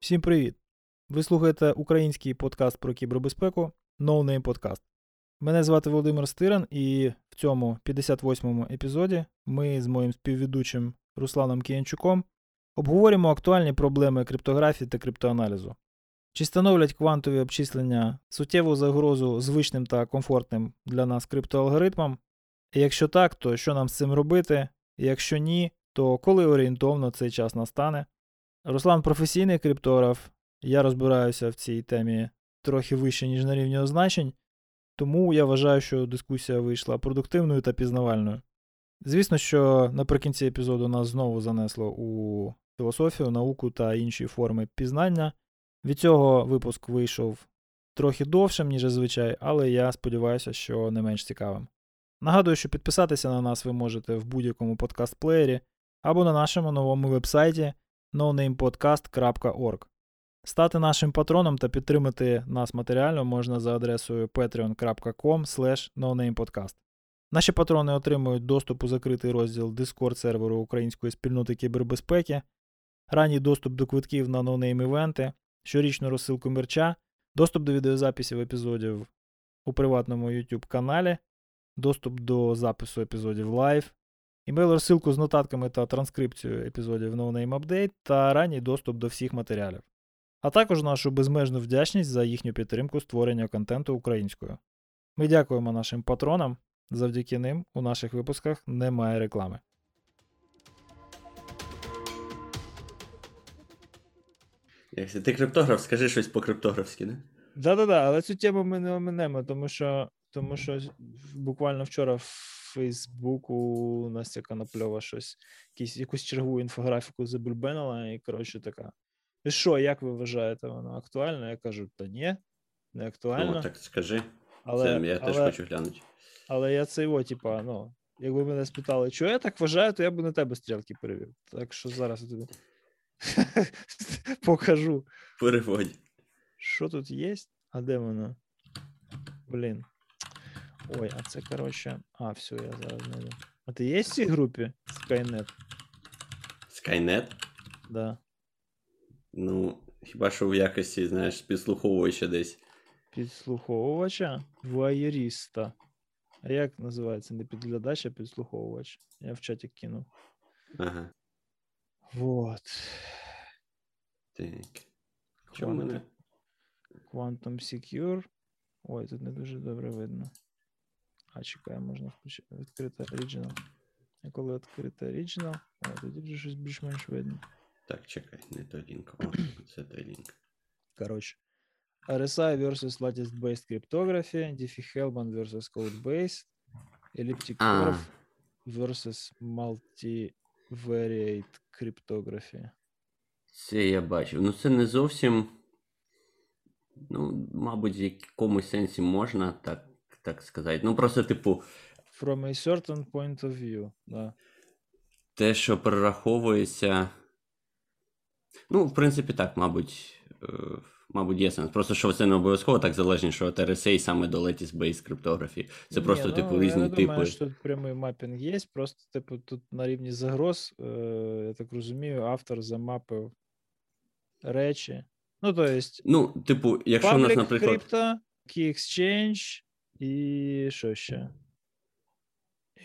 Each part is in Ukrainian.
Всім привіт! Ви слухаєте український подкаст про кібербезпеку No Name Podcast. Мене звати Володимир Стиран, і в цьому 58-му епізоді ми з моїм співведучим Русланом Кіянчуком обговоримо актуальні проблеми криптографії та криптоаналізу. Чи становлять квантові обчислення суттєву загрозу звичним та комфортним для нас криптоалгоритмам? І якщо так, то що нам з цим робити? І якщо ні, то коли орієнтовно цей час настане? Руслан професійний криптограф, я розбираюся в цій темі трохи вище, ніж на рівні означень, тому я вважаю, що дискусія вийшла продуктивною та пізнавальною. Звісно, що наприкінці епізоду нас знову занесло у філософію, науку та інші форми пізнання. Від цього випуск вийшов трохи довшим, ніж зазвичай, але я сподіваюся, що не менш цікавим. Нагадую, що підписатися на нас ви можете в будь-якому подкаст-плеєрі або на нашому новому вебсайті nonamepodcast.org. Стати нашим патроном та підтримати нас матеріально можна за адресою patreon.com. Наші патрони отримують доступ у закритий розділ Discord серверу української спільноти кібербезпеки, ранній доступ до квитків на нонейм івенти, щорічну розсилку мерча, доступ до відеозаписів епізодів у приватному YouTube каналі, доступ до запису епізодів live, email розсилку з нотатками та транскрипцією епізодів No Name Update та ранній доступ до всіх матеріалів. А також нашу безмежну вдячність за їхню підтримку створення контенту українською. Ми дякуємо нашим патронам. Завдяки ним у наших випусках немає реклами. Якщо ти криптограф, скажи щось по криптографськи, не? Да-да-да, але цю тему ми не оминемо, тому що тому що буквально вчора Фейсбуку Настя Конопльова щось, якісь, якусь чергову інфографіку забульбенила, і коротше така. І що, як ви вважаєте, воно актуально? Я кажу, та ні, не актуально. Ну, так скажи. Але, Це я але, теж хочу глянути. Але я це його, типа, ну, якби мене спитали, що я так вважаю, то я б на тебе стрілки перевів. Так що зараз я тобі покажу. Переводь. Що тут є? А де воно? Блін. Ой, а це, коротше. А, все, я зараз знайду. А ти є в цій групі Skynet? Skynet? Да. Ну, хіба що в якості, знаєш, підслуховувача десь. Підслуховувача? Вайеріста. А як називається? Не підглядач, а підслуховувач. Я в чаті кинув. Ага. Вот. Так. Чому мене? Quantum Secure. Ой, тут не дуже добре видно. А, чекай, можна відкрити Original. А коли відкрити Original, о, тоді вже щось більш-менш видно. Так, чекай, не той лінк. О, це той лінк. Коротше. RSI versus lattice based cryptography, Diffie-Hellman versus code-based, elliptic curve versus multivariate cryptography. Це я бачив. Ну, це не зовсім. Ну, мабуть, в якомусь сенсі можна так так сказати. Ну, просто, типу. From a certain point of view, да. Те, що перераховується. Ну, в принципі, так, мабуть. Мабуть, є сенс. Просто що це не обов'язково так залежно, що от RSA саме до Lattice Based криптографії. Це Ні, просто, ну, типу, я різні не типи. думаю, що тут прямий мапінг є. Просто, типу, тут на рівні загроз, е, я так розумію, автор замапив речі. Ну, то есть, Ну, типу, якщо у нас, наприклад. crypto, Key Exchange і що ще?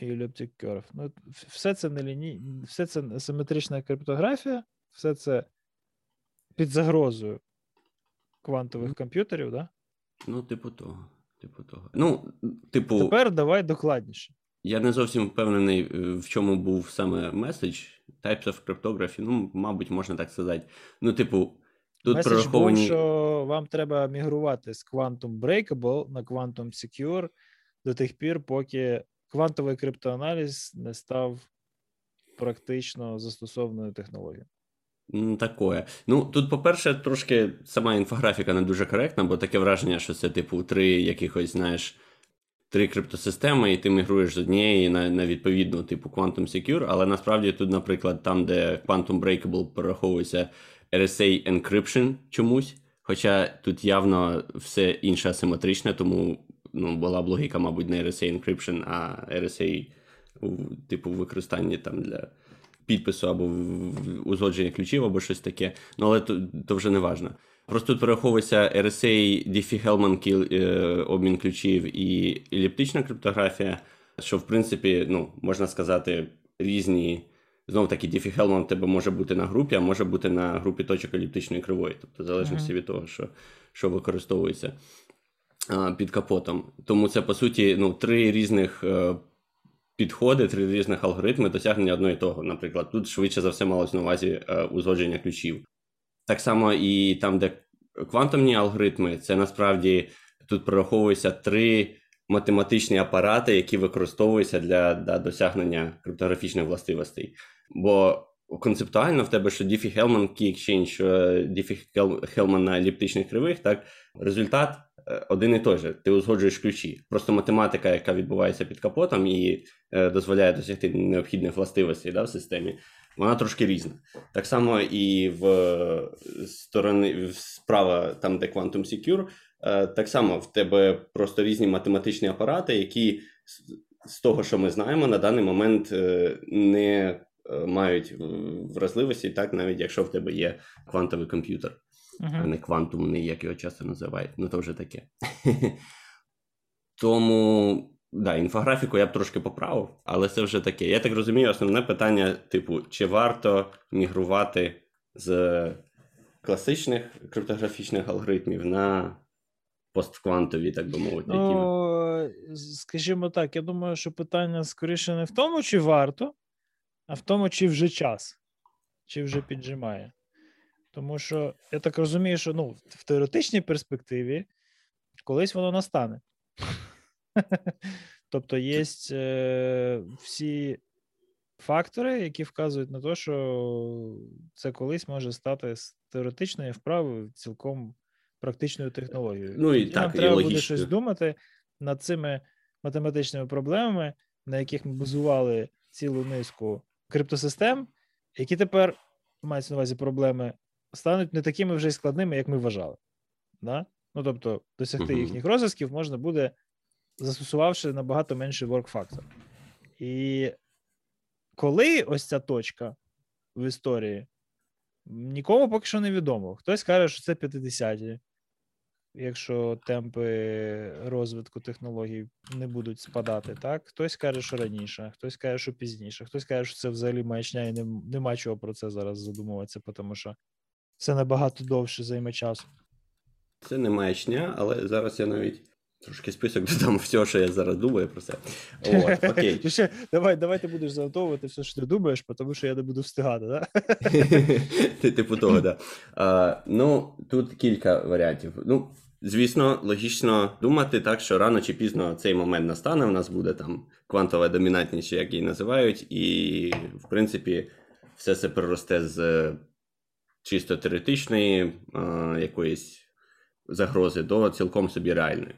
І Elliptic Curve. Ну, все це не ліній... все це симетрична криптографія, все це під загрозою квантових комп'ютерів, да? Ну, типу того. Типу того. Ну, типу, Тепер давай докладніше. я не зовсім впевнений, е, в чому був саме меседж. Types of cryptography, ну, мабуть, можна так сказати. Ну, типу, тут Меседж прораховані. був, що вам треба мігрувати з Quantum Breakable на Quantum Secure до тих пір, поки квантовий криптоаналіз не став практично застосованою технологією. Такое. Ну, тут, по-перше, трошки сама інфографіка не дуже коректна, бо таке враження, що це, типу, три якихось, знаєш, три криптосистеми, і ти мігруєш з однієї на на відповідну, типу, Quantum Secure, але насправді тут, наприклад, там, де Quantum Breakable перераховується RSA Encryption чомусь. Хоча тут явно все інше асиметричне, тому ну, була б логіка, мабуть, не RSA Encryption, а RSA, типу, використання там для підпису або узгодження ключів, або щось таке. Ну, але то, то вже не важно. Просто тут перераховується RSA, Diffie-Hellman е, обмін ключів і еліптична криптографія, що, в принципі, ну, можна сказати, різні. Знову таки, Diffie-Hellman в тебе може бути на групі, а може бути на групі точок еліптичної кривої, тобто в залежності uh-huh. від того, що що використовується а, під капотом. Тому це, по суті, ну, три різних е, підходи, три різних алгоритми досягнення одного і того. Наприклад, тут швидше за все малось на увазі е, узгодження ключів. Так само і там, де квантомні алгоритми, це насправді тут прораховуються три математичні апарати, які використовуються для, для досягнення криптографічних властивостей. Бо концептуально в тебе що Diffie-Hellman Key Exchange, що Diffie-Hellman на еліптичних кривих, так результат е, один і той же. Ти узгоджуєш ключі. Просто математика, яка відбувається під капотом і е, дозволяє досягти необхідних властивостей да, в системі, вона трошки різна. Так само і в сторони справа, там, де Quantum Secure, е, так само в тебе просто різні математичні апарати, які з того, що ми знаємо, на даний момент е, не е, мають вразливості, так, навіть якщо в тебе є квантовий комп'ютер, uh-huh. а не квантумний, як його часто називають. Ну, то вже таке. Тому. Да, інфографіку я б трошки поправив, але це вже таке. Я так розумію, основне питання, типу, чи варто мігрувати з класичних криптографічних алгоритмів на постквантові, так би мовити. Ну. Скажімо так, я думаю, що питання скоріше не в тому, чи варто, а в тому, чи вже час, чи вже піджимає. Тому що я так розумію, що ну, в теоретичній перспективі колись воно настане. Тобто є е, всі фактори, які вказують на те, що це колись може стати з теоретичної вправи цілком практичною технологією. Ну і так, Нам і треба логічно. буде щось думати над цими математичними проблемами, на яких ми базували цілу низку криптосистем, які тепер мається на увазі проблеми, стануть не такими вже й складними, як ми вважали. Да? Ну тобто, досягти uh-huh. їхніх розв'язків можна буде застосувавши набагато менший ворк-фактор. І коли ось ця точка в історії, нікому поки що не відомо. Хтось каже, що це 50-ті, якщо темпи розвитку технологій не будуть спадати, так? Хтось каже, що раніше, хтось каже, що пізніше, хтось каже, що це взагалі маячня, і нема чого про це зараз задумуватися, тому що це набагато довше займе часу. Це не маячня, але зараз я навіть Трошки список додам всього, що я зараз думаю про це. От, окей. Ще, давай давай ти будеш занотовувати все, що ти думаєш, тому що я не буду встигати, так? Ти типу того, так. Да. Ну, тут кілька варіантів. Ну, звісно, логічно думати так, що рано чи пізно цей момент настане. У нас буде там квантова домінантність, як її називають, і, в принципі, все це переросте з чисто теоретичної а, якоїсь загрози до цілком собі реальної.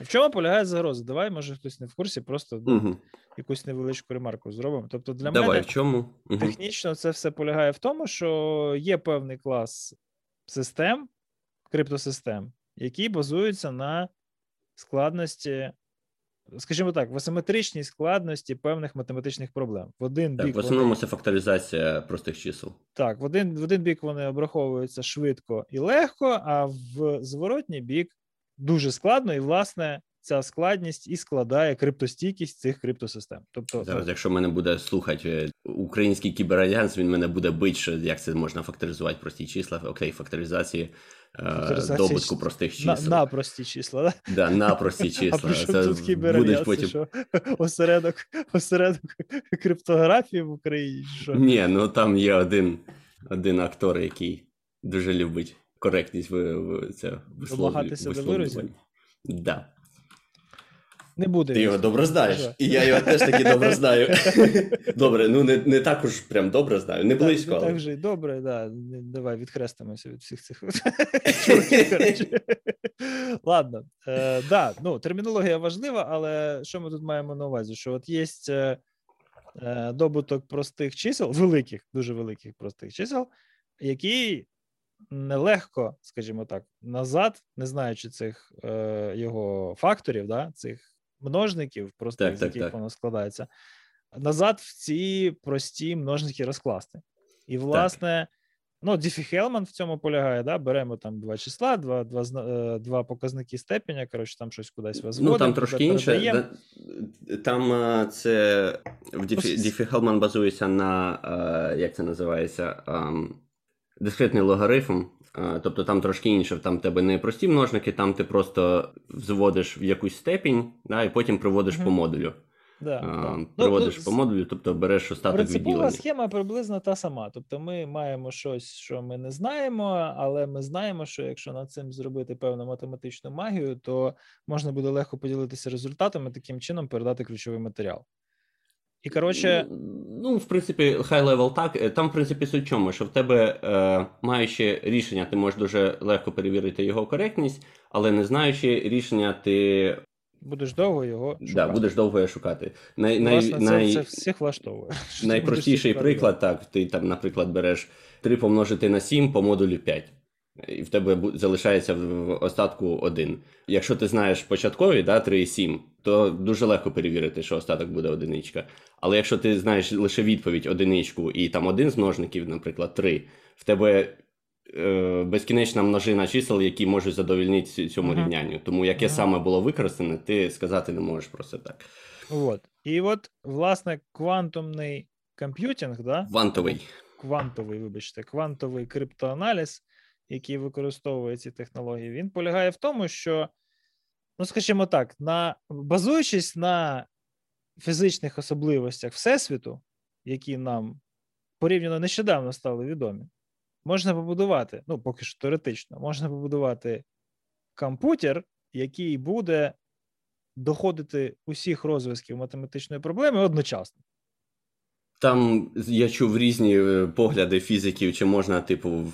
В чому полягає загроза? Давай, може, хтось не в курсі, просто угу. якусь невеличку ремарку зробимо. Тобто, для Давай, мене в чому? технічно це все полягає в тому, що є певний клас систем, криптосистем, які базуються на складності. Скажімо так, в асиметричній складності певних математичних проблем. В один так, бік в основному вони... це факторизація простих чисел. Так, в один в один бік вони обраховуються швидко і легко, а в зворотній бік дуже складно, і власне ця складність і складає криптостійкість цих криптосистем. Тобто зараз, якщо мене буде слухати е, український кіберальянс, він мене буде бити, що як це можна факторизувати прості числа. Окей, факторизації. Е, добутку простих чисел. На, на прості числа, да? Да, на прості числа. А Це тут будуть потім... що осередок, осередок криптографії в Україні. Що? Ні, ну там є один один актор, який дуже любить коректність в, в це Домагатися до виразів? Да. Не буде. Ти його добре знаєш. І я його теж таки добре знаю. Добре, ну не не так уж прям добре знаю, не близько. Так, але... так вже й добре, да. Давай відхрестимося від всіх цих Ладно, е, да, ну, термінологія важлива, але що ми тут маємо на увазі? Що от є е, е, добуток простих чисел, великих, дуже великих простих чисел, який нелегко, скажімо так, назад, не знаючи цих е, його факторів, да, цих множників, простих, так, з яких так, воно складається, назад в ці прості множники розкласти. І, власне, ну, Діфі Хелман в цьому полягає, да, беремо там два числа, два два, е, два показники степеня, коротше, там щось кудись возводимо. Ну, там трошки інше. Там е, це в Діфі, Діфі Хелман базується на, е, як це називається, ем, дискретний логарифм, тобто там трошки інше, там в тебе не прості множники, там ти просто зводиш в якусь степінь, да, і потім приводиш mm-hmm. по модулю. Да, а, да. Приводиш ну, по модулю, тобто береш остаток Принципова відділення. схема приблизно та сама. Тобто ми маємо щось, що ми не знаємо, але ми знаємо, що якщо над цим зробити певну математичну магію, то можна буде легко поділитися результатами, таким чином передати ключовий матеріал. І коротше, ну, в принципі, high level так. Е, там, в принципі, суть чому, що в тебе, е, маючи рішення, ти можеш дуже легко перевірити його коректність, але не знаючи рішення, ти. Будеш довго його шукати. Да, будеш довго його шукати. Най, Власне, най, це, це всіх влаштовує. Найпростіший приклад, так, ти там, наприклад, береш 3 помножити на 7 по модулю 5 і в тебе залишається в остатку один. Якщо ти знаєш початкові, да, 3,7, то дуже легко перевірити, що остаток буде одиничка. Але якщо ти знаєш лише відповідь одиничку і там один з множників, наприклад, 3, в тебе е, безкінечна множина чисел, які можуть задовільнити цьому uh-huh. рівнянню. Тому яке uh-huh. саме було використане, ти сказати не можеш просто так. От. І от, власне, квантумний комп'ютинг, да? Квантовий. Квантовий, вибачте, квантовий криптоаналіз який використовує ці технології, він полягає в тому, що, ну, скажімо так, на, базуючись на фізичних особливостях Всесвіту, які нам порівняно нещодавно стали відомі, можна побудувати, ну, поки що теоретично, можна побудувати комп'ютер, який буде доходити усіх розв'язків математичної проблеми одночасно. Там я чув різні е, погляди фізиків, чи можна, типу,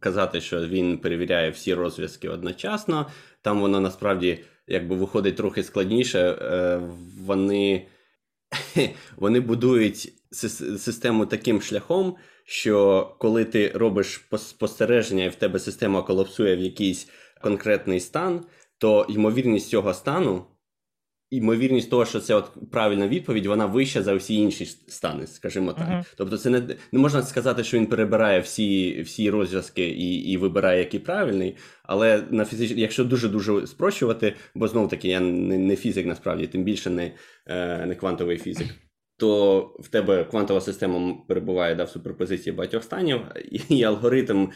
казати, що він перевіряє всі розв'язки одночасно. Там воно насправді якби виходить трохи складніше. Е, вони вони будують систему таким шляхом, що коли ти робиш спостереження і в тебе система колапсує в якийсь конкретний стан, то ймовірність цього стану ймовірність того, що це от правильна відповідь, вона вища за всі інші стани, скажімо так. Uh-huh. Тобто, це не не можна сказати, що він перебирає всі всі розв'язки і і вибирає, який правильний. Але на фізич... якщо дуже дуже спрощувати, бо знов таки я не не фізик, насправді, тим більше не, е, не квантовий фізик то в тебе квантова система перебуває да, в суперпозиції багатьох станів, і алгоритм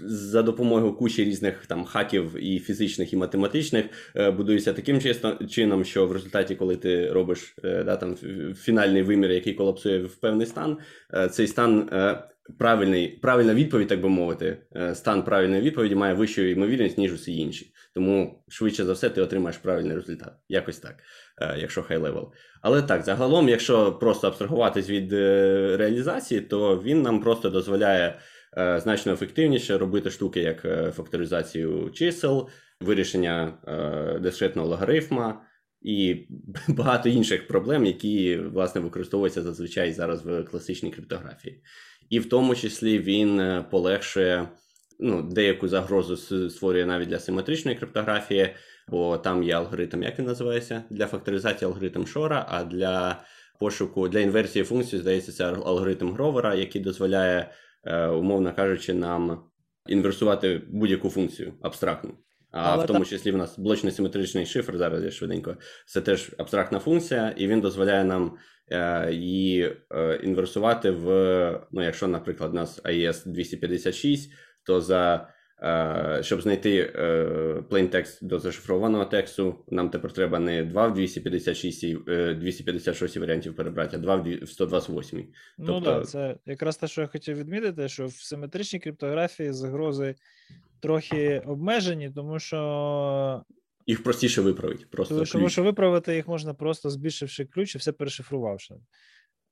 за допомогою кучі різних там хаків і фізичних, і математичних е, будується таким чином, що в результаті, коли ти робиш е, да, там фінальний вимір, який колапсує в певний стан, е, цей стан правильний, правильна відповідь, так би мовити, стан правильної відповіді має вищу ймовірність, ніж усі інші. Тому швидше за все ти отримаєш правильний результат. Якось так, якщо high level. Але так, загалом, якщо просто абстрагуватись від е, реалізації, то він нам просто дозволяє значно ефективніше робити штуки, як факторизацію чисел, вирішення дискретного логарифма. І багато інших проблем, які власне використовуються зазвичай зараз в класичній криптографії і в тому числі він е, полегшує ну, деяку загрозу створює навіть для симетричної криптографії, бо там є алгоритм, як він називається, для факторизації алгоритм Шора, а для пошуку для інверсії функцій, здається, це алгоритм Гровера, який дозволяє, е, умовно кажучи, нам інверсувати будь-яку функцію абстрактну. А Але в тому числі в нас блочний симетричний шифр, зараз я швиденько. Це теж абстрактна функція, і він дозволяє нам е, її е, інверсувати в. Ну, якщо, наприклад, у нас AES 256, то за. Е, щоб знайти е, plain text до зашифрованого тексту, нам тепер треба не 2 в 256 256 варіантів перебрати, а 2 в 128. Ну тобто... так, це якраз те, що я хотів відмітити, що в симетричній криптографії загрози трохи обмежені, тому що Їх простіше виправити. Просто Тому ключ. що виправити їх можна просто збільшивши ключ і все перешифрувавши.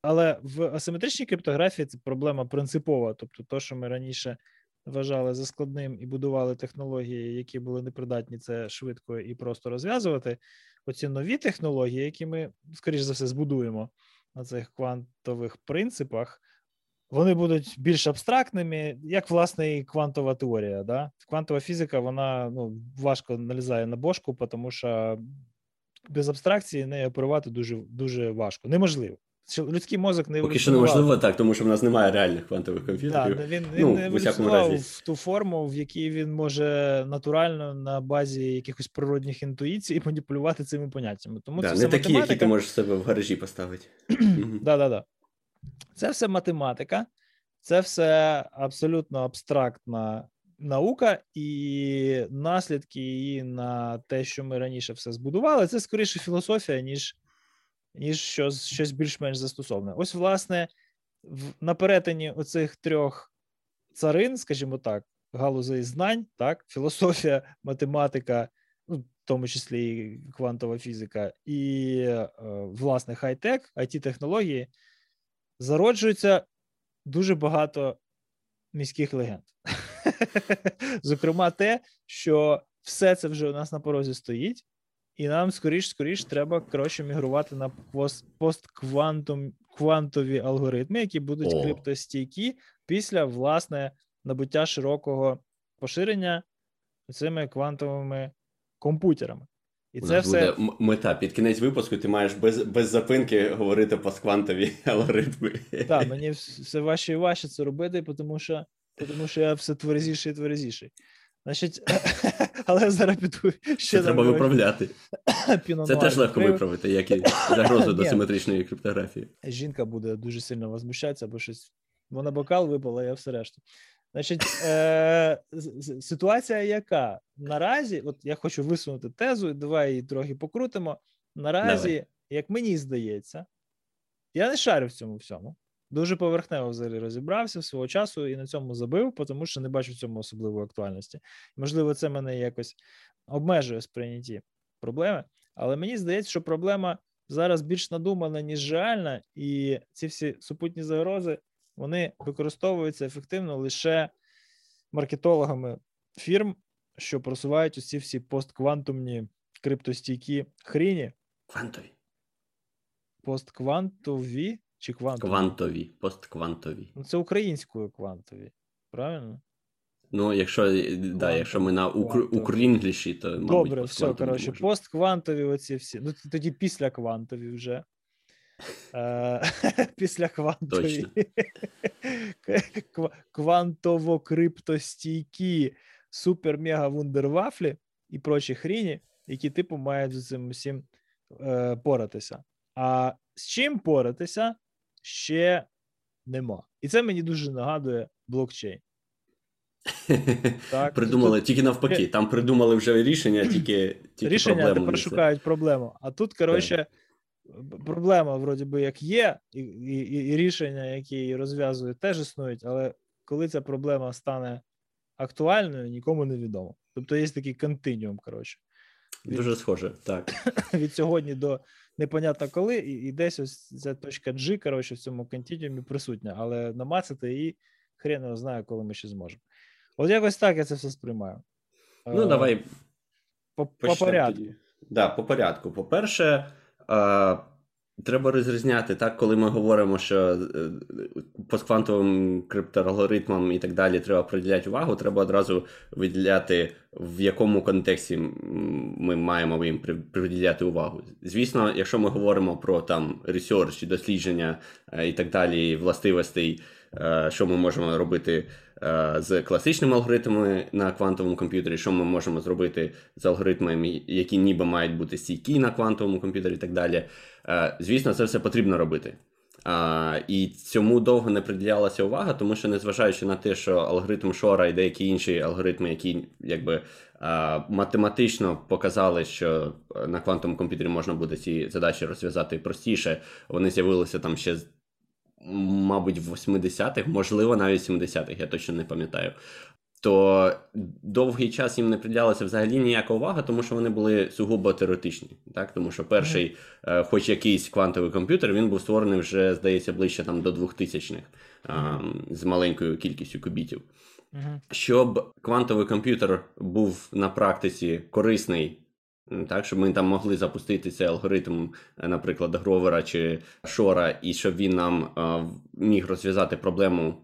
Але в асиметричній криптографії це проблема принципова. Тобто, то, що ми раніше вважали за складним і будували технології, які були непридатні це швидко і просто розв'язувати. Оці нові технології, які ми, скоріш за все, збудуємо на цих квантових принципах, вони будуть більш абстрактними, як власне і квантова теорія. Да? Квантова фізика вона ну, важко налізає на бошку, тому що без абстракції нею оперувати дуже дуже важко. Неможливо. Людський мозок не Поки що неможливо так, тому що в нас немає реальних квантових комп'ютерів. Да, він ну, він не в ту форму, в якій він може натурально на базі якихось природних інтуїцій маніпулювати цими поняттями. Тому да, це не такі, математика. які ти можеш себе в гаражі поставити. да, да, да. Це все математика, це все абсолютно абстрактна наука, і наслідки її на те, що ми раніше все збудували, це скоріше філософія, ніж ніж щось щось більш-менш застосоване. Ось, власне, в, на перетині оцих трьох царин, скажімо так, галузей знань, так, філософія, математика, ну, в тому числі і квантова фізика, і, е, власне, хай-тек, it технології зароджується дуже багато міських легенд. Зокрема, те, що все це вже у нас на порозі стоїть, і нам скоріш скоріш треба коротше мігрувати на постквантові алгоритми, які будуть О. криптостійкі після власне набуття широкого поширення цими квантовими комп'ютерами. І У це нас все буде мета. Під кінець випуску ти маєш без, без запинки говорити постквантові алгоритми. Так, мені все важче і важче це робити, тому що, тому що я все тверезіший і тверезіший. Значить, але я зараз піду ще Це треба виправляти. Це теж легко виправити, як і загрозу до симетричної криптографії. Жінка буде дуже сильно возмущатися, бо щось вона бокал випала, я все решту. Значить, е, ситуація яка? Наразі, от я хочу висунути тезу, давай її трохи покрутимо. Наразі, Давай. як мені здається, я не шарю в цьому всьому. Дуже поверхнево взагалі розібрався свого часу і на цьому забив, тому що не бачу в цьому особливої актуальності. Можливо, це мене якось обмежує сприйнятті проблеми, але мені здається, що проблема зараз більш надумана, ніж реальна, і ці всі супутні загрози вони використовуються ефективно лише маркетологами фірм, що просувають усі всі постквантумні криптостійкі хріні, Квантові. постквантові чи квантові? Квантові, постквантові. Ну, це українською квантові, правильно? Ну, якщо, да, якщо ми на укр... укрінгліші, то мабуть, Добре, все, коротше, постквантові оці всі. Ну, тоді після квантові вже. Е, Після квантові. Ква- Квантово-криптостійкі супер-мега-вундервафлі і прочі хріні, які типу мають з цим усім е, поратися. А з чим поратися ще нема. І це мені дуже нагадує блокчейн. Так, Придумали тут- тільки навпаки. Там придумали вже рішення, тільки, тільки рішення, проблему тепер шукають проблему. А тут, коротше, проблема, вроді би, як є, і, і- і рішення, які її розв'язують, теж існують, але коли ця проблема стане актуальною, нікому не відомо. Тобто є такий континіум, коротше, від, Дуже схоже, так. від сьогодні до непонятно коли, і, і десь ось ця точка G, коротше, в цьому континіумі присутня, але намацати її хрен його знає, коли ми ще зможемо. От якось так я це все сприймаю. Ну, Е, давай по, по порядку. тоді. Да, по порядку. По-перше, е, треба розрізняти, так, коли ми говоримо, що е, постквантовим криптоалгоритмам і так далі треба приділяти увагу, треба одразу виділяти, в якому контексті ми маємо їм приділяти увагу. Звісно, якщо ми говоримо про там research, дослідження е, і так далі, властивостей, е, що ми можемо робити з класичними алгоритмами на квантовому комп'ютері, що ми можемо зробити з алгоритмами, які ніби мають бути стійкі на квантовому комп'ютері і так далі. Е, Звісно, це все потрібно робити. А, і цьому довго не приділялася увага, тому що, незважаючи на те, що алгоритм Шора і деякі інші алгоритми, які якби а, математично показали, що е, на квантовому комп'ютері можна буде ці задачі розв'язати простіше, вони з'явилися там ще мабуть, в 80-х, можливо, навіть 70-х, я точно не пам'ятаю. то довгий час їм не приділялася взагалі ніяка увага, тому що вони були сугубо теоретичні. Так? Тому що перший, mm-hmm. хоч якийсь квантовий комп'ютер, він був створений вже, здається, ближче там до 2000-х mm-hmm. з маленькою кількістю кубітів. Mm-hmm. Щоб квантовий комп'ютер був на практиці корисний. Так, щоб ми там могли запустити цей алгоритм, наприклад, Гровера чи Шора, і щоб він нам а, міг розв'язати проблему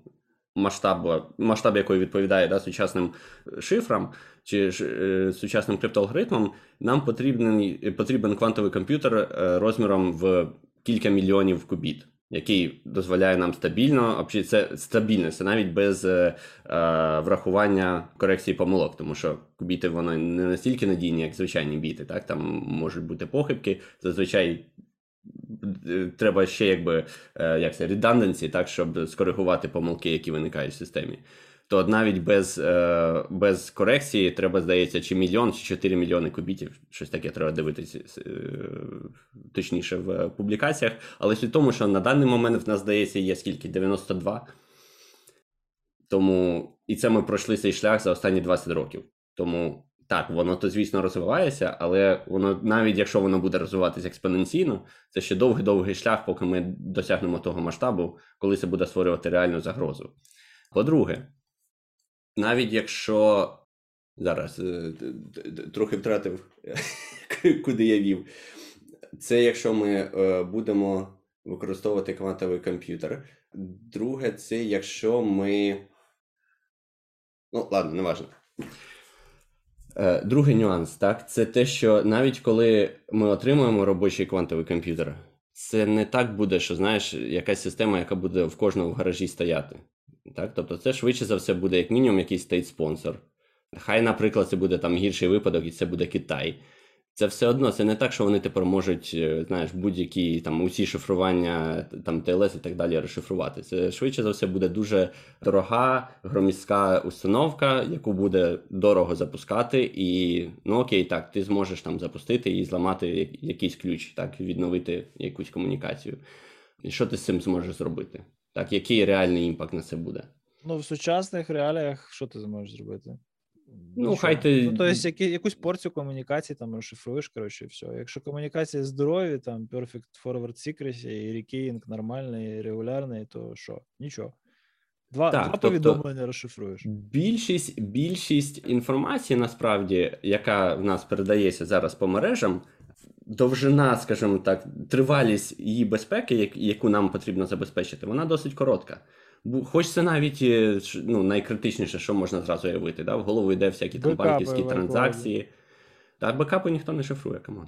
масштабу, масштаб якої відповідає да, сучасним шифрам чи е, сучасним криптоалгоритмам, нам потрібен потрібен квантовий комп'ютер е, розміром в кілька мільйонів кубіт, який дозволяє нам стабільно, це стабільно, це навіть без е, е, врахування корекції помилок, тому що біти вони не настільки надійні, як звичайні біти. Так? Там можуть бути похибки, зазвичай треба ще якби е, як це, redundancy, так, щоб скоригувати помилки, які виникають в системі. То навіть без е, без корекції треба, здається, чи мільйон, чи 4 мільйони кубітів. Щось таке треба дивитися е, точніше в публікаціях. Але суть в тому, що на даний момент в нас здається є скільки? 92. Тому і це ми пройшли цей шлях за останні 20 років. Тому так, воно то, звісно, розвивається, але воно навіть якщо воно буде розвиватися експоненційно, це ще довгий-довгий шлях, поки ми досягнемо того масштабу, коли це буде створювати реальну загрозу. По-друге, навіть якщо зараз е, трохи втратив, куди я вів, це якщо ми е, будемо використовувати квантовий комп'ютер. Друге, це якщо ми. Ну, ладно, не важливо. Е, другий нюанс, так, це те, що навіть коли ми отримуємо робочий квантовий комп'ютер, це не так буде, що знаєш, якась система, яка буде в кожному гаражі стояти. Так? Тобто, це швидше за все буде як мінімум якийсь стейт-спонсор. Хай, наприклад, це буде там гірший випадок, і це буде Китай. Це все одно, це не так, що вони тепер можуть, е, знаєш, будь-які там усі шифрування, там ТЛС і так далі розшифрувати. Це швидше за все буде дуже дорога громістка установка, яку буде дорого запускати, і ну окей, так, ти зможеш там запустити і зламати якийсь ключ, так, відновити якусь комунікацію. І що ти з цим зможеш зробити? Так, який реальний імпакт на це буде? Ну, в сучасних реаліях що ти зможеш зробити? Ну, хай ти... Ну, тобто, які, якусь порцію комунікації там розшифруєш, коротше, і все. Якщо комунікації здорові, там Perfect Forward Secrecy і рекейнг нормальний, регулярний, то що? Нічого. Два так, два тобто, повідомлення розшифруєш. Більшість більшість інформації, насправді, яка в нас передається зараз по мережам, довжина, скажімо так, тривалість її безпеки, яку нам потрібно забезпечити, вона досить коротка. Хоч це навіть е, ну, найкритичніше, що можна зразу уявити. Да? В голову йде всякі там банківські транзакції. Так, бекапи ніхто не шифрує, come on.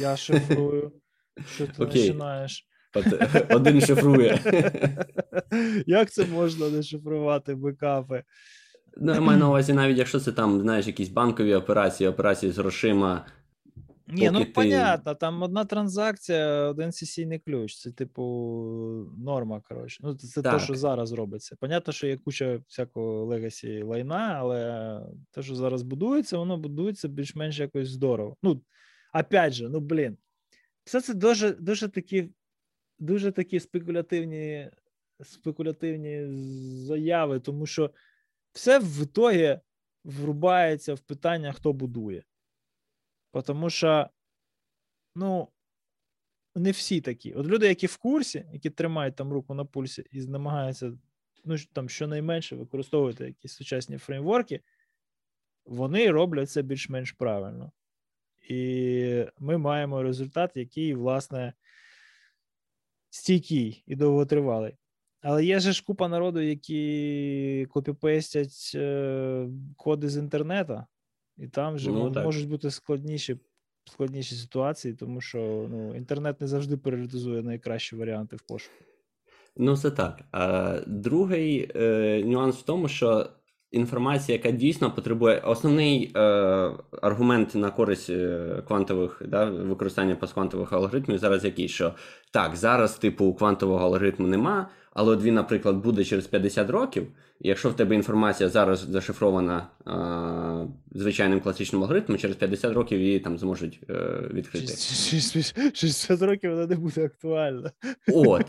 Я шифрую. Що ти Окей. починаєш? Один шифрує. Як це можна не шифрувати бекапи? Ну, я маю на увазі, навіть якщо це там, знаєш, якісь банкові операції, операції з грошима, ні, ну ти... понятно, там одна транзакція, один сесійний ключ. Це, типу, норма. коротше. Ну, Це те, що зараз робиться. Понятно, що є куча всякого legacy лайна, але те, що зараз будується, воно будується більш-менш якось здорово. Ну, опять же, ну блін, все це дуже дуже такі дуже такі спекулятивні спекулятивні заяви, тому що все в ітогі врубається в питання, хто будує. Тому що, ну, не всі такі. От люди, які в курсі, які тримають там руку на пульсі і намагаються, ну, там щонайменше використовувати якісь сучасні фреймворки, вони роблять це більш-менш правильно. І ми маємо результат, який, власне, стійкий і довготривалий. Але є же ж купа народу, які копіпестять е, коди з інтернету, і там вже ну, можуть бути складніші складніші ситуації, тому що ну, інтернет не завжди пріоритизує найкращі варіанти в пошуку. Ну, це так. А Другий е, нюанс в тому, що інформація, яка дійсно потребує, основний е, аргумент на користь е, квантових да, використання постквантових алгоритмів зараз який, що так, зараз, типу, квантового алгоритму нема, але от він, наприклад, буде через 50 років, і якщо в тебе інформація зараз зашифрована а, звичайним класичним алгоритмом, через 50 років її там зможуть е, відкрити. 60 років вона не буде актуальна. От.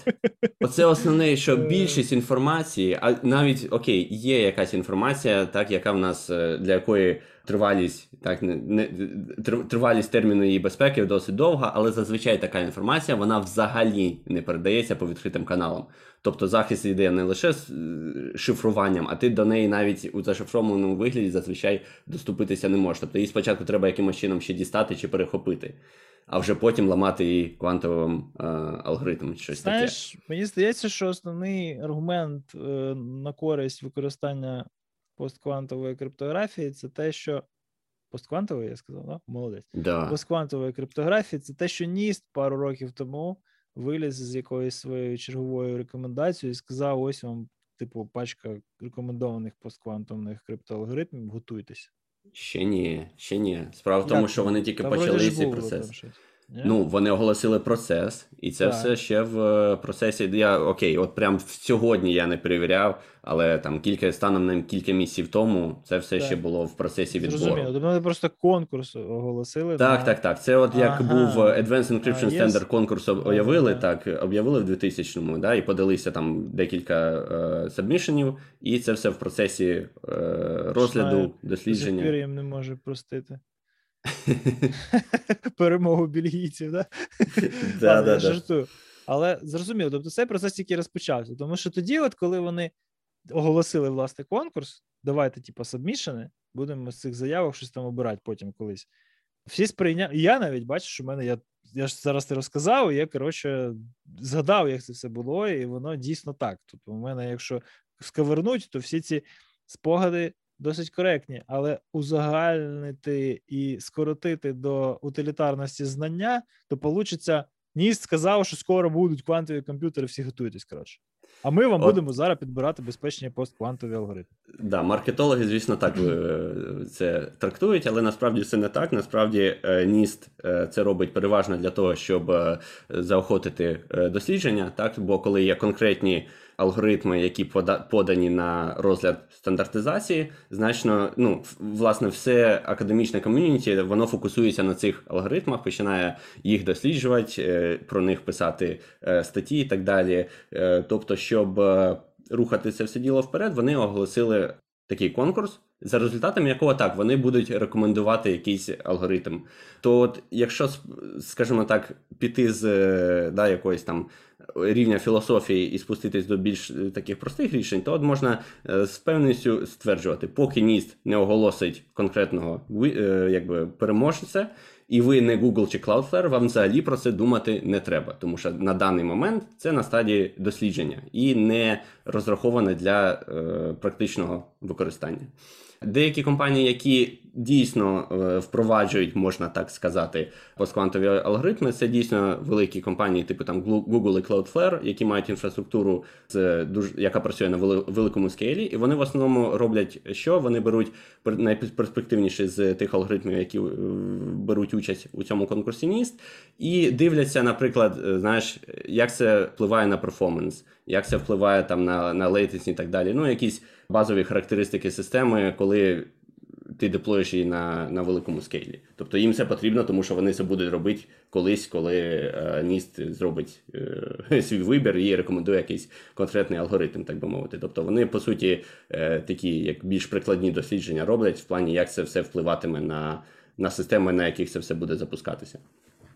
Оце основне, що більшість інформації, а навіть окей, є якась інформація, так, яка в нас е, для якої тривалість, так не тривалість терміну її безпеки досить довга, але зазвичай така інформація вона взагалі не передається по відкритим каналам. Тобто захист йде не лише з е, шифруванням, а ти до неї навіть у зашифрованому вигляді зазвичай доступитися не можеш. Тобто її спочатку треба якимось чином ще дістати чи перехопити. А вже потім ламати її квантовим е, алгоритмом. Щось Знаєш, таке. мені здається, що основний аргумент е, на користь використання постквантової криптографії це те, що постквантової, я сказав, да? молодець. Да. Постквантової криптографії це те, що Ніст пару років тому виліз з якоюсь своєю черговою рекомендацією і сказав: ось вам, типу, пачка рекомендованих постквантовних криптоалгоритмів, готуйтеся. Ще ні, ще ні. Справа в тому, що вони тільки почали цей процес. Ні? Ну, вони оголосили процес, і це Так. все ще в е, процесі. Я окей, от прям сьогодні я не перевіряв, але там кілька станом на кілька місяців тому це все Так. ще було в процесі відбору. Зрозуміло. Тобто вони просто конкурс оголосили. Так, на... так, так. Це от як Ага. був е, Advanced Encryption Standard конкурс об- об'явили, так, об'явили в 2000-му, да, і подалися там декілька е, сабмішенів, і це все в процесі е, розгляду, Знаю. Дослідження. їм не може простити. Перемогу бельгійців, да? Да, да, жартую. Але зрозуміло, тобто цей процес тільки розпочався. Тому що тоді, от коли вони оголосили власне конкурс, давайте, типу, сабмішени, будемо з цих заявок щось там обирати потім колись. Всі сприйняли. Я навіть бачу, що в мене я. Я ж зараз ти розказав, і я коротше згадав, як це все було, і воно дійсно так. Тобто, у мене, якщо сковернуть, то всі ці спогади досить коректні, але узагальнити і скоротити до утилітарності знання, то получиться Ніст сказав, що скоро будуть квантові комп'ютери, всі готуйтесь. Коротше. А ми вам От. будемо зараз підбирати безпечні постквантові алгоритми. Да, маркетологи, звісно, так е, це трактують, але насправді це не так. Насправді е, НІСТ е, це робить переважно для того, щоб заохотити дослідження. Так, бо коли є конкретні алгоритми, які подані на розгляд стандартизації, значно ну власне все академічне ком'юніті воно фокусується на цих алгоритмах, починає їх досліджувати, е, про них писати е, статті і так далі. Е, Тобто, щоб рухати це все діло вперед, вони оголосили такий конкурс, за результатами якого так вони будуть рекомендувати якийсь алгоритм. То, от, якщо скажімо так, піти з да, якоїсь там рівня філософії і спуститись до більш е, таких простих рішень, то от можна е, з певністю стверджувати, поки НІСТ не оголосить конкретного е, якби, переможця, і ви не Google чи Cloudflare, вам взагалі про це думати не треба, тому що на даний момент це на стадії дослідження і не розраховане для е, практичного використання. Деякі компанії, які дійсно е, впроваджують, можна так сказати, постквантові алгоритми, це дійсно великі компанії, типу там Google і Cloudflare, які мають інфраструктуру, з дуже яка працює на великому скейлі, і вони в основному роблять що? Вони беруть пер- найперспективніші з тих алгоритмів, які е, беруть участь у цьому конкурсі НІСТ, і дивляться, наприклад, е, знаєш, як це впливає на перформанс, як це впливає там на, на latency і так далі. Ну, якісь базові характеристики системи, коли ти деплоїш її на, на великому скейлі. Тобто їм це потрібно, тому що вони це будуть робити колись, коли е, NIST зробить е, свій вибір і рекомендує якийсь конкретний алгоритм, так би мовити. Тобто вони, по суті, е, такі як більш прикладні дослідження роблять в плані, як це все впливатиме на, на системи, на яких це все буде запускатися.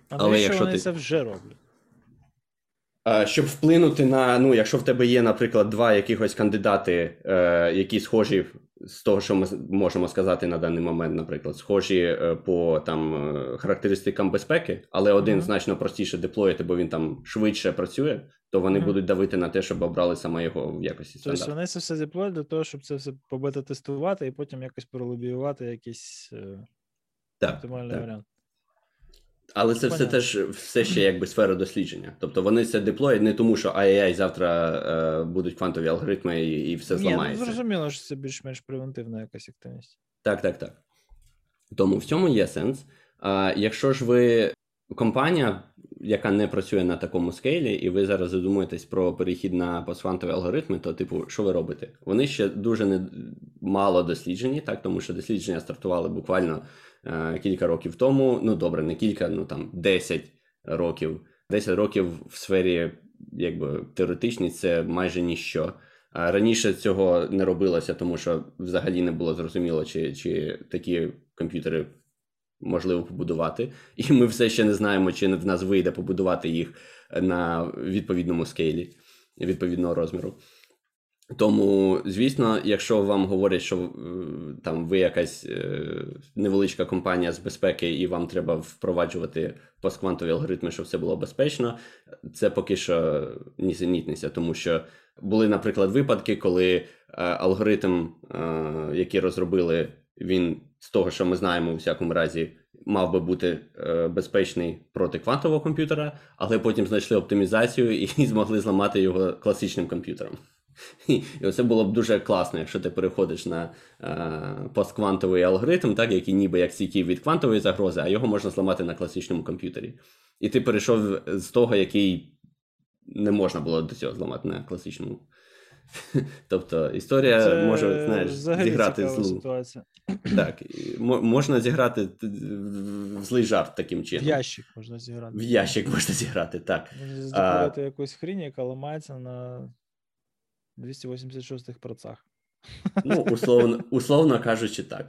А Але якщо вони ти- це вже роблять? Щоб вплинути на, ну, якщо в тебе є, наприклад, два якихось кандидати, е, які схожі з того, що ми можемо сказати на даний момент, наприклад, схожі е, по там е, характеристикам безпеки, але один Мгм. значно простіше деплоїти, бо він там швидше працює, то вони Мгм. будуть давити на те, щоб обрали саме його в якості Тобто вони це все деплоють для того, щоб це все побета-тестувати і потім якось пролобіювати якийсь е, Так, оптимальний так. варіант. Але це все теж все ще якби сфера дослідження. Тобто вони це деплоять не тому, що ай-яй завтра е, будуть квантові алгоритми і, і все Ні, ну зламається. зрозуміло, що це більш-менш превентивна якась активність. Так, так, так. Тому в цьому є сенс. А якщо ж ви компанія, яка не працює на такому скейлі, і ви зараз задумуєтесь про перехід на постквантові алгоритми, то, типу, що ви робите? Вони ще дуже не мало досліджені, так, тому що дослідження стартували буквально кілька років тому. Ну, добре, не кілька, ну там 10 років. 10 років в сфері якби теоретичній це майже ніщо. А раніше цього не робилося, тому що взагалі не було зрозуміло, чи, чи такі комп'ютери можливо побудувати. І ми все ще не знаємо, чи в нас вийде побудувати їх на відповідному скейлі, відповідного розміру. Тому, звісно, якщо вам говорять, що е, там ви якась е, невеличка компанія з безпеки, і вам треба впроваджувати постквантові алгоритми, щоб все було безпечно, це поки що нісенітниця, тому що були, наприклад, випадки, коли е, алгоритм, який розробили, він з того, що ми знаємо, у всякому разі, мав би бути безпечний проти квантового комп'ютера, але потім знайшли оптимізацію і змогли зламати його класичним комп'ютером. І це було б дуже класно, якщо ти переходиш на е, постквантовий алгоритм, так, який ніби як стійкий від квантової загрози, а його можна зламати на класичному комп'ютері. І ти перейшов з того, який не можна було до цього зламати на класичному. Тобто історія Це може знаєш, зіграти злу. ситуація. Так, можна зіграти в злий жарт таким чином. В ящик можна зіграти. В ящик можна зіграти, так. Можна задекорувати якусь хрінь, яка ламається на 286 процах. Ну, условно, условно кажучи, так.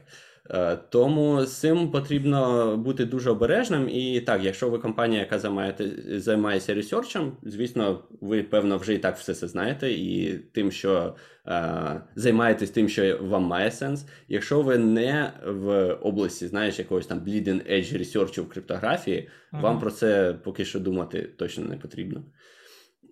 Е, тому з цим потрібно бути дуже обережним. І так, якщо ви компанія, яка займаєте, займається ресерчем, звісно, ви, певно, вже і так все це знаєте, і тим, що е, займаєтесь тим, що вам має сенс. Якщо ви не в області, знаєш, якогось там bleeding edge ресерчу в криптографії, ага. вам про це поки що думати точно не потрібно.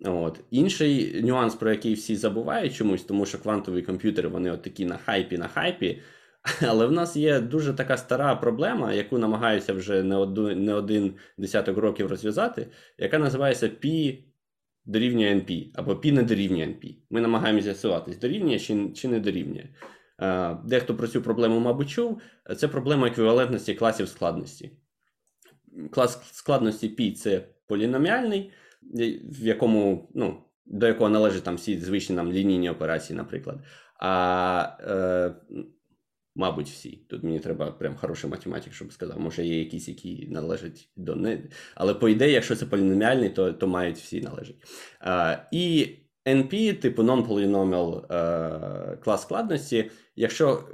От. Інший нюанс, про який всі забувають чомусь, тому що квантові комп'ютери вони от такі на хайпі, на хайпі. Але в нас є дуже така стара проблема, яку намагаюся вже не один, не один десяток років розв'язати, яка називається P дорівнює NP, або P не дорівнює NP. Ми намагаємося з'ясуватись, дорівнює чи, чи не дорівнює. Дехто про цю проблему, мабуть, чув. Це проблема еквівалентності класів складності. Клас складності P це поліноміальний в якому, ну, до якого належать там всі звичні нам лінійні операції, наприклад. А е, мабуть, всі. Тут мені треба прям хороший математик, щоб сказав, може є якісь, які належать до не. Але по ідеї, якщо це поліноміальний, то то мають всі належать. А, І NP, типу non-polynomial е, клас складності, якщо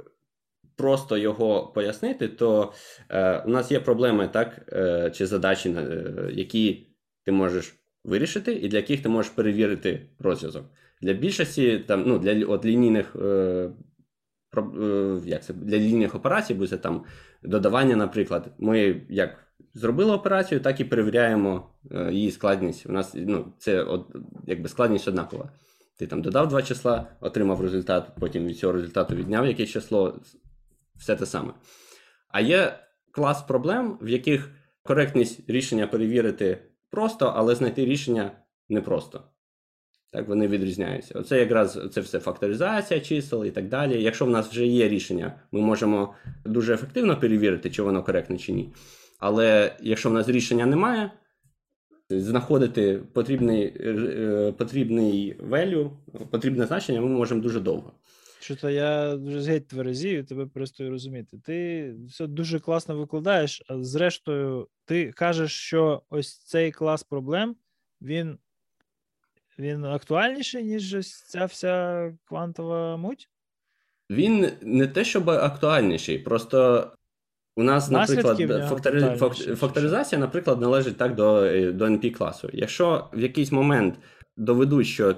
просто його пояснити, то е, у нас є проблеми, так, е, чи задачі, е, які ти можеш вирішити, і для яких ти можеш перевірити розв'язок. Для більшості там, ну, для от лінійних е, е, як це, для лінійних операцій буде там додавання, наприклад, ми як зробили операцію, так і перевіряємо е, її складність. У нас ну, це от, якби складність однакова. Ти там додав два числа, отримав результат, потім від цього результату відняв якесь число, все те саме. А є клас проблем, в яких коректність рішення перевірити просто, але знайти рішення непросто. Так, вони відрізняються. Оце якраз це все факторизація чисел і так далі. Якщо в нас вже є рішення, ми можемо дуже ефективно перевірити, чи воно коректне чи ні. Але якщо в нас рішення немає, знаходити потрібний е, потрібний value, потрібне значення, ми можемо дуже довго. Що то я вже геть тверезію, тебе перестаю розуміти. Ти все дуже класно викладаєш, а зрештою, ти кажеш, що ось цей клас проблем він він актуальніший, ніж ось ця вся квантова муть? Він не те, щоб актуальніший, просто у нас, наприклад, фактори... факторизація, наприклад, належить так до до NP класу. Якщо в якийсь момент доведуть, що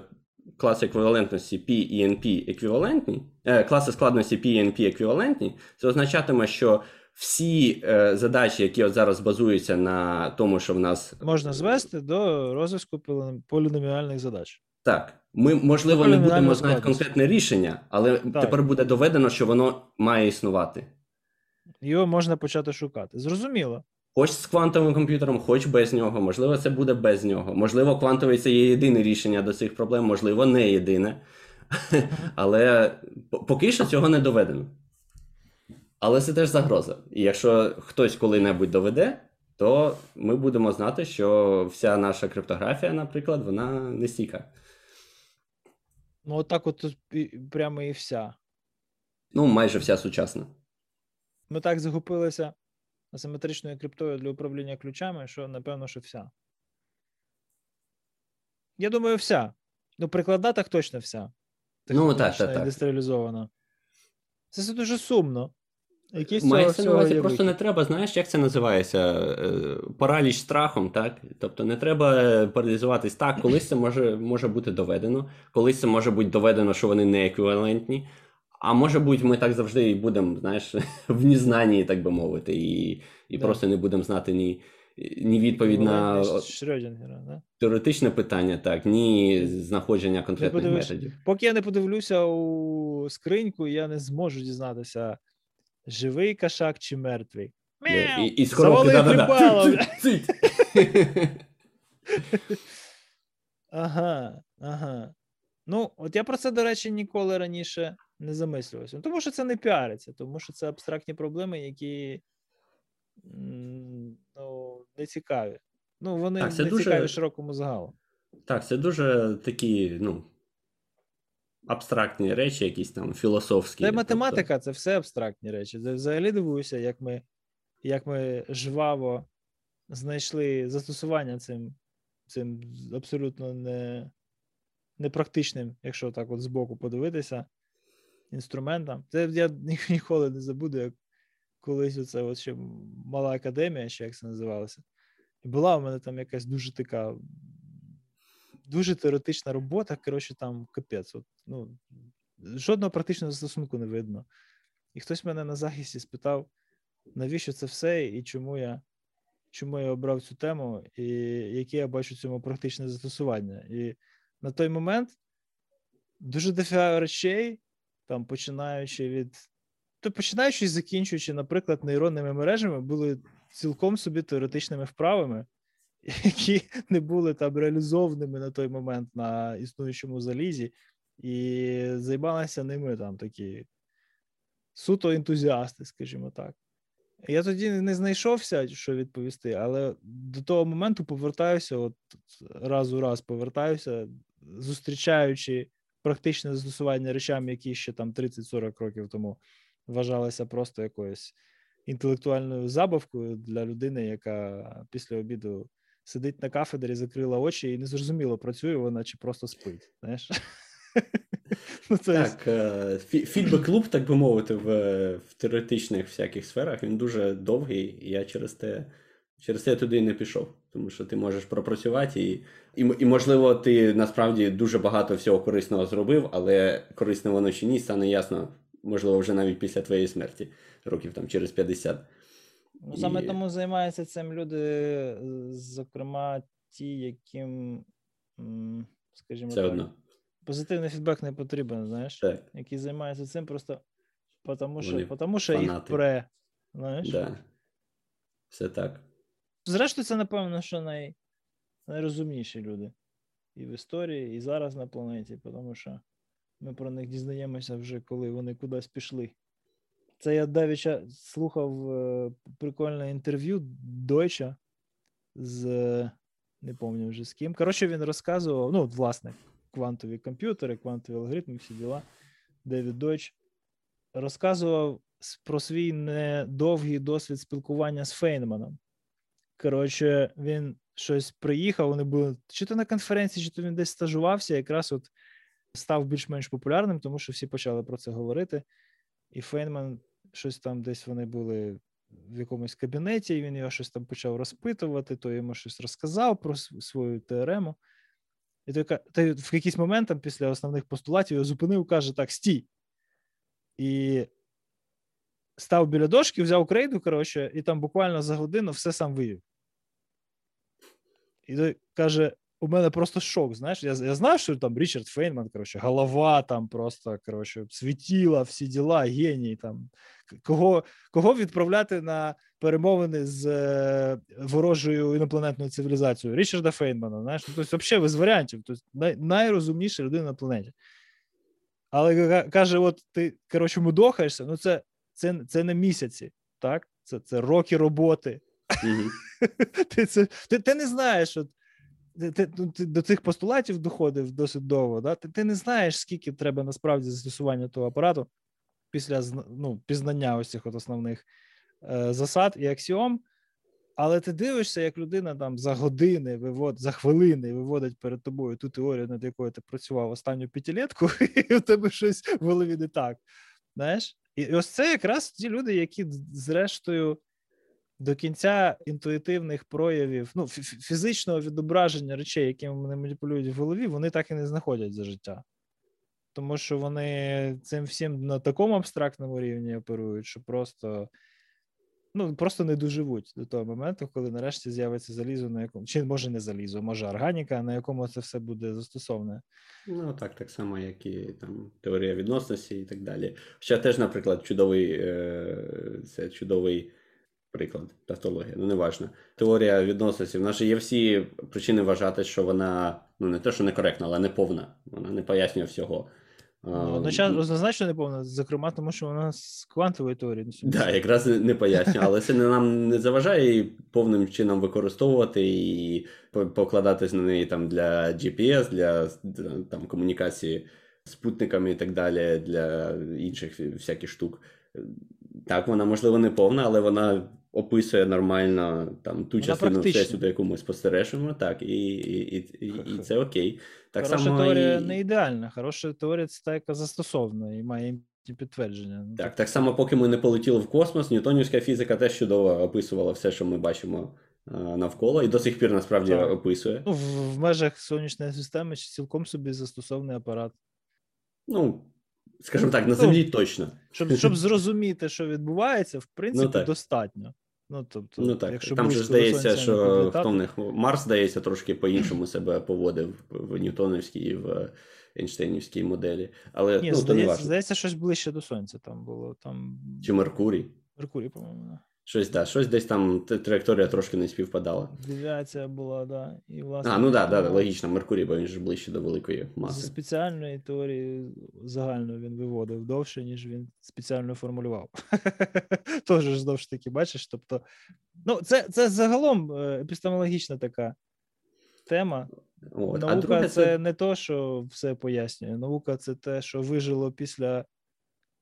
класи еквівалентності P і NP еквівалентні, е, класи складності P і NP еквівалентні, це означатиме, що всі е, задачі, які от зараз базуються на тому, що в нас можна звести до розв'язку поліноміальних задач. Так, ми можливо не будемо знати конкретне рішення, але так. тепер буде доведено, що воно має існувати. Його можна почати шукати. Зрозуміло. Хоч з квантовим комп'ютером, хоч без нього. Можливо, це буде без нього. Можливо, квантовий це є єдине рішення до цих проблем, можливо, не єдине. Але поки що цього не доведено. Але це теж загроза. І якщо хтось коли-небудь доведе, то ми будемо знати, що вся наша криптографія, наприклад, вона не стійка. Ну, отак от тут прямо і вся. Ну, майже вся сучасна. Ми так захопилися асиметричною криптою для управління ключами, що, напевно, що вся. Я думаю, вся. Ну, прикладна так точно вся. Ну, так, так, так. індустріалізована. Це все дуже сумно. Якісь Мається на увазі, просто не треба, знаєш, як це називається? Е, параліч страхом, так? Тобто не треба паралізуватись так, колись це може може бути доведено, колись це може бути доведено, що вони не еквівалентні. А може бути, ми так завжди і будемо, знаєш, в незнанні, так би мовити, і і да. просто не будемо знати ні ні відповідь на Шрёдінгера, да? теоретичне питання, так, ні знаходження конкретних подивиш... методів. Поки я не подивлюся у скриньку, я не зможу дізнатися, живий кашак чи мертвий. І, і да, да, Ага, ага. Ну, от я про це, до речі, ніколи раніше не замислювався. Тому що це не піариться, тому що це абстрактні проблеми, які ну, не цікаві. Ну, вони так, не дуже... цікаві широкому загалу. Так, це дуже такі, ну. Абстрактні речі, якісь там філософські. Це тобто математика, тобто... це все абстрактні речі. Це взагалі дивуюся, як ми як ми жваво знайшли застосування цим цим абсолютно не, непрактичним, якщо так от збоку подивитися, інструментам. Це я ніколи не забуду, як колись оце от ще мала академія, ще як це називалося. І була у мене там якась дуже така. Дуже теоретична робота, коротше, там капець. От, ну, Жодного практичного застосунку не видно. І хтось мене на захисті спитав, навіщо це все, і чому я чому я обрав цю тему, і яке я бачу цьому практичне застосування. І на той момент дуже дофіга речей, там починаючи від. То починаючи і закінчуючи, наприклад, нейронними мережами, були цілком собі теоретичними вправами, які не були там реалізованими на той момент на існуючому залізі, і займалися ними там такі суто ентузіасти, скажімо так. Я тоді не знайшовся, що відповісти, але до того моменту повертаюся, от раз у раз повертаюся, зустрічаючи практичне застосування речам, які ще там 30-40 років тому вважалися просто якоюсь інтелектуальною забавкою для людини, яка після обіду сидить на кафедрі, закрила очі і не зрозуміло, працює вона чи просто спить. знаєш. Ну, Так, е, фідбек-клуб, так би мовити, в в теоретичних всяких сферах він дуже довгий, і я через те через те туди не пішов. Тому що ти можеш пропрацювати, і, і, і, можливо, ти насправді дуже багато всього корисного зробив, але корисне воно чи ні, стане ясно, можливо, вже навіть після твоєї смерті, років там через 50. Ну, Саме і... тому займаються цим люди, зокрема, ті, яким, скажімо Все так, одно. позитивний фідбек не потрібен, знаєш, так. які займаються цим просто тому, що, тому, що їх пре. знаєш. Да. Все так. Зрештою, це, напевно, що най... найрозумніші люди і в історії, і зараз на планеті, тому що ми про них дізнаємося вже, коли вони кудись пішли. Це я давіча слухав е, прикольне інтерв'ю Дойча з не пам'ятаю вже з ким. Коротше, він розказував, ну, власне, квантові комп'ютери, квантові алгоритми, всі діла. Девід Дойч розказував про свій недовгий досвід спілкування з Фейнманом. Коротше, він щось приїхав, вони були чи то на конференції, чи то він десь стажувався, якраз от став більш-менш популярним, тому що всі почали про це говорити. І Фейнман щось там десь вони були в якомусь кабінеті, і він його щось там почав розпитувати, то йому щось розказав про свою теорему. І той, той в якийсь момент там, після основних постулатів його зупинив, каже: так, стій. І став біля дошки, взяв крейду, коротше, і там буквально за годину все сам вивів. І той каже: у мене просто шок. Знаєш, я я знаю, що там Річард Фейнман, коротше, голова там просто коротше, світіла, всі діла, геній там. Кого кого відправляти на перемовини з е, ворожою інопланетною цивілізацією? Річарда Фейнмана, знаєш, ну, тобто, взагалі без варіантів. Тобто, най, найрозумніша людина на планеті. Але каже: от ти коротше, мудохаєшся, ну це це, це не місяці, так? Це це роки роботи Мгм. Ти, це, ти, ти не знаєш, от, ти, ти, ну, ти до цих постулатів доходив досить довго. Да? Ти, ти не знаєш, скільки треба насправді застосування того апарату після ну, пізнання ось цих от основних е, засад і аксіом. Але ти дивишся, як людина там за години вивод, за хвилини виводить перед тобою ту теорію, над якою ти працював останню п'ятилетку, і у тебе щось в голові не так. Знаєш? І ось це якраз ті люди, які зрештою до кінця інтуїтивних проявів, ну, фі- фі- фізичного відображення речей, якими вони маніпулюють в голові, вони так і не знаходять за життя. Тому що вони цим всім на такому абстрактному рівні оперують, що просто. Ну, просто не доживуть до того моменту, коли нарешті з'явиться залізо, на якому чи може не залізо, може органіка, на якому це все буде застосоване. Ну, так, так само, як і там теорія відносності і так далі. Ще теж, наприклад, чудовий, е, це чудовий приклад, тавтологія, ну неважно. Теорія відносності. В нас є всі причини вважати, що вона ну не те, що некоректна, але не повна. Вона не пояснює всього. А, Ну, одночасно однозначно не повна, зокрема, тому що вона з квантової теорії. Да, якраз не- пояснює, але це не нам не заважає її повним чином використовувати і покладатись на неї там для GPS, для для, там комунікації з спутниками і так далі, для інших всяких штук. Так, вона можливо не повна, але вона описує нормально там ту частину практична. всесвіту, яку ми спостережемо, так, і, і, і, і, це окей. Так Хороша само теорія і... не ідеальна. Хороша теорія це та, яка застосована і має підтвердження. Ну, Так, так само, поки ми не полетіли в космос, ньютонівська фізика теж чудово описувала все, що ми бачимо навколо, і до сих пір насправді Так. описує. Ну, в, в межах сонячної системи цілком собі застосований апарат. Ну, скажімо так, на Ну, землі точно. Щоб, щоб зрозуміти, що відбувається, в принципі, так. достатньо. Ну, тобто, Ну так, якщо там же здається, що в них Марс, здається, трошки по-іншому себе поводив в Ньютоновській і в Ейнштейнівській моделі. Але Ні, ну, то не здається, здається, щось ближче до сонця там було. Там Чи Меркурій. Меркурій, по-моєму. Щось, да, щось десь там траєкторія трошки не співпадала. Девіація була, да. І, власне, А, ну так, да, да, логічно, Меркурій, бо він ж ближче до великої Зі маси. спеціальної теорії загально він виводив довше, ніж він спеціально формулював. Тож ж знову ж таки, бачиш. Тобто, ну, це, це загалом е, епістемологічна така тема. От. А Наука друге, це не то, що все пояснює. Наука це те, що вижило після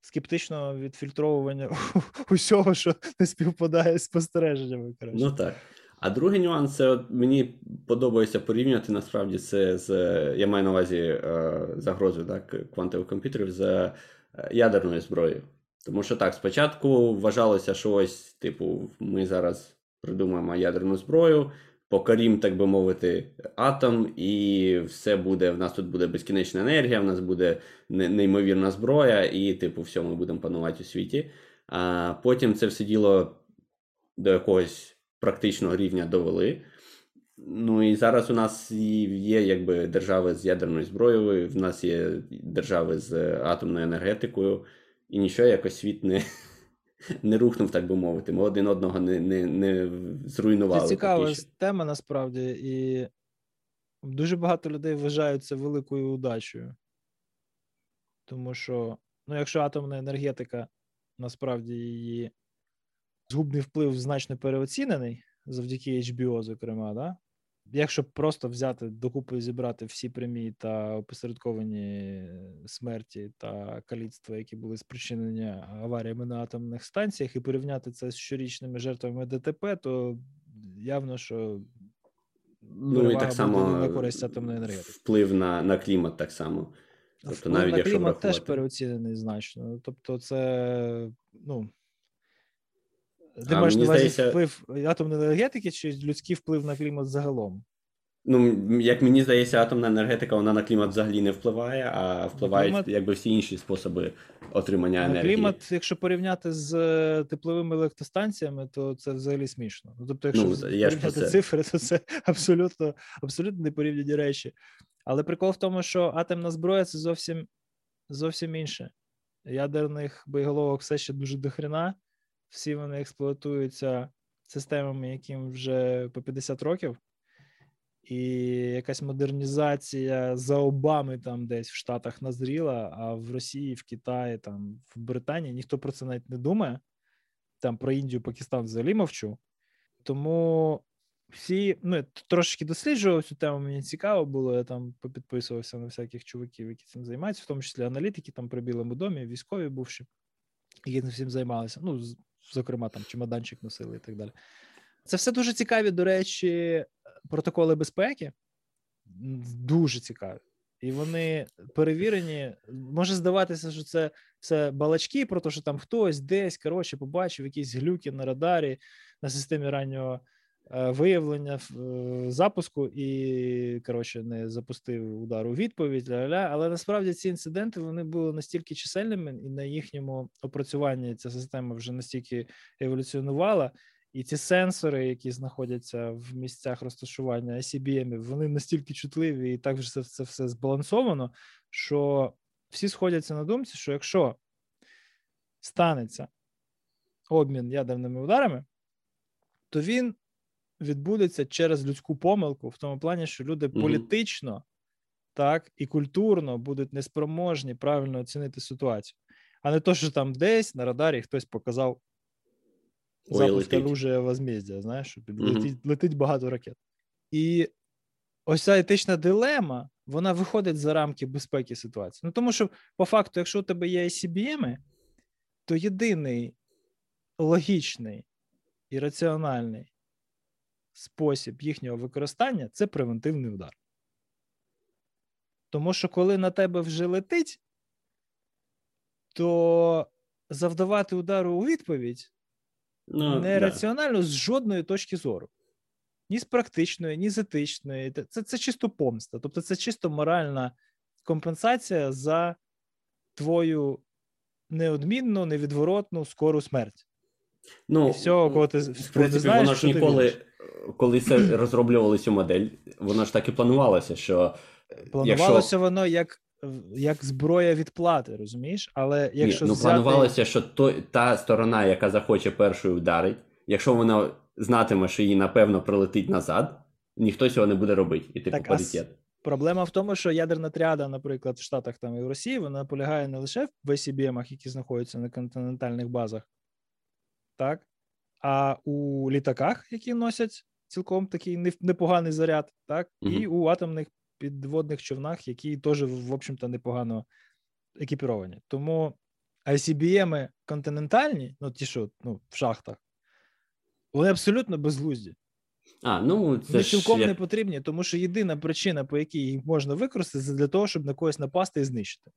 скептичного відфільтровування усього, що не співпадає з спостереженнями. Коротше. Ну так. А другий нюанс це от мені подобається порівняти насправді це з я маю на увазі е, загрозу так, квантових комп'ютерів з е, ядерною зброєю. Тому що так, спочатку вважалося, що ось, типу, ми зараз придумаємо ядерну зброю, покорім, так би мовити, атом, і все буде. В нас тут буде безкінечна енергія, в нас буде неймовірна зброя, і, типу, все, ми будемо панувати у світі. А потім це все діло до якогось практичного рівня довели. Ну і зараз у нас є якби держави з ядерною зброєю, в нас є держави з атомною енергетикою, і нічого якось світ не, не рухнув, так би мовити. Ми один одного не, не, не зруйнували. Це цікава що. тема насправді, і дуже багато людей вважають це великою удачею. Тому що, ну, якщо атомна енергетика насправді її згубний вплив значно переоцінений завдяки HBO, зокрема, да? Якщо просто взяти докупи зібрати всі прямі та опосередковані смерті та каліцтва, які були спричинені аваріями на атомних станціях, і порівняти це з щорічними жертвами ДТП, то явно, що Ну і так само на користь атомної енергетики. вплив на, на клімат так само. Тобто, Вплив навіть на якщо клімат теж переоцінений значно. Тобто, це ну. Ти А маєш на увазі здається- вплив атомної енергетики чи людський вплив на клімат загалом? Ну, як мені здається, атомна енергетика вона на клімат взагалі не впливає, а впливають клімат- якби всі інші способи отримання На енергії. клімат, якщо порівняти з е, тепловими електростанціями, то це взагалі смішно. Ну, тобто, якщо Ну, порівняти це. цифри, то це абсолютно, абсолютно непорівняні речі. Але прикол в тому, що атомна зброя це зовсім, зовсім інше. Ядерних боєголовок все ще дуже дохрена. Всі вони експлуатуються системами, яким вже по 50 років. І якась модернізація за Обами там десь в Штатах назріла, а в Росії, в Китаї, там в Британії ніхто про це навіть не думає. Там про Індію, Пакистан взагалі мовчу. Тому всі, ну, трошки досліджував цю тему, мені цікаво було, я там попідписувався на всяких чуваків, які цим займаються, в тому числі аналітики там при Білому домі, військові бувші, які цим займалися. Ну, зокрема, там чемоданчик носили і так далі. Це все дуже цікаві, до речі, протоколи безпеки. Дуже цікаві. І вони перевірені. Може здаватися, що це все балачки, про те, що там хтось десь коротше побачив якісь глюки на радарі на системі раннього виявлення е, запуску і коротше не запустив удар у відповідь. Ля-ля. Але насправді ці інциденти вони були настільки чисельними, і на їхньому опрацюванні ця система вже настільки еволюціонувала. І ці сенсори, які знаходяться в місцях розташування ICBM, вони настільки чутливі і так вже це, це все збалансовано, що всі сходяться на думці, що якщо станеться обмін ядерними ударами, то він відбудеться через людську помилку, в тому плані, що люди mm-hmm. політично так і культурно будуть неспроможні правильно оцінити ситуацію, а не то, що там десь на радарі хтось показав запуск оружия возмездя, знаєш, що летить, mm-hmm. летить багато ракет. І ось ця етична дилема, вона виходить за рамки безпеки ситуації. Ну тому що, по факту, якщо у тебе є ICBM, то єдиний логічний і раціональний спосіб їхнього використання це превентивний удар. Тому що коли на тебе вже летить, то завдавати удару у відповідь ну, нераціонально да. з жодної точки зору. Ні з практичної, ні з етичної. Це це чисто помста. Тобто, це чисто моральна компенсація за твою неодмінну, невідворотну, скору смерть. Ну, І всього, кого ти, в принципі, знаєш, воно ж ніколи, коли це розроблювали цю модель, воно ж так і планувалося, що. Планувалося якщо... воно як як зброя відплати, розумієш? Але якщо Ні, ну, взяти... планувалося, що то, та сторона, яка захоче першою вдарить, якщо вона знатиме, що їй напевно прилетить назад, ніхто цього не буде робити. І типу паритет. Проблема в тому, що ядерна тріада, наприклад, в Штатах там і в Росії, вона полягає не лише в ICBM, які знаходяться на континентальних базах, так, а у літаках, які носять цілком такий непоганий заряд, так, угу. і у атомних підводних човнах, які теж, в общем-то, непогано екіпіровані. Тому ICBM континентальні, ну ті, що ну, в шахтах, вони абсолютно безглузді. А, ну, це Вони цілком ж... не потрібні, тому що єдина причина, по якій їх можна використати, це для того, щоб на когось напасти і знищити.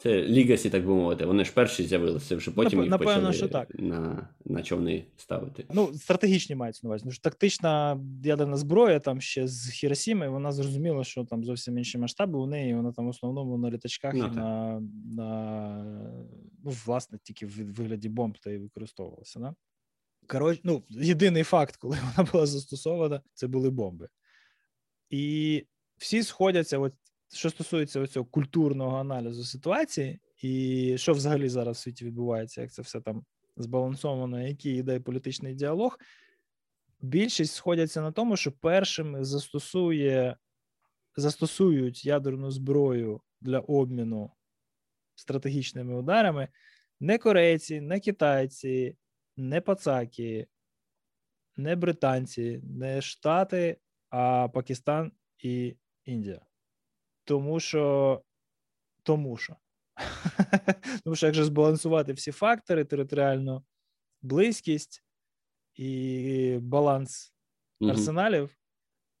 Це Лігасі, так би мовити. Вони ж перші з'явилися, вже потім їх Напевно, почали що так. на на човни ставити. Ну, стратегічні мається на увазі. Ну, тактична ядерна зброя там ще з Хіросіми, вона зрозуміла, що там зовсім інші масштаби у неї. Вона там в основному на літачках ну, і на, на ну, власне, тільки в вигляді бомб та й використовувалася. Да? Коротше, ну, єдиний факт, коли вона була застосована, це були бомби. І всі сходяться, от що стосується цього культурного аналізу ситуації, і що взагалі зараз в світі відбувається, як це все там збалансовано, який йде політичний діалог, більшість сходяться на тому, що першими застосує, застосують ядерну зброю для обміну стратегічними ударами не корейці, не китайці, не пацаки, не британці, не Штати, а Пакистан і Індія. Тому що тому що. Тому що якщо збалансувати всі фактори, територіальну близькість і баланс mm-hmm. арсеналів,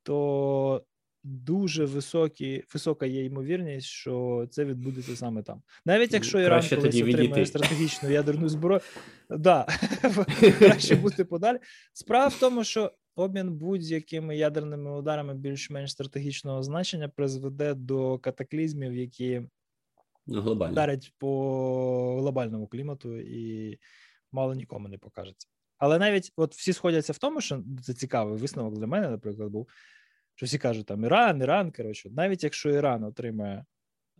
то дуже високі, висока є ймовірність, що це відбудеться саме там. Навіть якщо Іран колись отримає стратегічну ядерну зброю, да, краще бути подалі. Справа в тому, що обмін будь-якими ядерними ударами більш-менш стратегічного значення призведе до катаклізмів, які ну, вдарять по глобальному клімату і мало нікому не покажеться. Але навіть от всі сходяться в тому, що це цікавий висновок для мене, наприклад, був що всі кажуть, там Іран, Іран. Коротше, навіть якщо Іран отримає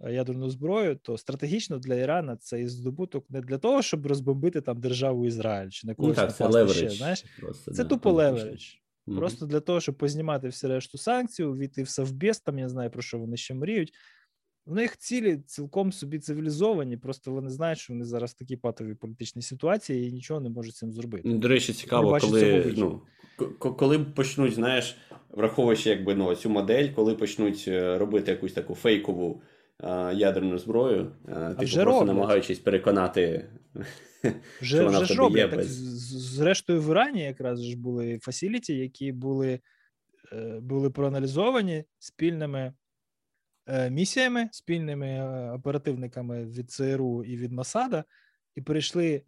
е, ядерну зброю, то стратегічно для Ірана цей здобуток не для того, щоб розбомбити там державу Ізраїль чи на когось ну, так, це леверидж, ще. Знаєш, просто, це да, тупо леверидж. Mm-hmm. Просто для того, щоб познімати всі решту санкцій, увійти в Совбез, там я знаю про що вони ще мріють. в них цілі цілком собі цивілізовані, просто вони знають, що вони зараз в такій патовій політичній ситуації і нічого не можуть з цим зробити. До речі, цікаво, коли ну, коли почнуть, знаєш, враховуючи якби ну, цю модель, коли почнуть е, робити якусь таку фейкову ядерну зброю, а, типу просто роблять. намагаючись переконати. Вже що вона вже ж роблять. Є, так, Зрештою, в Ірані якраз ж були фасіліті, які були е, були проаналізовані спільними Е, місіями, спільними е, оперативниками від ЦРУ і від Масада, і прийшли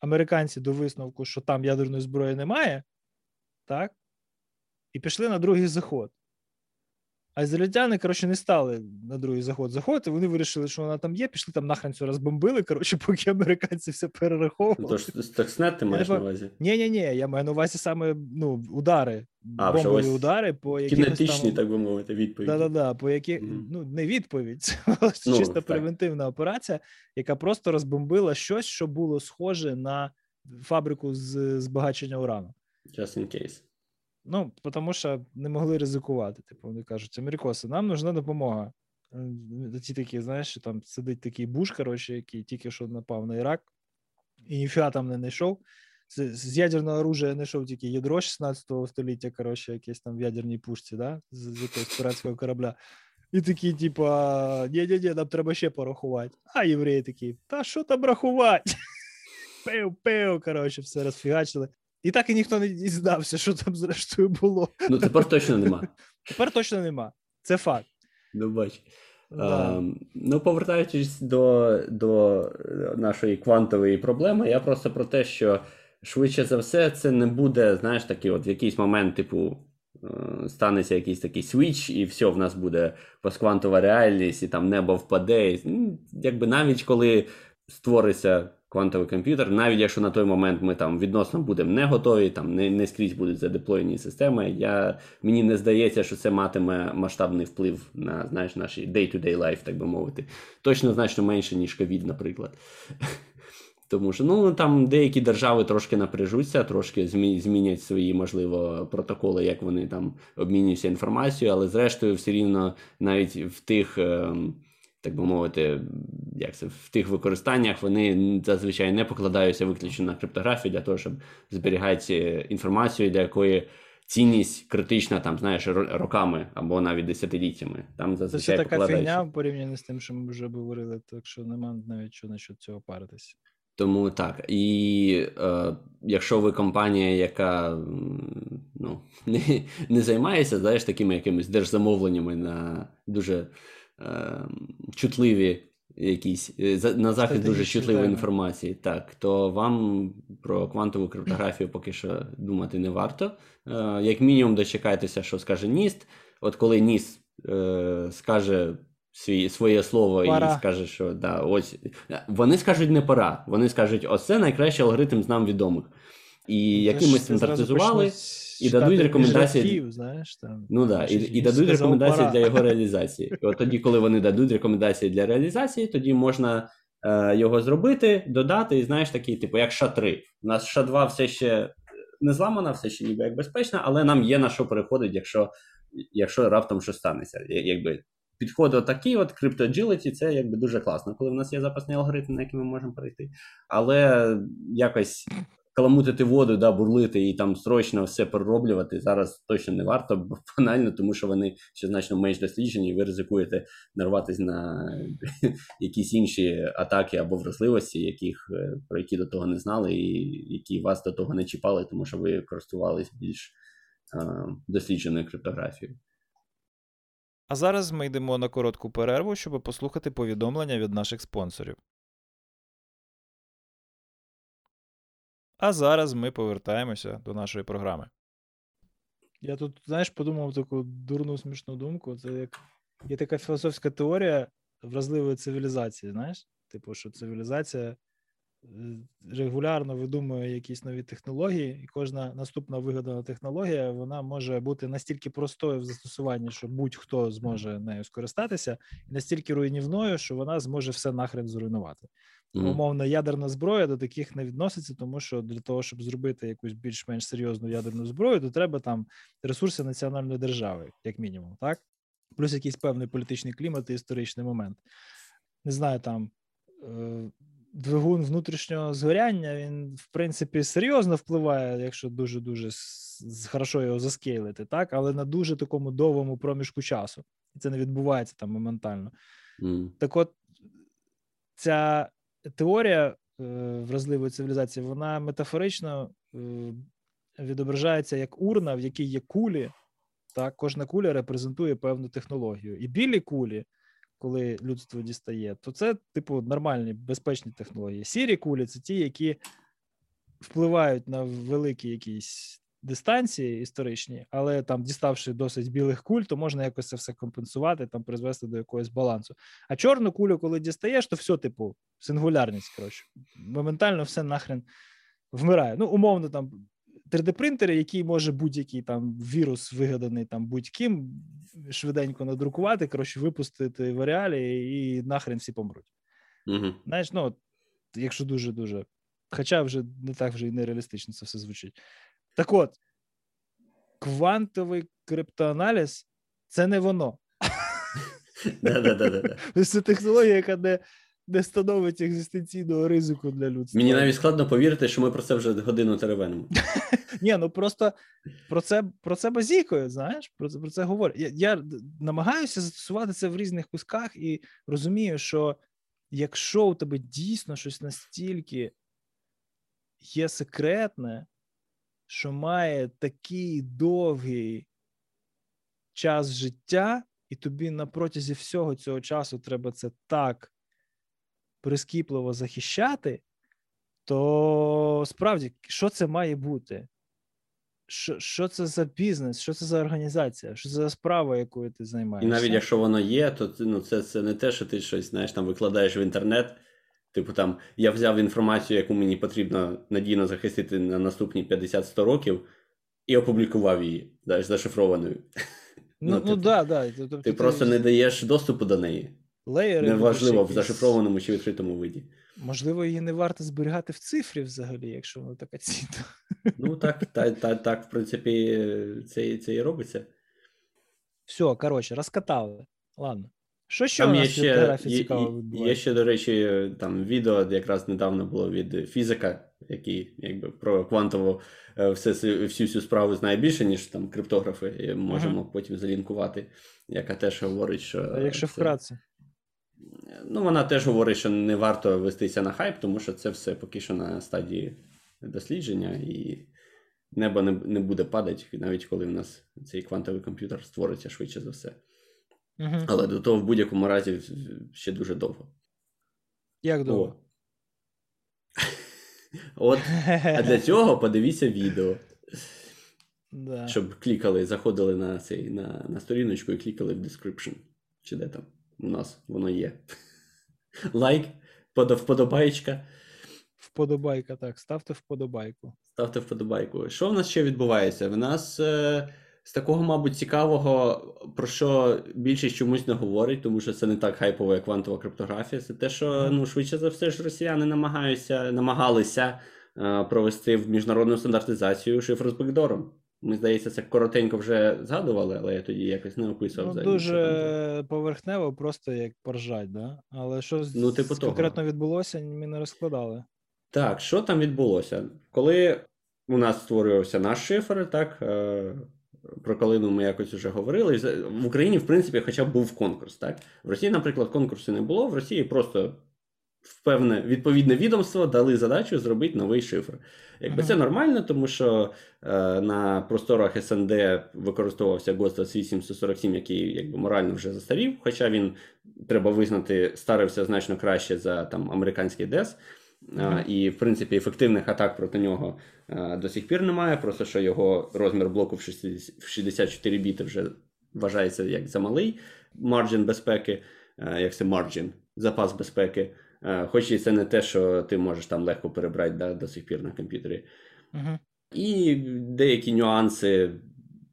американці до висновку, що там ядерної зброї немає, так? І пішли на другий заход. А ізраїльтяни, коротше, не стали на другий заход заходити. Вони вирішили, що вона там є, пішли там нахрен все розбомбили. Коротше, поки американці все перераховували. Тож Стокснет ти маєш на увазі? Ні, ні, ні, я маю на увазі саме ну, удари, а, бомбові удари, по якихось Кінетичні, там... так би мовити, відповіді. Да-да-да, по які... Mm-hmm. Ну, не відповідь, це ну, чисто так. превентивна операція, яка просто розбомбила щось, що було схоже на фабрику з збагачення урану. Just in case. Ну, тому що не могли ризикувати. Типу, вони кажуть, Америкоси, нам нужна допомога. Ті такі, знаєш, там сидить такий буш, коротше, який тільки що напав на Ірак, і ніфіга там не знайшов. З, ядерного оружия знайшов тільки ядро 16 століття, коротше, якесь там в ядерній пушці, да? з, з якогось піратського корабля. І такі, типа, ні-ні-ні, нам треба ще порахувати. А євреї такі, та що там рахувати? Пив-пив, коротше, все розфігачили. І так і ніхто не дізнався, що там зрештою було. Ну тепер точно нема. Тепер точно нема. Це факт. Ну, бач. Да. Um, ну, повертаючись до до нашої квантової проблеми, я просто про те, що швидше за все, це не буде, знаєш, такий от в якийсь момент, типу, е, станеться якийсь такий свіч, і все, в нас буде постквантова реальність, і там небо впаде. І, ну, якби навіть коли створиться квантовий комп'ютер, навіть якщо на той момент ми там відносно будемо не готові, там не не скрізь будуть задеплоєні системи. Я, Мені не здається, що це матиме масштабний вплив на знаєш, наш day-to-day life, так би мовити. Точно значно менше, ніж ковід, наприклад. Тому що ну там деякі держави трошки напряжуться, трошки змінять свої, можливо, протоколи, як вони там обмінюються інформацією, але зрештою, все рівно навіть в тих. Е- так би мовити, як це в тих використаннях вони зазвичай не покладаються виключно на криптографію для того, щоб зберігати інформацію, для якої цінність критична, там, знаєш, роками або навіть десятиліттями. Там зазвичай Це така фігня в порівнянні з тим, що ми вже говорили, так що немає навіть що насчет цього паритися. Тому так. І е, якщо ви компанія, яка ну, не не займається знаєш, такими якимись держзамовленнями на дуже Ем, чутливі якісь е, на захист дуже чутливої інформації, так, то вам про квантову криптографію поки що думати не варто. Е, як мінімум, дочекайтеся, що скаже Ніст. От коли Ніс е, скаже свій, своє слово пора. і скаже, що да, ось вони скажуть не пора, вони скажуть, ось це найкращий алгоритм з нам відомих. І який ми стандартизували і дадуть рекомендації. знаєш, там, ну да, і і дадуть рекомендації для його реалізації. І от тоді, коли вони дадуть рекомендації для реалізації, тоді можна е, його зробити, додати, і знаєш, такий, типу, як ша-3. У нас ша-2 все ще не зламана, все ще ніби як безпечна, але нам є на що переходить, якщо якщо раптом щось станеться. Якби Підходи отакі, от CryptoAgility, це якби дуже класно, коли в нас є запасний алгоритм, на який ми можемо перейти. Але якось каламутити воду, да, бурлити і там срочно все перероблювати зараз точно не варто, банально, тому що вони ще значно менш досліджені, і ви ризикуєте нарватись на якісь інші атаки або вразливості, яких е, про які до того не знали, і які вас до того не чіпали, тому що ви користувались більш а, дослідженою криптографією. А зараз ми йдемо на коротку перерву, щоб послухати повідомлення від наших спонсорів. А зараз ми повертаємося до нашої програми. Я тут, знаєш, подумав таку дурну смішну думку. Це як є така філософська теорія вразливої цивілізації, знаєш? Типу, що цивілізація е, регулярно видумує якісь нові технології, і кожна наступна вигадана технологія вона може бути настільки простою в застосуванні, що будь-хто зможе нею скористатися, і настільки руйнівною, що вона зможе все нахрен зруйнувати. Mm. Умовно, ядерна зброя до таких не відноситься, тому що для того, щоб зробити якусь більш-менш серйозну ядерну зброю, то треба там ресурси національної держави, як мінімум, так? плюс якийсь певний політичний клімат і історичний момент. Не знаю, там е, двигун внутрішнього згоряння, він, в принципі, серйозно впливає, якщо дуже-дуже хорошо його заскейлити, так, але на дуже такому довгому проміжку часу. І це не відбувається там моментально. Mm. Так от ця теорія е, вразливої цивілізації, вона метафорично е, відображається як урна, в якій є кулі. Так, Кожна куля репрезентує певну технологію. І білі кулі, коли людство дістає, то це, типу, нормальні безпечні технології. Сірі кулі це ті, які впливають на великі якісь дистанції історичні, але там, діставши досить білих куль, то можна якось це все компенсувати, там призвести до якогось балансу. А чорну кулю, коли дістаєш, то все, типу, сингулярність. коротше. Моментально все нахрен вмирає. Ну, умовно, там 3D-принтери, який може будь-який там вірус, вигаданий там будь-ким, швиденько надрукувати, коротше, випустити в реалі і нахрен всі помруть. Угу. Знаєш, ну, якщо дуже-дуже. Хоча вже не так вже і нереалістично це все звучить. Так от, квантовий криптоаналіз це не воно. Це технологія, яка не не становить екзистенційного ризику для людства. Мені навіть складно повірити, що ми про це вже годину теревенимо. Ні, ну просто про це про це базікою, знаєш, про це про це говорю. Я, я намагаюся застосувати це в різних кусках і розумію, що якщо у тебе дійсно щось настільки є секретне, що має такий довгий час життя, і тобі на протязі всього цього часу треба це так прискіпливо захищати, то справді, що це має бути? Що що це за бізнес, що це за організація, що це за справа, якою ти займаєшся? І навіть якщо воно є, то ну, це це не те, що ти щось знаєш, там викладаєш в інтернет. Типу, там я взяв інформацію, яку мені потрібно надійно захистити на наступні 50-100 років, і опублікував її, знаєш, зашифрованою. Ну, ну, ну типу, да, да. Тобто, ти, ти просто не даєш доступу до неї. Леєри Неважливо в зашифрованому чи відкритому виді. Можливо, її не варто зберігати в цифрі взагалі, якщо вона така цінна. Ну так, та, та, так, в принципі, це це і робиться. Все, коротше, розкатали. Ладно. Що ще там у нас є ще, цікаво відбувається? Є ще, до речі, там відео якраз недавно було від фізика, який якби про квантову е, все, всю цю справу знає більше, ніж там криптографи, і можемо ага. потім залінкувати, яка теж говорить, що. А якщо це... вкратце? Ну, вона теж говорить, що не варто вестися на хайп, тому що це все поки що на стадії дослідження, і небо не не буде падати, навіть коли в нас цей квантовий комп'ютер створиться швидше за все. Угу. Але до того в будь-якому разі ще дуже довго. Як довго? От, А для цього подивіться відео. Да. Щоб клікали, заходили на цей, на, на сторіночку і клікали в description. Чи де там у нас воно є. Лайк, вподобайка. Вподобайка, так. Ставте вподобайку. Ставте вподобайку. Що в нас ще відбувається? В нас. Е... З такого, мабуть, цікавого, про що більшість чомусь не говорить, тому що це не так хайпово, як квантова криптографія. Це те, що ну швидше за все ж росіяни намагаються намагалися е, провести в міжнародну стандартизацію шифру з бекдором. Ми здається, це коротенько вже згадували, але я тоді якось не описував. Ну, Дуже поверхнево, просто як поржать, да? Але що ну, типу конкретно того. відбулося, ми не розкладали. Так, що там відбулося? Коли у нас створювався наш шифр, так. Е, про калину ми якось вже говорили. В Україні, в принципі, хоча б був конкурс. Так? В Росії, наприклад, конкурсу не було. В Росії просто в певне відповідне відомство дали задачу зробити новий шифр. Якби uh-huh. це нормально, тому що е, на просторах СНД використовувався ГОСТАС 8147, який якби морально вже застарів, хоча він треба визнати, старився значно краще за там американський ДЕС. І, в принципі, ефективних атак проти нього до сих пір немає. Просто що його розмір блоку в 64 біти вже вважається як замалий margin безпеки, як це margin, запас безпеки. Хоч і це не те, що ти можеш там легко перебрати да, до сих пір на комп'ютері. Mm-hmm. І деякі нюанси.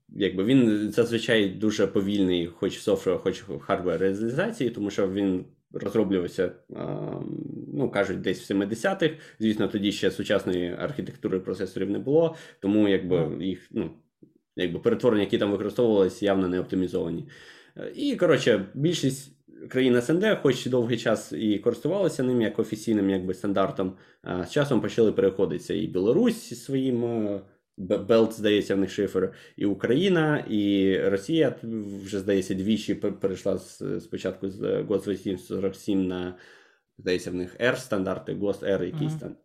Якби він зазвичай дуже повільний, хоч в software, хоч в hardware реалізації, тому що він розроблювався, ну кажуть, десь в 70-х. Звісно, тоді ще сучасної архітектури процесорів не було, тому якби їх ну, якби перетворення, які там використовувалися, явно не оптимізовані. І, коротше, більшість країн СНД, хоч довгий час і користувалися ним як офіційним якби, стандартом, з часом почали переходитися і Білорусь зі своїм. Белт, здається, в них шифер, і Україна, і Росія вже, здається, двічі перейшла спочатку з ГОС 847 на, здається, в них R стандарти, ГОС R якийсь там.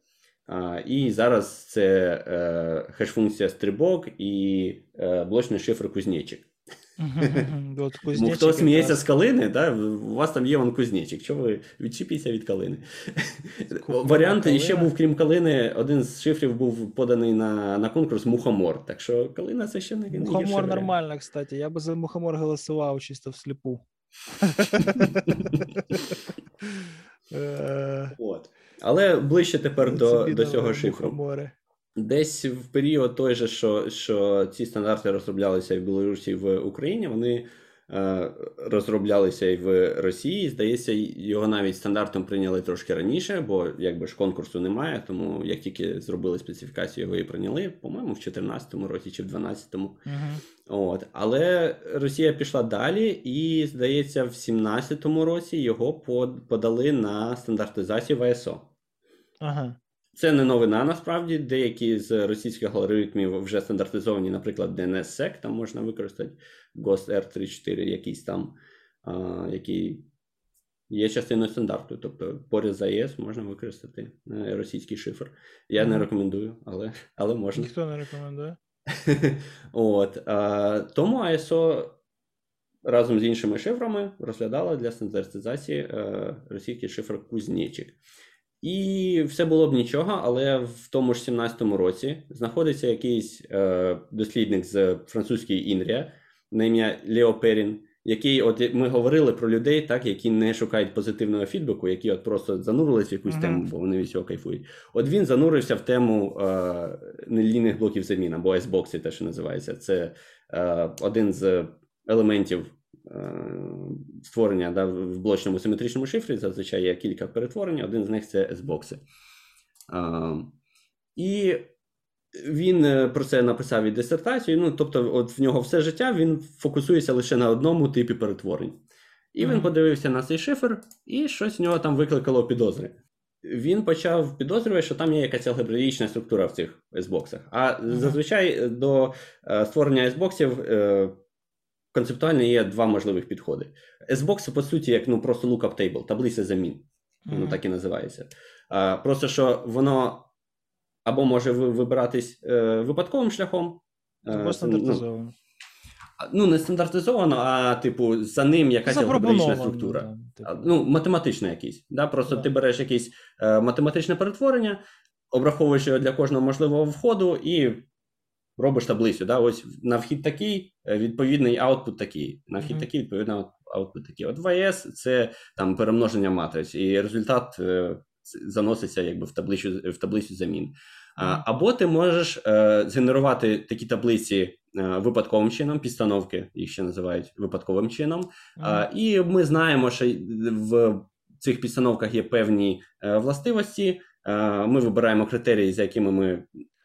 А, І зараз це е, хеш-функція стрибок і е, блочний шифр кузнечик. От ну, Хто сміється з калини, да? у вас там є вон кузнечик. Чого ви відчіпіться від калини? Варіант ще був, крім калини, один з шифрів був поданий на на конкурс Мухомор. Так що калина це ще не Мухомор нормально, кстати. Я би за мухомор голосував чисто всліпу. От. Але ближче тепер до до цього шифру. Десь в період той же, що що ці стандарти розроблялися і в Білорусі і в Україні, вони е, розроблялися і в Росії. Здається, його навіть стандартом прийняли трошки раніше, бо якби ж конкурсу немає. Тому як тільки зробили специфікацію, його і прийняли, по-моєму, в 2014 році чи в 2012. Угу. От. Але Росія пішла далі, і здається, в 2017 році його подали на стандартизацію в АСО. Ага. Це не новина, насправді. Деякі з російських алгоритмів вже стандартизовані, наприклад, DNSSEC, там можна використати GOST R34, якийсь там, а, який є частиною стандарту. Тобто поряд з AES можна використати е, російський шифр. Я mm. не рекомендую, але але можна. Ніхто не рекомендує. От, а, Тому ISO разом з іншими шифрами розглядала для стандартизації а, е, російський шифр Кузнечик. І все було б нічого, але в тому ж 17-му році знаходиться якийсь е, дослідник з французької Інрія на ім'я Лео Перін, який, от ми говорили про людей, так, які не шукають позитивного фідбеку, які от просто занурились в якусь uh-huh. тему, бо вони від цього кайфують. От він занурився в тему е, нелінійних блоків замін, або S-бокси, те, що називається. Це е, один з елементів створення да, в блочному симетричному шифрі. Зазвичай є кілька перетворень, один з них це S-бокси. І він е, про це написав і дисертацію. Ну, тобто, от в нього все життя він фокусується лише на одному типі перетворень. І він подивився на цей шифр, і щось в нього там викликало підозри. Він почав підозрювати, що там є якась алгебраїчна структура в цих S-боксах. А зазвичай до е, створення S-боксів концептуально є два можливих підходи. S-Box, по суті, як ну просто lookup table, таблиця замін. Воно mm-hmm. так і називається. А, Просто що воно або може вибиратись е, випадковим шляхом. Або ну, стандартизовано. Ну, не стандартизовано, а типу, за ним якась алгебраїчна структура. Да, типу. Ну, математична якийсь. Да? Просто да. ти береш якесь е, математичне перетворення, обраховуєш його для кожного можливого входу, і робиш таблицю. Да? Ось на вхід такий, е, відповідний аутпут такий. На вхід mm-hmm. такий, відповідно, аутпут такий. От 2С це там перемноження матриць, і результат е, заноситься якби в таблицю в таблицю замін. Або ти можеш е, згенерувати такі таблиці е, випадковим чином, підстановки їх ще називають випадковим чином. Mm-hmm. І ми знаємо, що в цих підстановках є певні е, властивості. Ми вибираємо критерії, за якими ми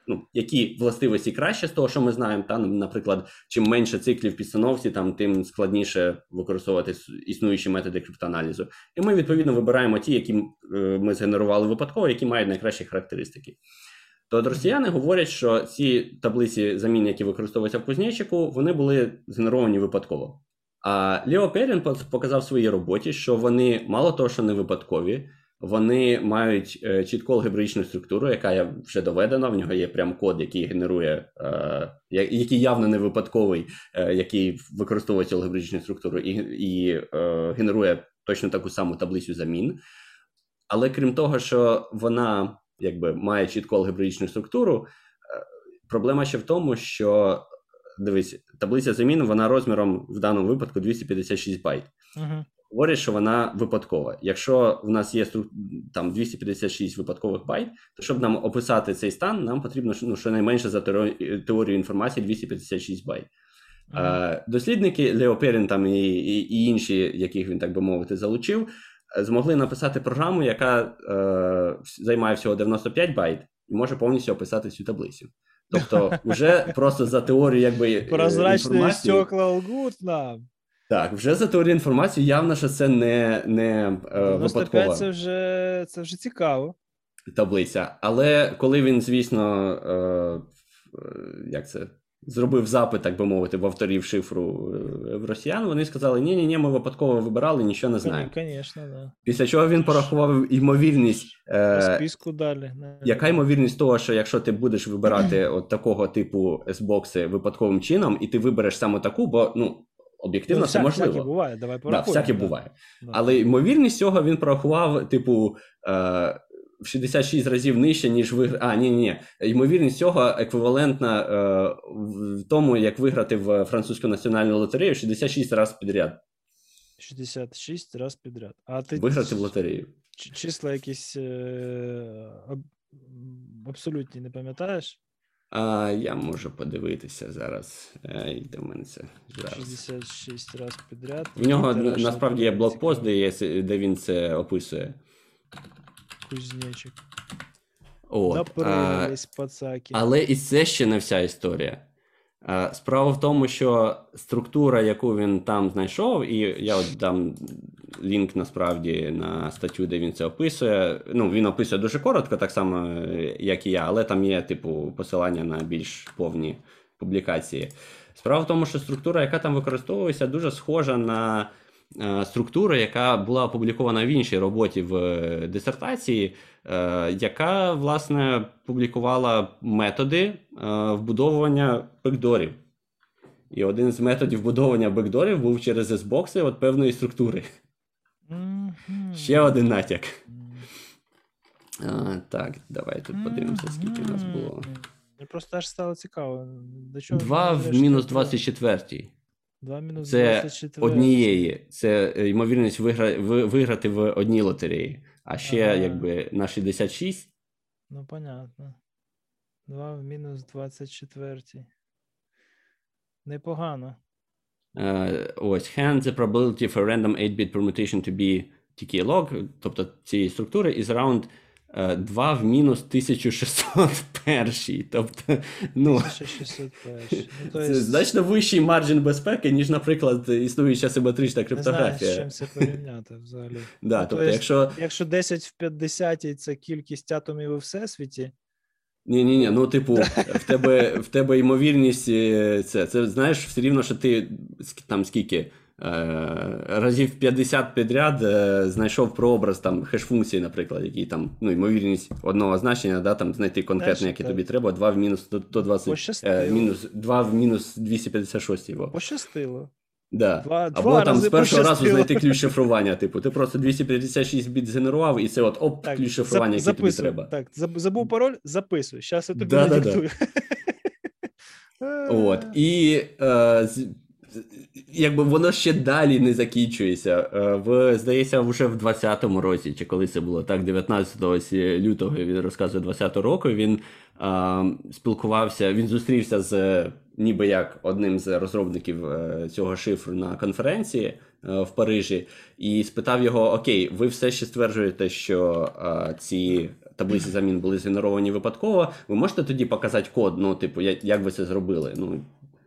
ну, які властивості краще з того, що ми знаємо. Та, Наприклад, чим менше циклів підстановці, там тим складніше використовувати існуючі методи криптоаналізу. І ми відповідно вибираємо ті, які е, ми згенерували випадково, які мають найкращі характеристики. То от росіяни говорять, що ці таблиці замін, які використовуються в кузнечику, вони були згенеровані випадково. А Лео Перін показав своїй роботі, що вони мало того, що не випадкові, вони мають е, чітку алгебраїчну структуру, яка є вже доведена. В нього є прям код, який генерує, е, який явно не випадковий, е, який використовує цю алгебраїчну структуру і і генерує точно таку саму таблицю замін. Але крім того, що вона якби має чітку алгебраїчну структуру, проблема ще в тому, що дивись, таблиця замін вона розміром в даному випадку 256 байт. Uh-huh говорять, що вона випадкова. Якщо в нас є там 256 випадкових байт, то щоб нам описати цей стан, нам потрібно ну, щонайменше за теорію інформації 256 байт. Ага. Дослідники Лео Перін там і, і, і інші, яких він так би мовити, залучив, змогли написати програму, яка е, займає всього 95 байт і може повністю описати цю таблицю. Тобто, вже просто за теорію, якби прозрачні стекла лгут нам. Так, вже за теорією інформації явно, що це не не е, 95 випадкова це вже, це вже цікаво. таблиця. Але коли він, звісно, е, е, як це, зробив запит, так би мовити, в авторів шифру е, в росіян, вони сказали: ні, ні, ні, ми випадково вибирали, нічого не знаємо. Звісно, да. Після чого він порахував ймовірність. Е, списку далі. яка ймовірність того, що якщо ти будеш вибирати от такого типу S-бокси випадковим чином, і ти вибереш саме таку, бо ну об'єктивно ну, це вся- можливо. Всяке буває, давай Да, всяке да. буває. Да. Але ймовірність цього він порахував, типу, е, в 66 разів нижче, ніж вигр... А, ні, ні, ні. Ймовірність цього еквівалентна е, в тому, як виграти в французьку національну лотерею 66 разів підряд. 66 раз підряд. А ти Виграти в лотерею. числа якісь е, аб- абсолютні не пам'ятаєш? А я можу подивитися зараз. Е, і в мене це зараз. 66 раз підряд. В нього Тираж на- насправді є блокпост, де, є, де він це описує. Кузнечик. От, а, пацаки. але і це ще не вся історія. А, Справа в тому, що структура, яку він там знайшов, і я от дам лінк насправді на статтю, де він це описує. Ну, він описує дуже коротко, так само, як і я, але там є, типу, посилання на більш повні публікації. Справа в тому, що структура, яка там використовується, дуже схожа на е, структуру, яка була опублікована в іншій роботі в е, дисертації, е, яка, власне, публікувала методи вбудовування бекдорів. І один з методів вбудовування бекдорів був через S-бокси от певної структури. Ще один натяк. А, так, давай тут подивимося, скільки в нас було. Мені просто аж стало цікаво. До чого 2 в мінус 24. 2 мінус Це 24. однієї. Це е, ймовірність вигра... виграти в одній лотереї. А ще, Ага. якби на 66. Ну, понятно. 2 в мінус 24. Непогано. Е, ось hand the probability for random 8-bit permutation to be TK log, тобто цієї структури, is around е, 2 в мінус 1601. Тобто, ну, 1601. Ну, це значно вищий марджин безпеки, ніж, наприклад, існуюча симетрична не знаю, з криптографія. чим це порівняти взагалі. Да, Ну, то тобто, Якщо 10 в 50 це кількість атомів у всесвіті, Ні, ні, ні, ну, типу, в тебе, в тебе ймовірність е, це, це знаєш, все рівно, що ти там скільки е, разів 50 підряд е, знайшов прообраз там хеш-функції, наприклад, який там, ну, ймовірність одного значення, да, там знайти конкретне, яке тобі треба, 2 в мінус до, до 20, е, мінус, 2 в мінус 256 його. пощастило. Да. Два- Або два там з першого разу знайти ключ шифрування. Типу, ти просто 256 біт згенерував, і це от оп, Так, ключ шифрування, який тобі треба. Так, заб- забув пароль, записуй. Зараз я тобі Да-да-да. От. І е, з- якби воно ще далі не закінчується. Е, в, здається, вже в 20-му році, чи коли це було так, 19 лютого він розказує 20-го року. Він е, спілкувався, він зустрівся з ніби як одним з розробників е, цього шифру на конференції е, в Парижі, і спитав його: Окей, ви все ще стверджуєте, що е, ці таблиці замін були згенеровані випадково. Ви можете тоді показати код? Ну, типу, як, ви це зробили? Ну,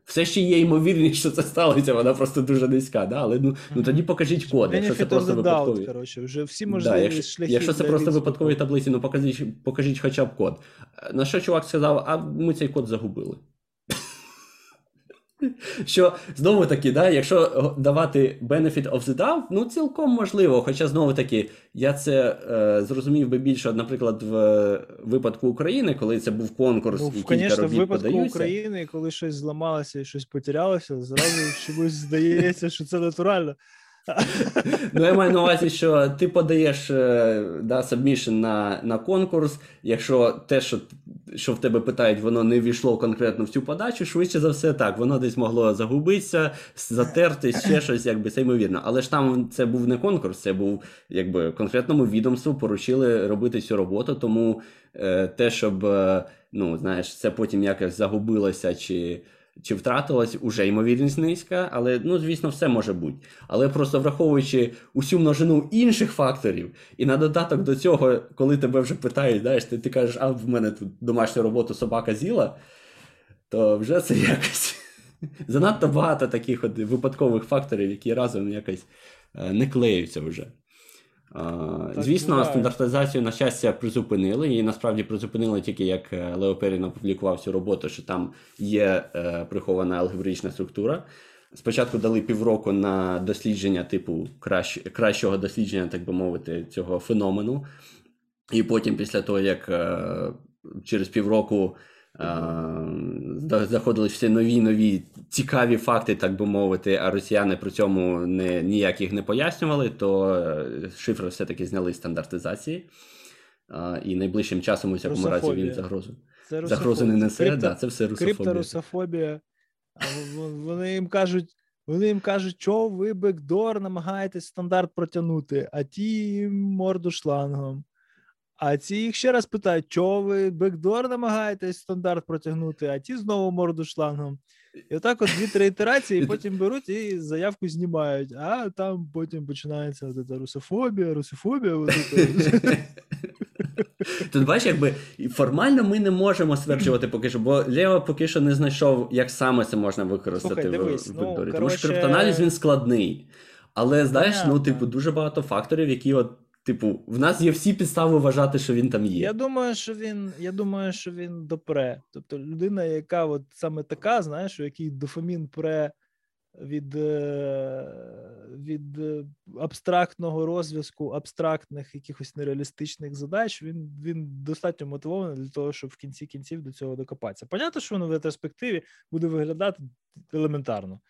все ще є ймовірність, що це сталося, вона просто дуже низька, да? але ну, ну тоді покажіть код, якщо це просто випадкові. коротше, вже всі Да, можливі якщо, шляхи. якщо це просто випадкові таблиці, ну покажіть, покажіть хоча б код. На що чувак сказав, а ми цей код загубили. Що знову таки, да, якщо давати benefit of the doubt, ну цілком можливо. Хоча знову таки, я це е, зрозумів би більше, наприклад, в випадку України, коли це був конкурс Ну, і кілька в випадку подаються. України, коли щось зламалося і щось потерялося, зразу чомусь здається, що це натурально. Ну, я маю на увазі, що ти подаєш е, да, на, на конкурс. Якщо те, що, що в тебе питають, воно не війшло конкретно в цю подачу, швидше за все так, воно десь могло загубитися, затертись, ще щось, якби це ймовірно. Але ж там це був не конкурс, це був якби конкретному відомству поручили робити цю роботу. Тому е, те, щоб е, ну, знаєш, це потім якось загубилося чи. Чи втратилась уже ймовірність низька, але ну звісно, все може бути. Але просто враховуючи усю множину інших факторів, і на додаток до цього, коли тебе вже питають, знаєш, ти, ти кажеш, а в мене тут домашню роботу собака з'їла, то вже це якось. Занадто багато таких от випадкових факторів, які разом якось е, не клеються вже. Звісно, стандартизацію, на щастя, призупинили. Її насправді призупинили тільки як е, Лео Перін опублікував цю роботу, що там є е, прихована алгебрична структура. Спочатку дали півроку на дослідження, типу кращ, кращого дослідження, так би мовити, цього феномену. І потім, після того, як е, через півроку е, заходили всі нові нові цікаві факти, так би мовити, а росіяни при цьому не, ніяк їх не пояснювали, то е, шифри все-таки зняли стандартизації. Е, і найближчим часом у всякому разі він загрозу. Це загрозу не несе. Крипто, да, це все русофобія. Крипторусофобія. Вони їм кажуть, вони їм кажуть, що ви бекдор намагаєтесь стандарт протягнути, а ті морду шлангом. А ці їх ще раз питають, що ви бекдор намагаєтесь стандарт протягнути, а ті знову морду шлангом. І отак от дві-три ітерації, і потім беруть і заявку знімають, а там потім починається от ця русофобія, русофобія. Тут бачиш, якби формально ми не можемо стверджувати поки що, бо Лео поки що не знайшов, як саме це можна використати Слухай, дивись, в Векторі. Ну, Тому що криптоаналіз він складний. Але знаєш, ну, типу, дуже багато факторів, які от Типу, в нас є всі підстави вважати, що він там є. Я думаю, що він я думаю, що він допре. Тобто людина, яка от саме така, знаєш, у якій дофамін пре від е, від е, абстрактного розв'язку, абстрактних якихось нереалістичних задач, він він достатньо мотивований для того, щоб в кінці кінців до цього докопатися. Понятно, що воно в ретроспективі буде виглядати елементарно.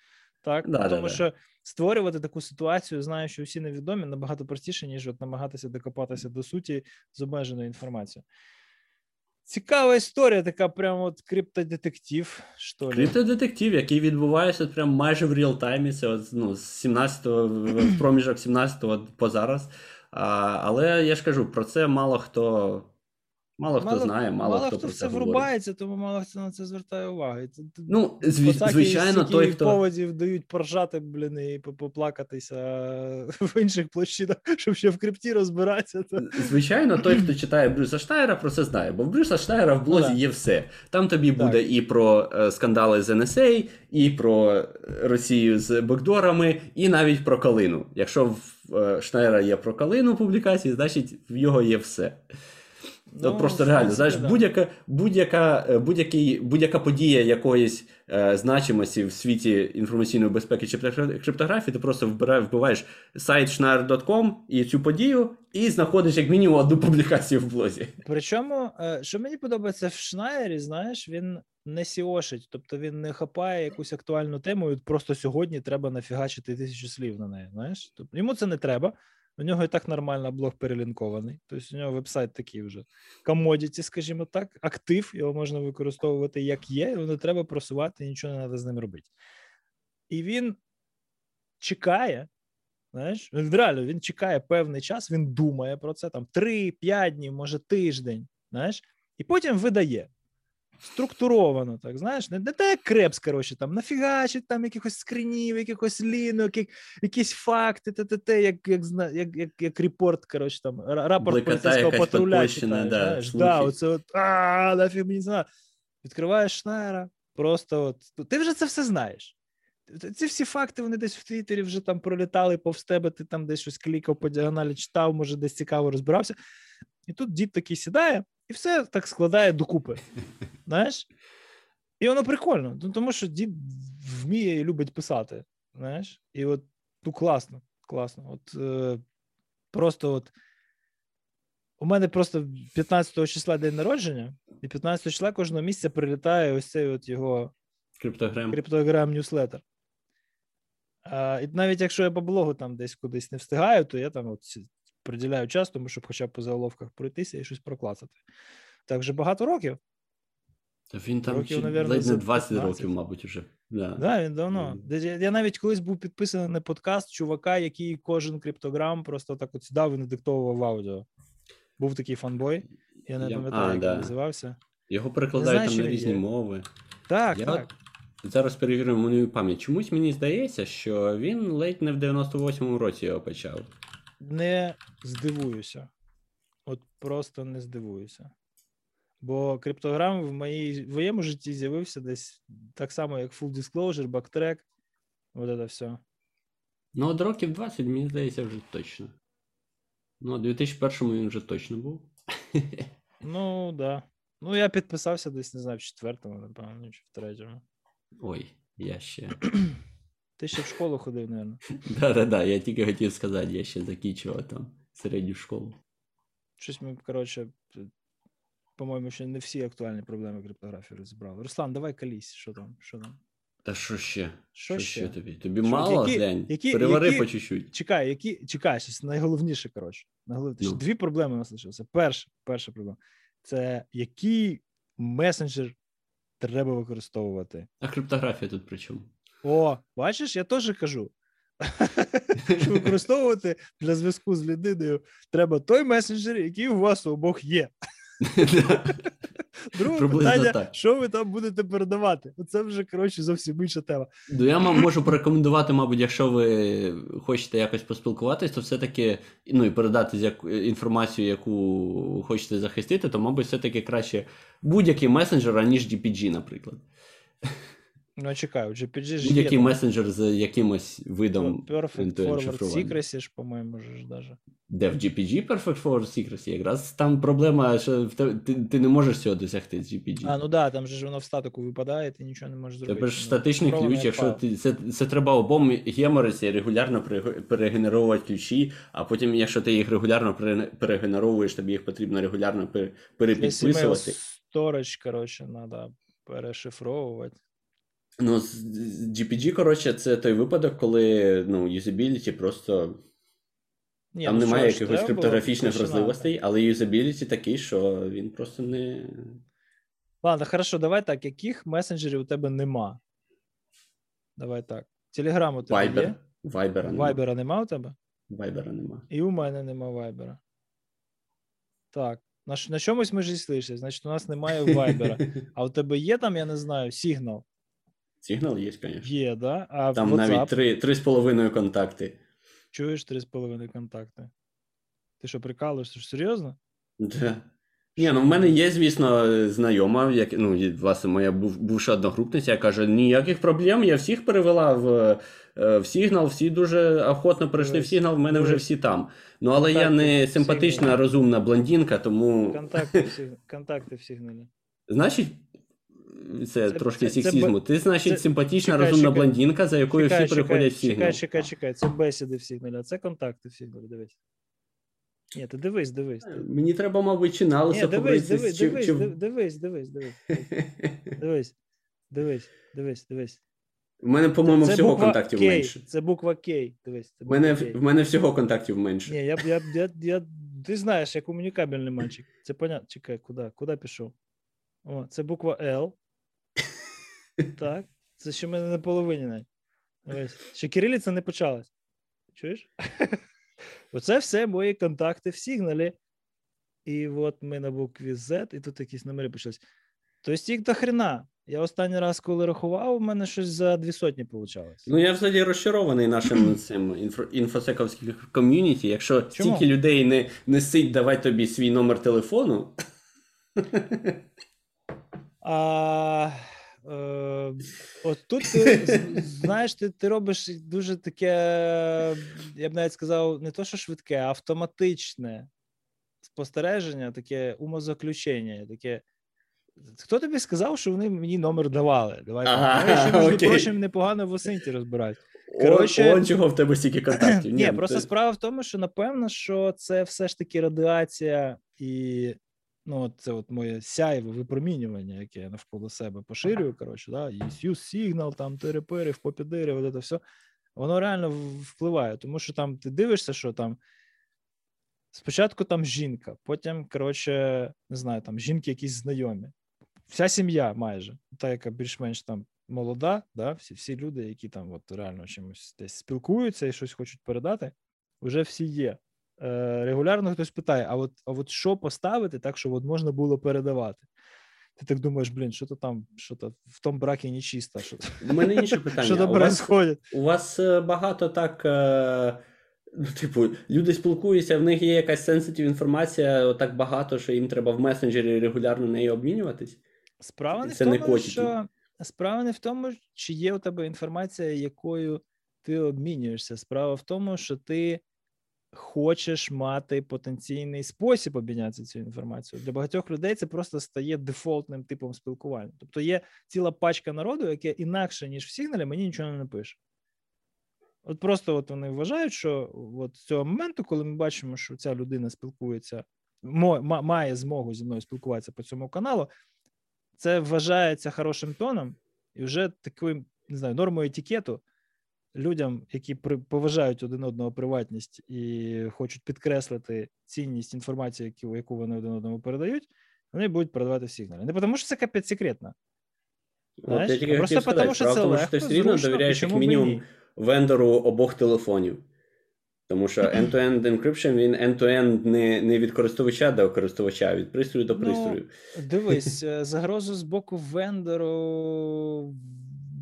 Так, да, тому да, що да. створювати таку ситуацію, знаю, що всі невідомі, набагато простіше, ніж от намагатися докопатися до суті з обмеженою інформацією. Цікава історія, така прям от криптодетектив. що ли. Криптодетектив, який відбувається прям майже в реал-таймі. Це от, ну, з 17-го, в проміжок 17-го по зараз. А, Але я ж кажу, про це мало хто Мало хто знає, мало, мало хто, хто про це врубається, тому мало хто на це звертає увагу. Ну, зв... звичайно, той, хто... поводів дають поржати, блін, і поплакатися в інших площинах, щоб ще в крипті розбиратися. То... Звичайно, той, хто читає Брюса Штайра, про це знає, бо в Брюса Штайра в блозі ну, є все. Там тобі так. буде і про е, скандали з NSA, і про Росію з бекдорами, і навіть про Калину. Якщо в е, Штайра є про Калину публікації, значить в його є все. Ну, Просто реально, знаєш, да. будь-яка будь-яка, е, будь-який, будь-яка подія якоїсь е, значимості в світі інформаційної безпеки чи криптографії, ти просто вбираєш, вбиваєш сайт schneier.com і цю подію, і знаходиш як мінімум одну публікацію в блозі. Причому, е, що мені подобається в Шнайері, знаєш, він не сіошить, тобто він не хапає якусь актуальну тему, і просто сьогодні треба нафігачити тисячу слів на неї. Знаєш, тобто йому це не треба. У нього і так нормально блог перелінкований. Тобто у нього вебсайт такий вже commodity, скажімо так, актив, його можна використовувати як є, його не треба просувати, нічого не треба з ним робити. І він чекає, знаєш, реально він чекає певний час, він думає про це там 3-5 днів, може тиждень, знаєш, і потім видає структуровано, так знаєш, не, не так crap, коротше, там нафігачить там якихось скринів, якихось лінок, як, якісь факти, те, те, те, як як, як, як, як репорт, коротше, там, рапорт поліцейського патруля читаєш, да, знаєш, да, оце от, а, нафіг мені знаю. Відкриваєш Шнайера, просто от, ти вже це все знаєш. Ці всі факти вони десь в Твіттері вже там пролітали повз тебе, ти там десь щось клікав по діагоналі, читав, може, десь цікаво розбирався. І тут дід такий сідає і все так складає докупи. Знаєш? І воно прикольно, ну, тому що дід вміє і любить писати. Знаєш? І от ну класно, класно. От е, просто от у мене просто 15 числа день народження, і 15 числа кожного місяця прилітає ось цей от його криптограм криптограм ньюслетер. А, І навіть якщо я по блогу там десь кудись не встигаю, то я там от приділяю час, тому щоб хоча б по заголовках пройтися і щось проклацати. Так вже багато років. Він там років, чи, навірно, ледь не 20 15. років, мабуть, вже. Да. да, він давно. Mm. Я, навіть колись був підписаний на подкаст чувака, який кожен криптограм просто так от сідав і надиктовував аудіо. Був такий фанбой, я не пам'ятаю, як да. він називався. Його перекладають там на різні є. мови. Так, я так. Зараз перевіримо мою пам'ять. Чомусь мені здається, що він ледь не в 98-му році його почав не здивуюся. От просто не здивуюся. Бо криптограм в моїй, в моєму житті з'явився десь так само, як Full Disclosure, Backtrack, от це все. Ну, от років 20, мені здається, вже точно. Ну, у 2001 він вже точно був. Ну, так. Да. Ну, я підписався десь, не знаю, в четвертому, напевно, чи в третьому. Ой, я ще. Ти ще в школу ходив, мабуть. Да-да-да, я тільки хотів сказати, я ще закінчував там середню школу. Щось ми, коротше, по-моєму, ще не всі актуальні проблеми криптографії розібрали. Руслан, давай колись, що там? Що там? Та що ще? Що, Що ще? ще тобі? Тобі Що, мало, які- глянь? які- Перевари які- по чуть-чуть. Чекай, які, чекай, щось найголовніше, коротше. Найголовніше. Ну. Дві проблеми у нас лишилося. Перша, перша проблема це який месенджер треба використовувати. А криптографія тут при чому? О, бачиш, я теж кажу. Що використовувати для зв'язку з людиною треба той месенджер, який у вас у обох є. Друге Приблизно питання, так. що ви там будете передавати? Оце вже коротше зовсім інша тема. Ну, я можу порекомендувати, мабуть, якщо ви хочете якось поспілкуватись, то все-таки ну і передати інформацію, яку хочете захистити, то, мабуть, все-таки краще будь-який месенджер, аніж GPG, наприклад. Ну, чекай, у GPG ж є там месенджер з якимось видом Perfect Forward. Secrecy ж, по-моєму, ж даже. Де в GPG Perfect Forward Secrecy, якраз там проблема, що в ти, ти не можеш цього досягти з GPG. А, ну да, там же ж воно в статику випадає, ти нічого не можеш зробити. Тебе ж Ну, статичний ключ, якщо ти це, це треба обом геморитися і регулярно перегенеровувати ключі, а потім, якщо ти їх регулярно пере- перегенеровуєш, тобі їх потрібно регулярно перепідписувати. storage, коротше, треба перешифровувати. Ну, з GPG, коротше, це той випадок, коли ну, юзабіліті просто Ні, там ну немає що якихось криптографічних вразливостей, але юзабіліті такий, що він просто не. Ладно, хорошо, давай так. Яких месенджерів у тебе нема? Давай так. Телеграм у тебе Viber. є? Вайбера нема. Вайбера нема у тебе? Вайбера нема. І у мене нема Вайбера. Так. На, на чомусь ми ж зійшлися, значить, у нас немає Вайбера. А у тебе є там, я не знаю, Сигнал? Сигнал є, звісно. Є, да? А Там WhatsApp? навіть три, три з половиною контакти. Чуєш 3,5 контакти? Ти що, прикалуєшся? Серйозно? Да. Ні, ну в мене є, звісно, знайома, як, ну, власне, моя був, бувша одногрупниця, яка каже, ніяких проблем, я всіх перевела в, е, в Сігнал, всі дуже охотно перейшли в Сігнал, в мене вже всі там. Ну, але я не симпатична, розумна блондинка, тому, Контакти в, сиг... контакти в сигналі. значить, це, Це- трошки це- це сексізму. б- Ти, значить, це- симпатична, чекай, розумна чекай. блондинка, за якою Чекай, всі чекай, переходять в Сігнал. чекай, чекай, чекай. Це бесіди в сигналі, а це контакти в сигналі. Дивись. Ні, ти дивись, дивись. Мені треба, мабуть, чи на Ні, дивись, дивись, чи- дивись, чи- дивись, дивись, дивись, дивись, дивись, дивись, дивись. В мене, по-моєму, Це всього буква контактів K, менше. Це буква К. Дивись. Це буква мене, K. в мене всього контактів менше. Ні, я, я, я, я, ти знаєш, я комунікабельний мальчик. Це понятно. Чекай, куди? Куди пішов? О, це буква L. Так. Це ще в мене на половині навіть. Дивись. Ще кирилиця не почалась. Чуєш? Оце все мої контакти в сигналі. І от ми на букві Z, і тут якісь номери почались. Тобто їх до хрена. Я останній раз, коли рахував, у мене щось за дві сотні вийшло. Ну, я взагалі розчарований нашим цим інфо, інфосековським ком'юніті. Якщо Чому? стільки людей не, не сить давай тобі свій номер телефону, А, е, от тут ти знаєш, ти, ти робиш дуже таке, я б навіть сказав, не то, що швидке, а автоматичне спостереження, таке умозаключення, таке. Хто тобі сказав, що вони мені номер давали? Давай. Ага, Вони між окей. прочим, непогано в осинці розбирають. Коротше... Он, чого в тебе стільки контактів. Ні, ну, просто справа в тому, що напевно, що це все ж таки радіація і ну, от це от моє сяйве випромінювання, яке я навколо себе поширюю. Коротше, да, і сигнал, там терепери, в попідири, от це все. Воно реально впливає, тому що там ти дивишся, що там спочатку там жінка, потім, коротше, не знаю, там жінки якісь знайомі. Вся сім'я майже, та, яка більш-менш там молода, да, всі, всі люди, які там от реально чимось десь спілкуються і щось хочуть передати, вже всі є. Е, регулярно хтось питає: а от, а от що поставити так, щоб от можна було передавати? Ти так думаєш, блін, що то там, що то в тому бракі нечисто, що, У мене інше питання. що там вас, у вас е, багато так е, Ну, типу, люди спілкуються, в них є якась сенситив інформація так багато, що їм треба в месенджері регулярно нею обмінюватись. Справа не Це в не тому, котики. що справа не в тому, чи є у тебе інформація, якою ти обмінюєшся. Справа в тому, що ти хочеш мати потенційний спосіб обмінятися цією інформацією. Для багатьох людей це просто стає дефолтним типом спілкування. Тобто є ціла пачка народу, яке інакше, ніж в Сігналі, мені нічого не напише. От просто от вони вважають, що от з цього моменту, коли ми бачимо, що ця людина спілкується, має змогу зі мною спілкуватися по цьому каналу, це вважається хорошим тоном, і вже такою, не знаю, нормою етикету людям, які при, поважають один одного приватність і хочуть підкреслити цінність інформації, яку, вони один одному передають, вони будуть передавати в сигналі. Не тому, що це капець секретно. Я просто хотів сказати, тому, що це тому, що легко, ти все рівно довіряєш як мінімум ні? вендору обох телефонів. Тому що end-to-end encryption, він end-to-end не, не від користувача до користувача, від пристрою до Ну, пристрою. Дивись, е, загрозу з боку вендору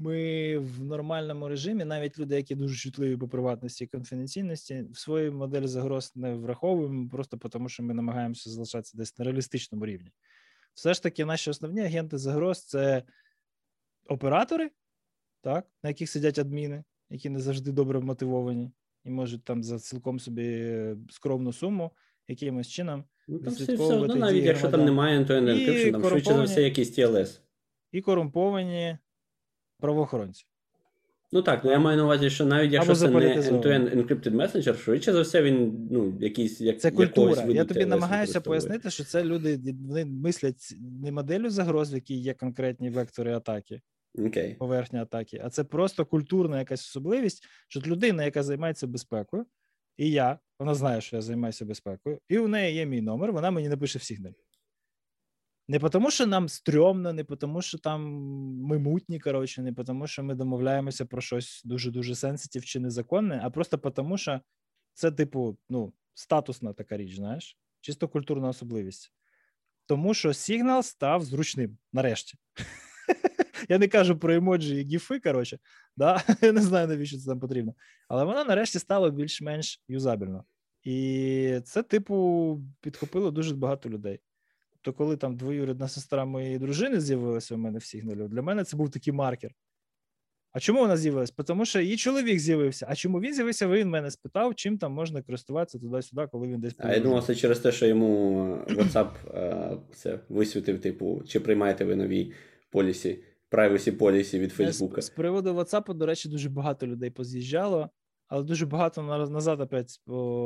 ми в нормальному режимі, навіть люди, які дуже чутливі по приватності і конфіденційності, в своїй моделі загроз не враховуємо, просто тому що ми намагаємося залишатися десь на реалістичному рівні. Все ж таки, наші основні агенти загроз це оператори, так, на яких сидять адміни, які не завжди добре мотивовані і можуть там за цілком собі е, скромну суму якимось чином Ну, там все, все одно, навіть якщо там немає end-to-end І там швидше за все якийсь TLS. і корумповані правоохоронці. Ну так, ну я маю на увазі, що навіть якщо це не end-to-end encrypted messenger, швидше за все він ну, якийсь як, Це культура. Я тобі намагаюся пояснити, що це люди вони мислять не моделлю загроз, в якій є конкретні вектори атаки, Окей. поверхня атаки, а це просто культурна якась особливість, що людина, яка займається безпекою, і я, вона знає, що я займаюся безпекою, і у неї є мій номер, вона мені напише в сигналі. Не тому, що нам стрьомно, не тому, що там ми мутні, коротше, не тому, що ми домовляємося про щось дуже-дуже сенситив чи незаконне, а просто тому, що це, типу, ну, статусна така річ, знаєш, чисто культурна особливість. Тому що сигнал став зручним нарешті. Я не кажу про емоджі і гіфи, коротше, да? я не знаю, навіщо це там потрібно. Але воно нарешті стало більш-менш юзабельно. І це, типу, підхопило дуже багато людей. Тобто, коли там двоюрідна сестра моєї дружини з'явилася у мене в сигналі, для мене це був такий маркер. А чому вона з'явилася? Тому що її чоловік з'явився. А чому він з'явився? Він мене спитав, чим там можна користуватися туди-сюди, коли він десь А я думав, це через те, що йому WhatsApp це висвітив, типу, чи приймаєте ви нові полісі, privacy полісі від Е, з, Фейсбука. з приводу WhatsApp, до речі, дуже багато людей поз'їжджало, але дуже багато назад опять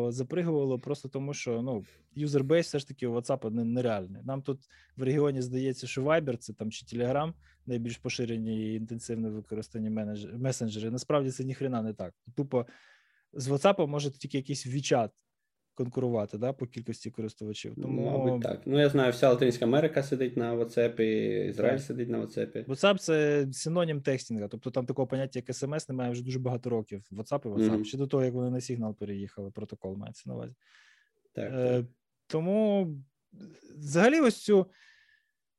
запригувало, просто тому що ну, юзербейс все ж таки у WhatsApp не- нереальний. Нам тут в регіоні здається, що Viber це там чи Telegram найбільш поширені і інтенсивно використані менеджер месенджери. Насправді це ніхрена не так. Тупо з WhatsApp може тільки якийсь WeChat конкурувати да, по кількості користувачів. Тому Мабуть, так. Ну, я знаю, вся Латинська Америка сидить на WhatsApp, Ізраїль Так. сидить на WhatsApp. WhatsApp це синонім текстінга, тобто там такого поняття, як SMS, немає вже дуже багато років. WhatsApp і WhatsApp. Мгм. Ще до того, як вони на сигнал переїхали, протокол мається на увазі. Так, Е, так. тому взагалі, ось цю.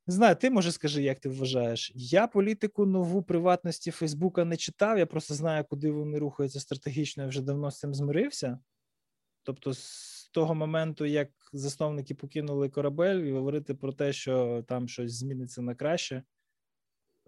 Не знаю, ти може скажи, як ти вважаєш? Я політику нову приватності Фейсбука не читав. Я просто знаю, куди вони рухаються стратегічно. Я вже давно з цим змирився. Тобто, з того моменту, як засновники покинули корабель, і говорити про те, що там щось зміниться на краще,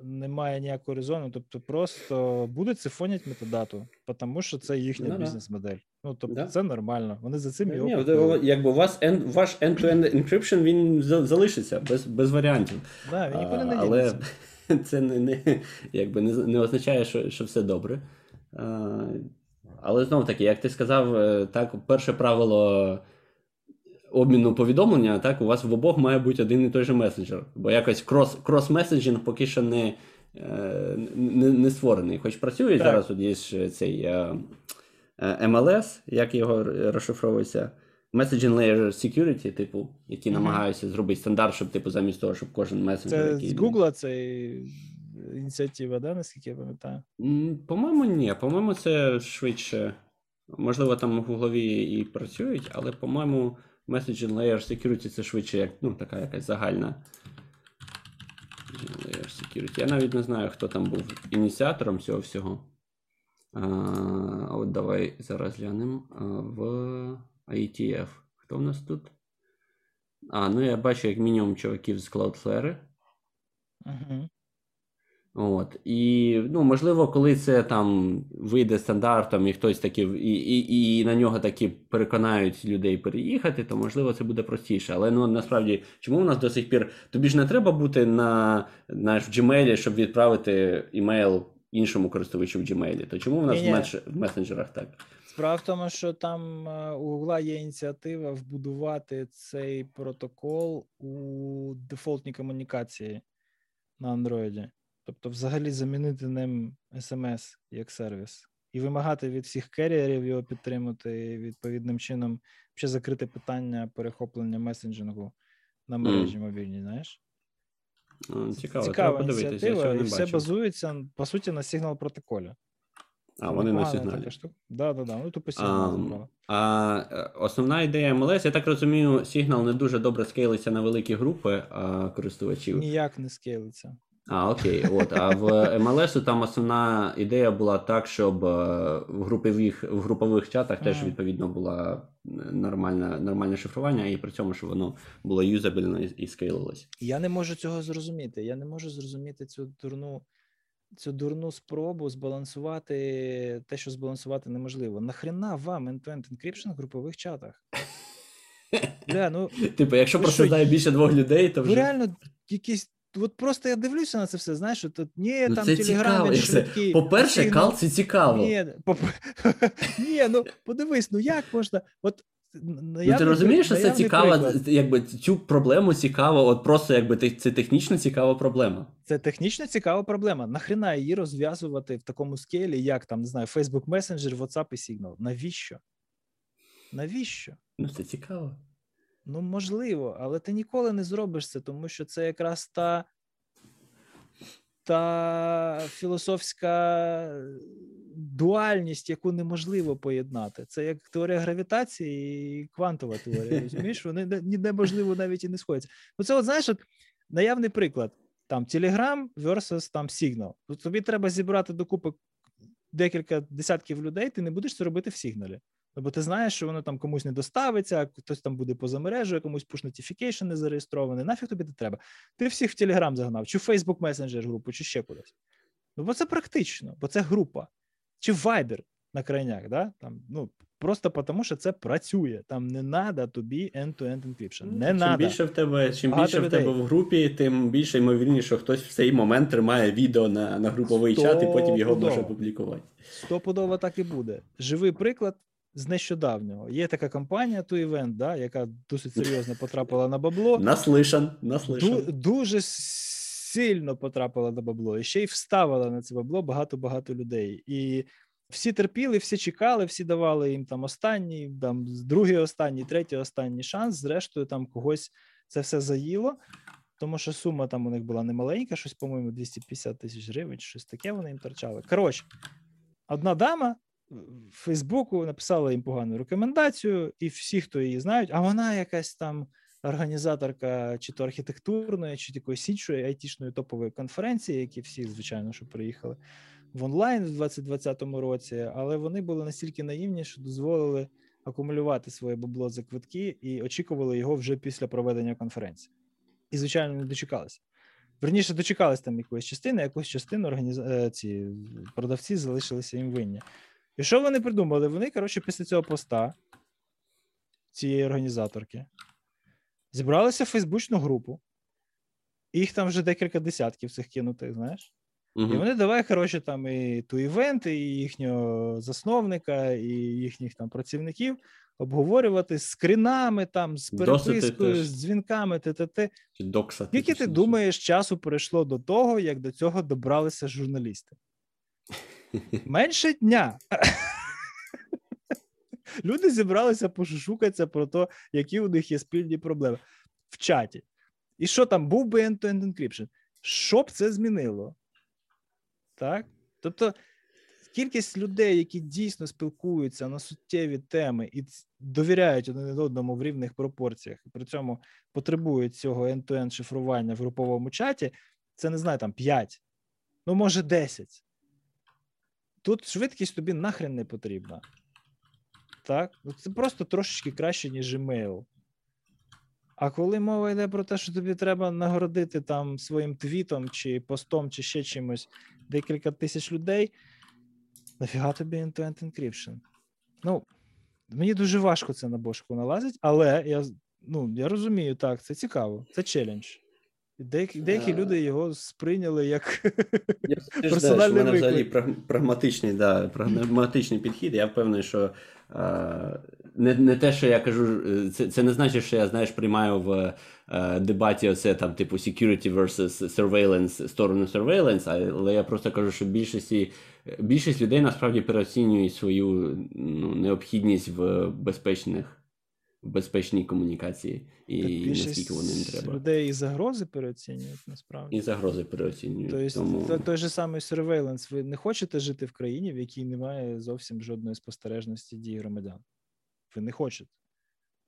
немає ніякого резону. Тобто, просто будуть сифонять метадату, тому що це їхня Ну да. бізнес-модель. Ну тобто, Да. це нормально. Вони за цим і Ні, якби у вас end, ваш end-to-end encryption, він залишиться без, без варіантів. Да, він нікуди не але це не, не, якби не, не означає, що, що все добре. Але знов таки, як ти сказав, е, так, перше правило обміну повідомлення, так, у вас в обох має бути один і той же месенджер. Бо якось крос, крос-меседжинг поки що не, е, не, не створений. Хоч працює Так. зараз, от є цей е, е, MLS, як його розшифровується. Messaging Layer Security, типу, які Мгм. намагаються зробити стандарт, щоб типу замість того, щоб кожен месенджер. Це який... з Гугла це ініціатива, да, наскільки я пам'ятаю. По-моєму, ні. По-моєму, це швидше. Можливо, там в голові і працюють, але, по-моєму, Messaging Layer Security це швидше як ну, така якась загальна. Layer Security. Я навіть не знаю, хто там був ініціатором цього всього. А, От давай зараз глянемо в IETF. Хто в нас тут? А, ну я бачу, як мінімум, чуваків з Cloudflare. Угу. От. І, ну, можливо, коли це там вийде стандартом, і хтось таки, і, і, і на нього таки переконають людей переїхати, то можливо це буде простіше. Але ну насправді, чому у нас до сих пір тобі ж не треба бути на наш в Gmail, щоб відправити імейл іншому користувачу в Gmail? То чому в нас Ні-ні. в месенджерах так? Справа в тому, що там е, у Google є ініціатива вбудувати цей протокол у дефолтній комунікації на Android. Тобто, взагалі замінити ним SMS як сервіс і вимагати від всіх керіерів його підтримати, і відповідним чином ще закрити питання перехоплення месенджингу на мережі мобільній, знаєш? Ну, Цікаво, Цікава треба подивитися. Я ініціатива, цього і не все бачив. базується, по суті, на сигнал протоколі. А, вони на сигналі. штука. Да, да, да. Ну, тупо сигнал забрали. А е, основна ідея MLS, я так розумію, Signal не дуже добре скейлиться на великі групи а, користувачів. Ніяк не скейлиться. А, окей, от. А в MLS там основна ідея була так, щоб е, в групових, в групових чатах теж відповідно була нормальна, нормальне шифрування, і при цьому, щоб воно було юзабельно і, скейлилось. Я не можу цього зрозуміти. Я не можу зрозуміти цю дурну, цю дурну спробу збалансувати те, що збалансувати неможливо. Нахрена вам end-to-end encryption в групових чатах? Бля, ну Типу, якщо Ви просто знає більше двох людей, то ви вже. реально якісь. От просто я дивлюся на це все, знаєш, що тут ні, Ну, там це телеграм цікаво. Швидкий. По-перше, Signal- кал це цікаво. Ні, по- ні, ну подивись, ну як можна? От Ну, ти розумієш, що це цікаво, якби цю проблему цікаво, от просто якби це технічно цікава проблема. Це технічно цікава проблема. Нахрена її розв'язувати в такому скелі, як там, не знаю, Facebook Messenger, WhatsApp і Signal? Навіщо? Навіщо? Ну, це цікаво. Ну, можливо, але ти ніколи не зробиш це, тому що це якраз та, та філософська дуальність, яку неможливо поєднати. Це як теорія гравітації і квантова теорія. Розумієш, вони неможливо навіть і не сходяться. Ну, це, от знаєш, от наявний приклад: там Telegram versus там Signal. Тобі треба зібрати докупи декілька десятків людей, ти не будеш це робити в Сігналі. Бо ти знаєш, що воно там комусь не доставиться, хтось там буде поза мережею, комусь push notification не зареєстрований. Нафіг тобі не треба. Ти всіх в Telegram загнав, чи в Facebook Messenger групу, чи ще кудись. Ну, бо це практично, бо це група. Чи Viber на крайняк, да? там, ну, просто тому, що це працює. Там не треба тобі end-to-end encryption. Не Ну, чим треба. більше в тебе, чим Багато більше в тебе в групі, тим більше ймовірніше, що хтось в цей момент тримає відео на, на груповий чат і потім його може Стопудово. опублікувати. Стопудово так і буде. Живий приклад з нещодавнього. Є така компанія Event, да, яка досить серйозно потрапила на бабло. Наслишан, наслишан. Ду- дуже сильно потрапила на бабло, і ще й вставила на це бабло багато-багато людей. І всі терпіли, всі чекали, всі давали їм там останній, там другий останній, третій останній шанс. Зрештою, там когось це все заїло, тому що сума там у них була немаленька, щось, по-моєму, 250 тисяч гривень, щось таке вони їм торчали. Коротше, одна дама Фейсбуку написала їм погану рекомендацію, і всі, хто її знають, а вона якась там організаторка чи то архітектурної, чи якоїсь іншої айтішної топової конференції, які всі, звичайно, що приїхали в онлайн в 2020 році, але вони були настільки наївні, що дозволили акумулювати своє бабло за квитки і очікували його вже після проведення конференції. І, звичайно, не дочекалися. Верніше, дочекались там якоїсь частини, якусь частину організ... е, продавці залишилися їм винні. І що вони придумали? Вони, коротше, після цього поста цієї організаторки зібралися в Фейсбучну групу, їх там вже декілька десятків цих кинутих, знаєш. І вони давай, коротше, там і ту івенти, і їхнього засновника, і їхніх там працівників обговорювати з скринами, там, з перепискою, теж. з дзвінками, т-т-т. Скільки ти думаєш, часу пройшло до того, як до цього добралися журналісти? Менше дня. Люди зібралися пошушукатися про те, які у них є спільні проблеми в чаті. І що там був би end-to-end encryption? Що б це змінило? Так? Тобто кількість людей, які дійсно спілкуються на суттєві теми і довіряють один одному в рівних пропорціях, і при цьому потребують цього end-to-end шифрування в груповому чаті, це не знаю, там 5, ну може 10. Тут швидкість тобі нахрен не потрібна. Так? Ну, Це просто трошечки краще, ніж Gmail. А коли мова йде про те, що тобі треба нагородити там своїм твітом, чи постом, чи ще чимось декілька тисяч людей, нафіга тобі end-to-end encryption? Ну, мені дуже важко це на бошку налазить, але я, ну, я розумію, так, це цікаво, це челендж. Деякі, деякі люди його сприйняли як Я персональний мене виклик. взагалі прагматичний, да, прагматичний підхід. Я впевнений, що е, не, не те, що я кажу, е, це, це не значить, що я знаєш, приймаю в е, дебаті оце там, типу, security versus surveillance, сторону surveillance, але я просто кажу, що більшості, більшість людей насправді переоцінюють свою ну, необхідність в безпечних. Безпечній комунікації і Так наскільки вони не треба. людей і загрози переоцінюють насправді. І загрози переоцінюють. Тобто, тому... той, той же самий сервейленс. ви не хочете жити в країні, в якій немає зовсім жодної спостережності дій громадян. Ви не хочете.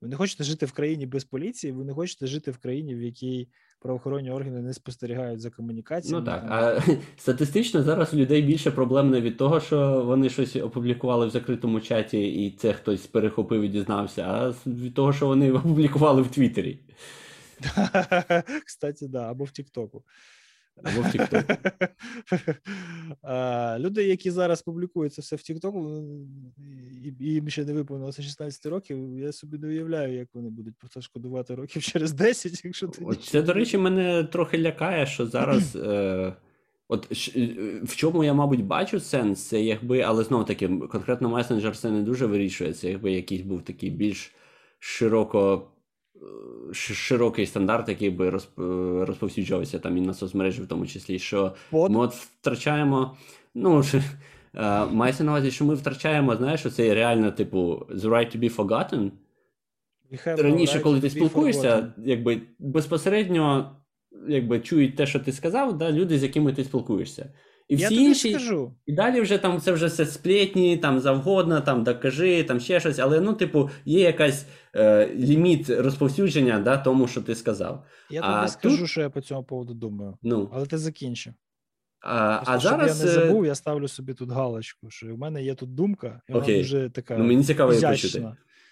Ви не хочете жити в країні без поліції, ви не хочете жити в країні, в якій правоохоронні органи не спостерігають за комунікаціями. Ну так, а статистично зараз у людей більше проблем не від того, що вони щось опублікували в закритому чаті, і це хтось перехопив і дізнався, а від того, що вони опублікували в Твіттері Кстати, да, або в Тіктоку. Або в Тіктоку. А, Люди, які зараз публікують це все в Тіктоку, і і їм ще не виповнилося 16 років. Я собі не уявляю, як вони будуть про це шкодувати років через 10, якщо ти От Це, до речі, мене трохи лякає, що зараз. Е, От е, в чому я, мабуть, бачу сенс, це якби, але знову таки, конкретно месенджер це не дуже вирішує. Це якби якийсь був такий більш широко широкий стандарт, який би е, розповсюджувався там і на соцмережі, в тому числі, що Под? ми от втрачаємо. Ну, ж, е, мається на увазі, що ми втрачаємо, знаєш, оцей реально, типу, the right to be forgotten. Раніше, right коли ти спілкуєшся, якби безпосередньо якби, чують те, що ти сказав, да, люди, з якими ти спілкуєшся. І Я всі тобі інші, скажу. і далі вже там це вже все сплетні, там завгодно, там докажи, там ще щось, але ну, типу, є якась е, ліміт розповсюдження да, тому, що ти сказав. Я А тобі скажу, тут- що я по цьому поводу думаю. Ну, Але ти закінчи. а, Просто, а щоб зараз. я не е, забув, я ставлю собі тут галочку, що в мене є тут думка, і вона Окей. дуже така Ну, мені цікаво її почути.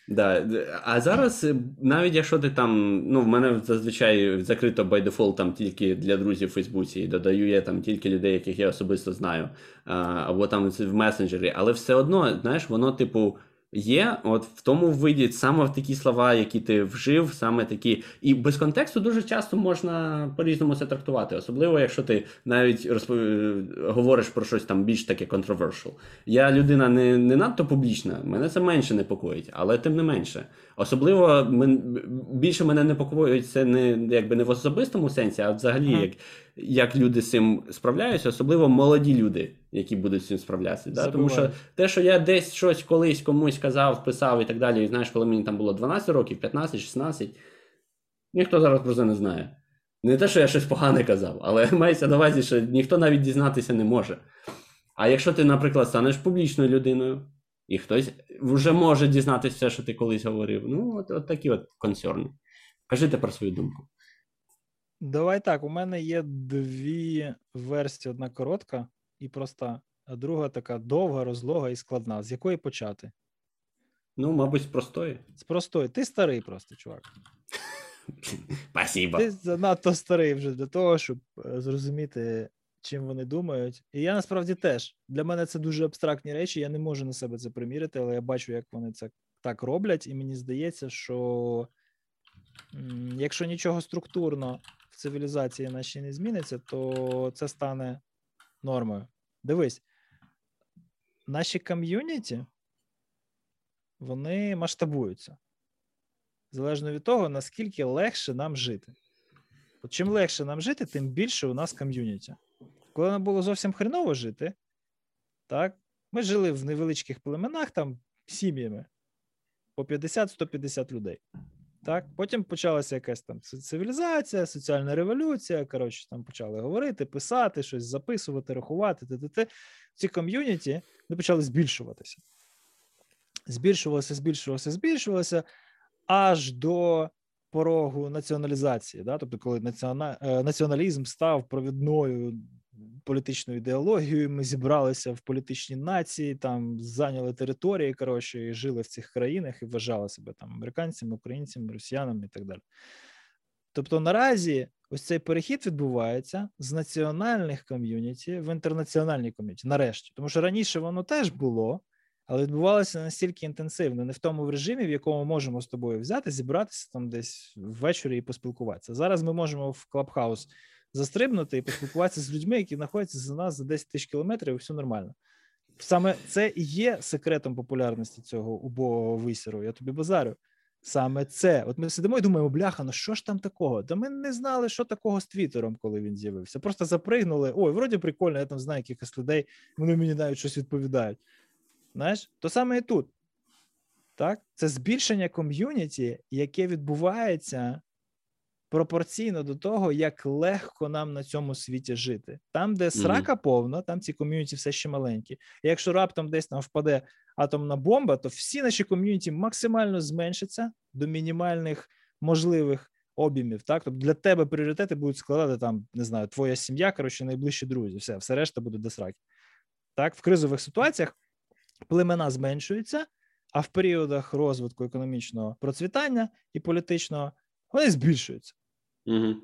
Да. А зараз, е, навіть якщо ти там, ну, в мене зазвичай закрито by default там тільки для друзів в Фейсбуці, і додаю я там тільки людей, яких я особисто знаю, або там в месенджері, але все одно, знаєш, воно, типу, є от в тому виді саме в такі слова, які ти вжив, саме такі. І без контексту дуже часто можна по-різному це трактувати, особливо якщо ти навіть розпов... говориш про щось там більш таке controversial. Я людина не, не надто публічна, мене це менше непокоїть, але тим не менше. Особливо мен... більше мене непокоїть це не якби не в особистому сенсі, а взагалі, Ага. як, як люди з цим справляються, особливо молоді люди, які будуть з цим справлятися. Да? Тому що те, що я десь щось колись комусь казав, писав і так далі, і знаєш, коли мені там було 12 років, 15, 16, ніхто зараз про це не знає. Не те, що я щось погане казав, але мається на увазі, що ніхто навіть дізнатися не може. А якщо ти, наприклад, станеш публічною людиною, і хтось вже може дізнатися все, що ти колись говорив, ну, от, от такі от консерни. Кажи про свою думку. Давай так, у мене є дві версії: одна коротка і проста, а друга така довга, розлога і складна. З якої почати? Ну, мабуть, з простої. З простої. Ти старий просто, чувак. Спасибо. Ти занадто старий вже для того, щоб е, зрозуміти, чим вони думають. І я насправді теж. Для мене це дуже абстрактні речі. Я не можу на себе це примірити, але я бачу, як вони це так роблять, і мені здається, що якщо нічого структурно в цивілізації нашій не зміниться, то це стане нормою. Дивись, наші ком'юніті вони масштабуються залежно від того, наскільки легше нам жити. От чим легше нам жити, тим більше у нас ком'юніті. Коли нам було зовсім хреново жити, так, ми жили в невеличких племенах, там сім'ями по 50-150 людей. Так, потім почалася якась там цивілізація, соціальна революція. Коротше, там почали говорити, писати, щось записувати, рахувати. Ці ком'юніті вони почали збільшуватися. Збільшувалося, збільшувалося, збільшувалося аж до порогу націоналізації. Да? Тобто, коли е, націоналізм став провідною політичною ідеологією. Ми зібралися в політичні нації, там зайняли території, коротше, і жили в цих країнах і вважали себе там американцями, українцями, росіянами і так далі. Тобто наразі ось цей перехід відбувається з національних ком'юніті в інтернаціональні ком'юніті. Нарешті, тому що раніше воно теж було, але відбувалося настільки інтенсивно, не в тому режимі, в якому можемо з тобою взяти, зібратися там десь ввечері і поспілкуватися. Зараз ми можемо в Клабхаус застрибнути і поспілкуватися з людьми, які знаходяться за нас за 10 тисяч кілометрів, і все нормально. Саме це і є секретом популярності цього убогого висіру. Я тобі базарю. Саме це. От ми сидимо і думаємо, бляха, ну що ж там такого? Та ми не знали, що такого з Твіттером, коли він з'явився. Просто запригнули. Ой, вроді прикольно, я там знаю якихось людей, вони мені навіть щось відповідають. Знаєш, то саме і тут. Так? Це збільшення ком'юніті, яке відбувається пропорційно до того, як легко нам на цьому світі жити. Там, де срака повна, там ці ком'юніті все ще маленькі. І якщо раптом десь там впаде атомна бомба, то всі наші ком'юніті максимально зменшаться до мінімальних можливих об'ємів. Так, тобто для тебе пріоритети будуть складати там, не знаю, твоя сім'я, коротше, найближчі друзі. Все, все решта буде до сраки. Так, в кризових ситуаціях племена зменшуються, а в періодах розвитку економічного процвітання і політичного вони збільшуються. Угу.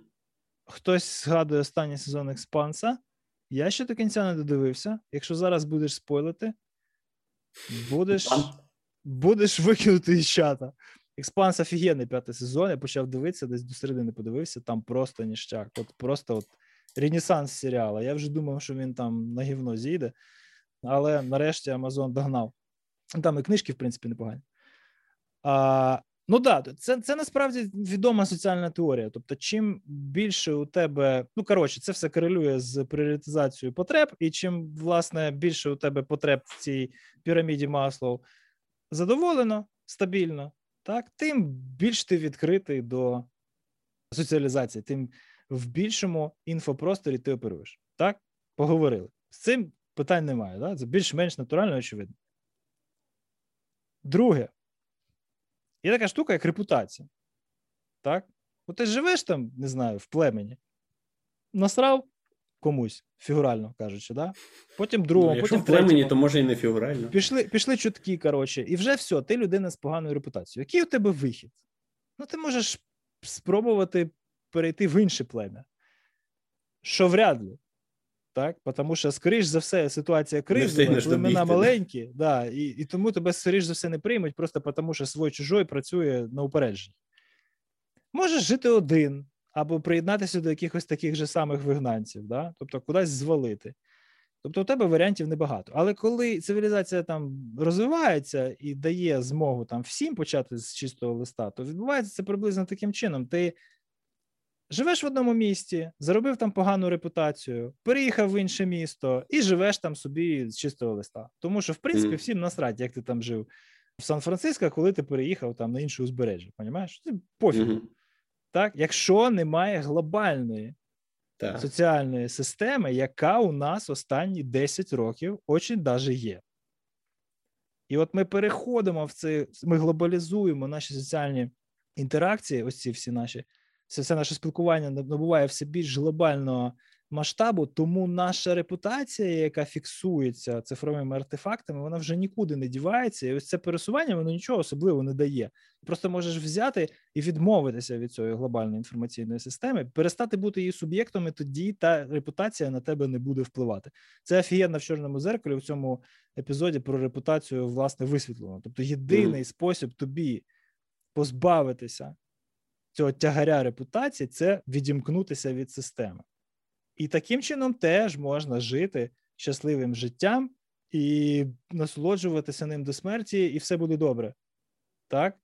Хтось згадує останній сезон Експанса. Я ще до кінця не додивився. Якщо зараз будеш спойлити, будеш будеш викинути із чата. Експанс офігенний п'ятий сезон. Я почав дивитися, десь до середини подивився, там просто ніщак. От просто от ренесанс серіала. Я вже думав, що він там на гівно зійде, але нарешті Амазон догнав. Там і книжки, в принципі, непогані. А, Ну да, це це насправді відома соціальна теорія. Тобто, чим більше у тебе, ну коротше, це все корелює з пріоритизацією потреб, і чим власне більше у тебе потреб в цій піраміді маслов задоволено, стабільно, так, тим більш ти відкритий до соціалізації, тим в більшому інфопросторі ти оперуєш. Так, поговорили. З цим питань немає. Так? Це більш-менш натурально, очевидно. Друге. Є така штука, як репутація. Так? От ти живеш там, не знаю, в племені, насрав комусь, фігурально кажучи, да? потім другому, ну, потім в племені, третьому. то може і не фігурально. Пішли пішли чутки, коротше, і вже все, ти людина з поганою репутацією. Який у тебе вихід? Ну, ти можеш спробувати перейти в інше плем'я. Що вряд ли. Так, тому що, скоріш за все, ситуація кризова, племена маленькі, да, і і тому тебе, скоріш за все, не приймуть, просто тому що свой чужой працює на упередженні. Можеш жити один або приєднатися до якихось таких же самих вигнанців, да? тобто кудись звалити. Тобто, у тебе варіантів небагато. Але коли цивілізація там розвивається і дає змогу там всім почати з чистого листа, то відбувається це приблизно таким чином. Ти живеш в одному місті, заробив там погану репутацію, переїхав в інше місто і живеш там собі з чистого листа. Тому що, в принципі, всім насрать, як ти там жив в Сан-Франциско, коли ти переїхав там на інше узбережжя. Понімаєш? Це пофіг. Mm-hmm. Так, якщо немає глобальної так. соціальної системи, яка у нас останні 10 років очень даже є. І от ми переходимо в це, ми глобалізуємо наші соціальні інтеракції, ось ці всі наші це все наше спілкування набуває все більш глобального масштабу, тому наша репутація, яка фіксується цифровими артефактами, вона вже нікуди не дівається. І ось це пересування воно нічого особливого не дає. Просто можеш взяти і відмовитися від цієї глобальної інформаційної системи, перестати бути її суб'єктом, і тоді та репутація на тебе не буде впливати. Це офігенно в чорному зеркалі в цьому епізоді про репутацію власне висвітлено. Тобто єдиний mm. спосіб тобі позбавитися цього тягаря репутації це відімкнутися від системи. І таким чином теж можна жити щасливим життям і насолоджуватися ним до смерті, і все буде добре. Так?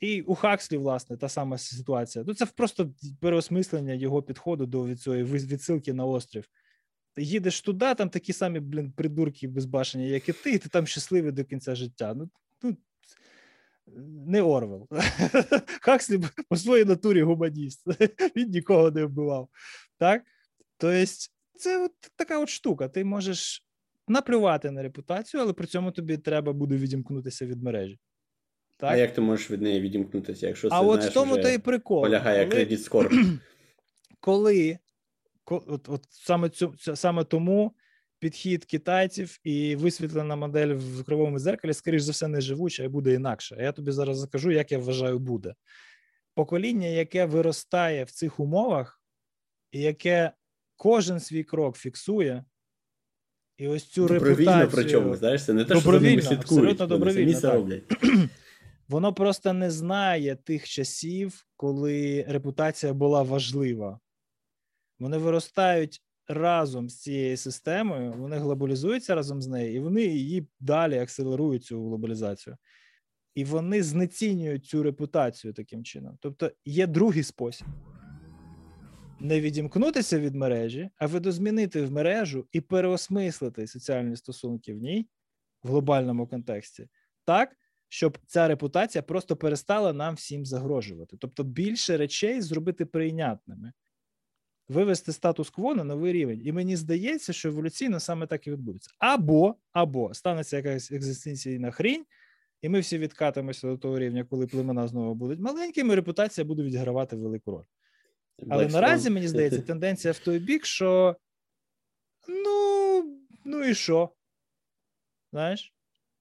І у Хакслі, власне, та сама ситуація. Ну, це просто переосмислення його підходу до цієї відсилки на острів. Ти їдеш туди, там такі самі, блін, придурки безбашені, як і ти, і ти там щасливий до кінця життя. Ну, ну не Орвел. Хакслі по своїй натурі гуманіст. Він нікого не вбивав. Так? Тобто, це от така от штука. Ти можеш наплювати на репутацію, але при цьому тобі треба буде відімкнутися від мережі. Так? А як ти можеш від неї відімкнутися, якщо це а знаєш, от в тому вже то і прикол. полягає коли... кредит скор. Коли от, от саме цю саме тому підхід китайців і висвітлена модель в кривому зеркалі, скоріш за все, не живуча і буде інакше. А я тобі зараз закажу, як я вважаю, буде покоління, яке виростає в цих умовах, і яке кожен свій крок фіксує. І ось цю добровільно репутацію... причому, знаєш, це не те, що за ними слідкують, добровільно, самі роблять. Воно просто не знає тих часів, коли репутація була важлива. Вони виростають разом з цією системою, вони глобалізуються разом з нею, і вони її далі акселерують цю глобалізацію. І вони знецінюють цю репутацію таким чином. Тобто є другий спосіб не відімкнутися від мережі, а видозмінити в мережу і переосмислити соціальні стосунки в ній в глобальному контексті, так, щоб ця репутація просто перестала нам всім загрожувати. Тобто більше речей зробити прийнятними, вивести статус-кво на новий рівень. І мені здається, що еволюційно саме так і відбудеться. Або, або станеться якась екзистенційна хрінь. І ми всі відкатимося до того рівня, коли племена знову будуть маленькими, репутація буде відігравати велику роль. Але Black наразі, мені здається, тенденція в той бік, що ну, ну і що? Знаєш?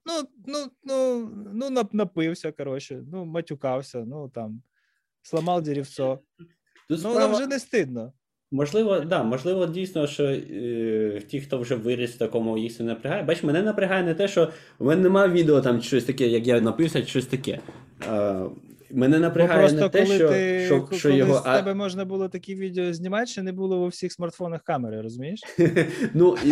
Ну, ну, ну, ну, напився, коротше, ну, матюкався, ну там, сламав деревцо. Ну, справа... вже не стидно. Можливо, да, можливо, дійсно, що е, ті, хто вже виріс в такому, їх це не напрягає. Бач, мене напрягає не те, що в мене немає відео там щось таке, як я напився, щось таке. Е, мене напрягає не те, що ти, що, коли що його... з тебе можна було такі відео знімати, що не було у всіх смартфонах камери, розумієш? Ну, і,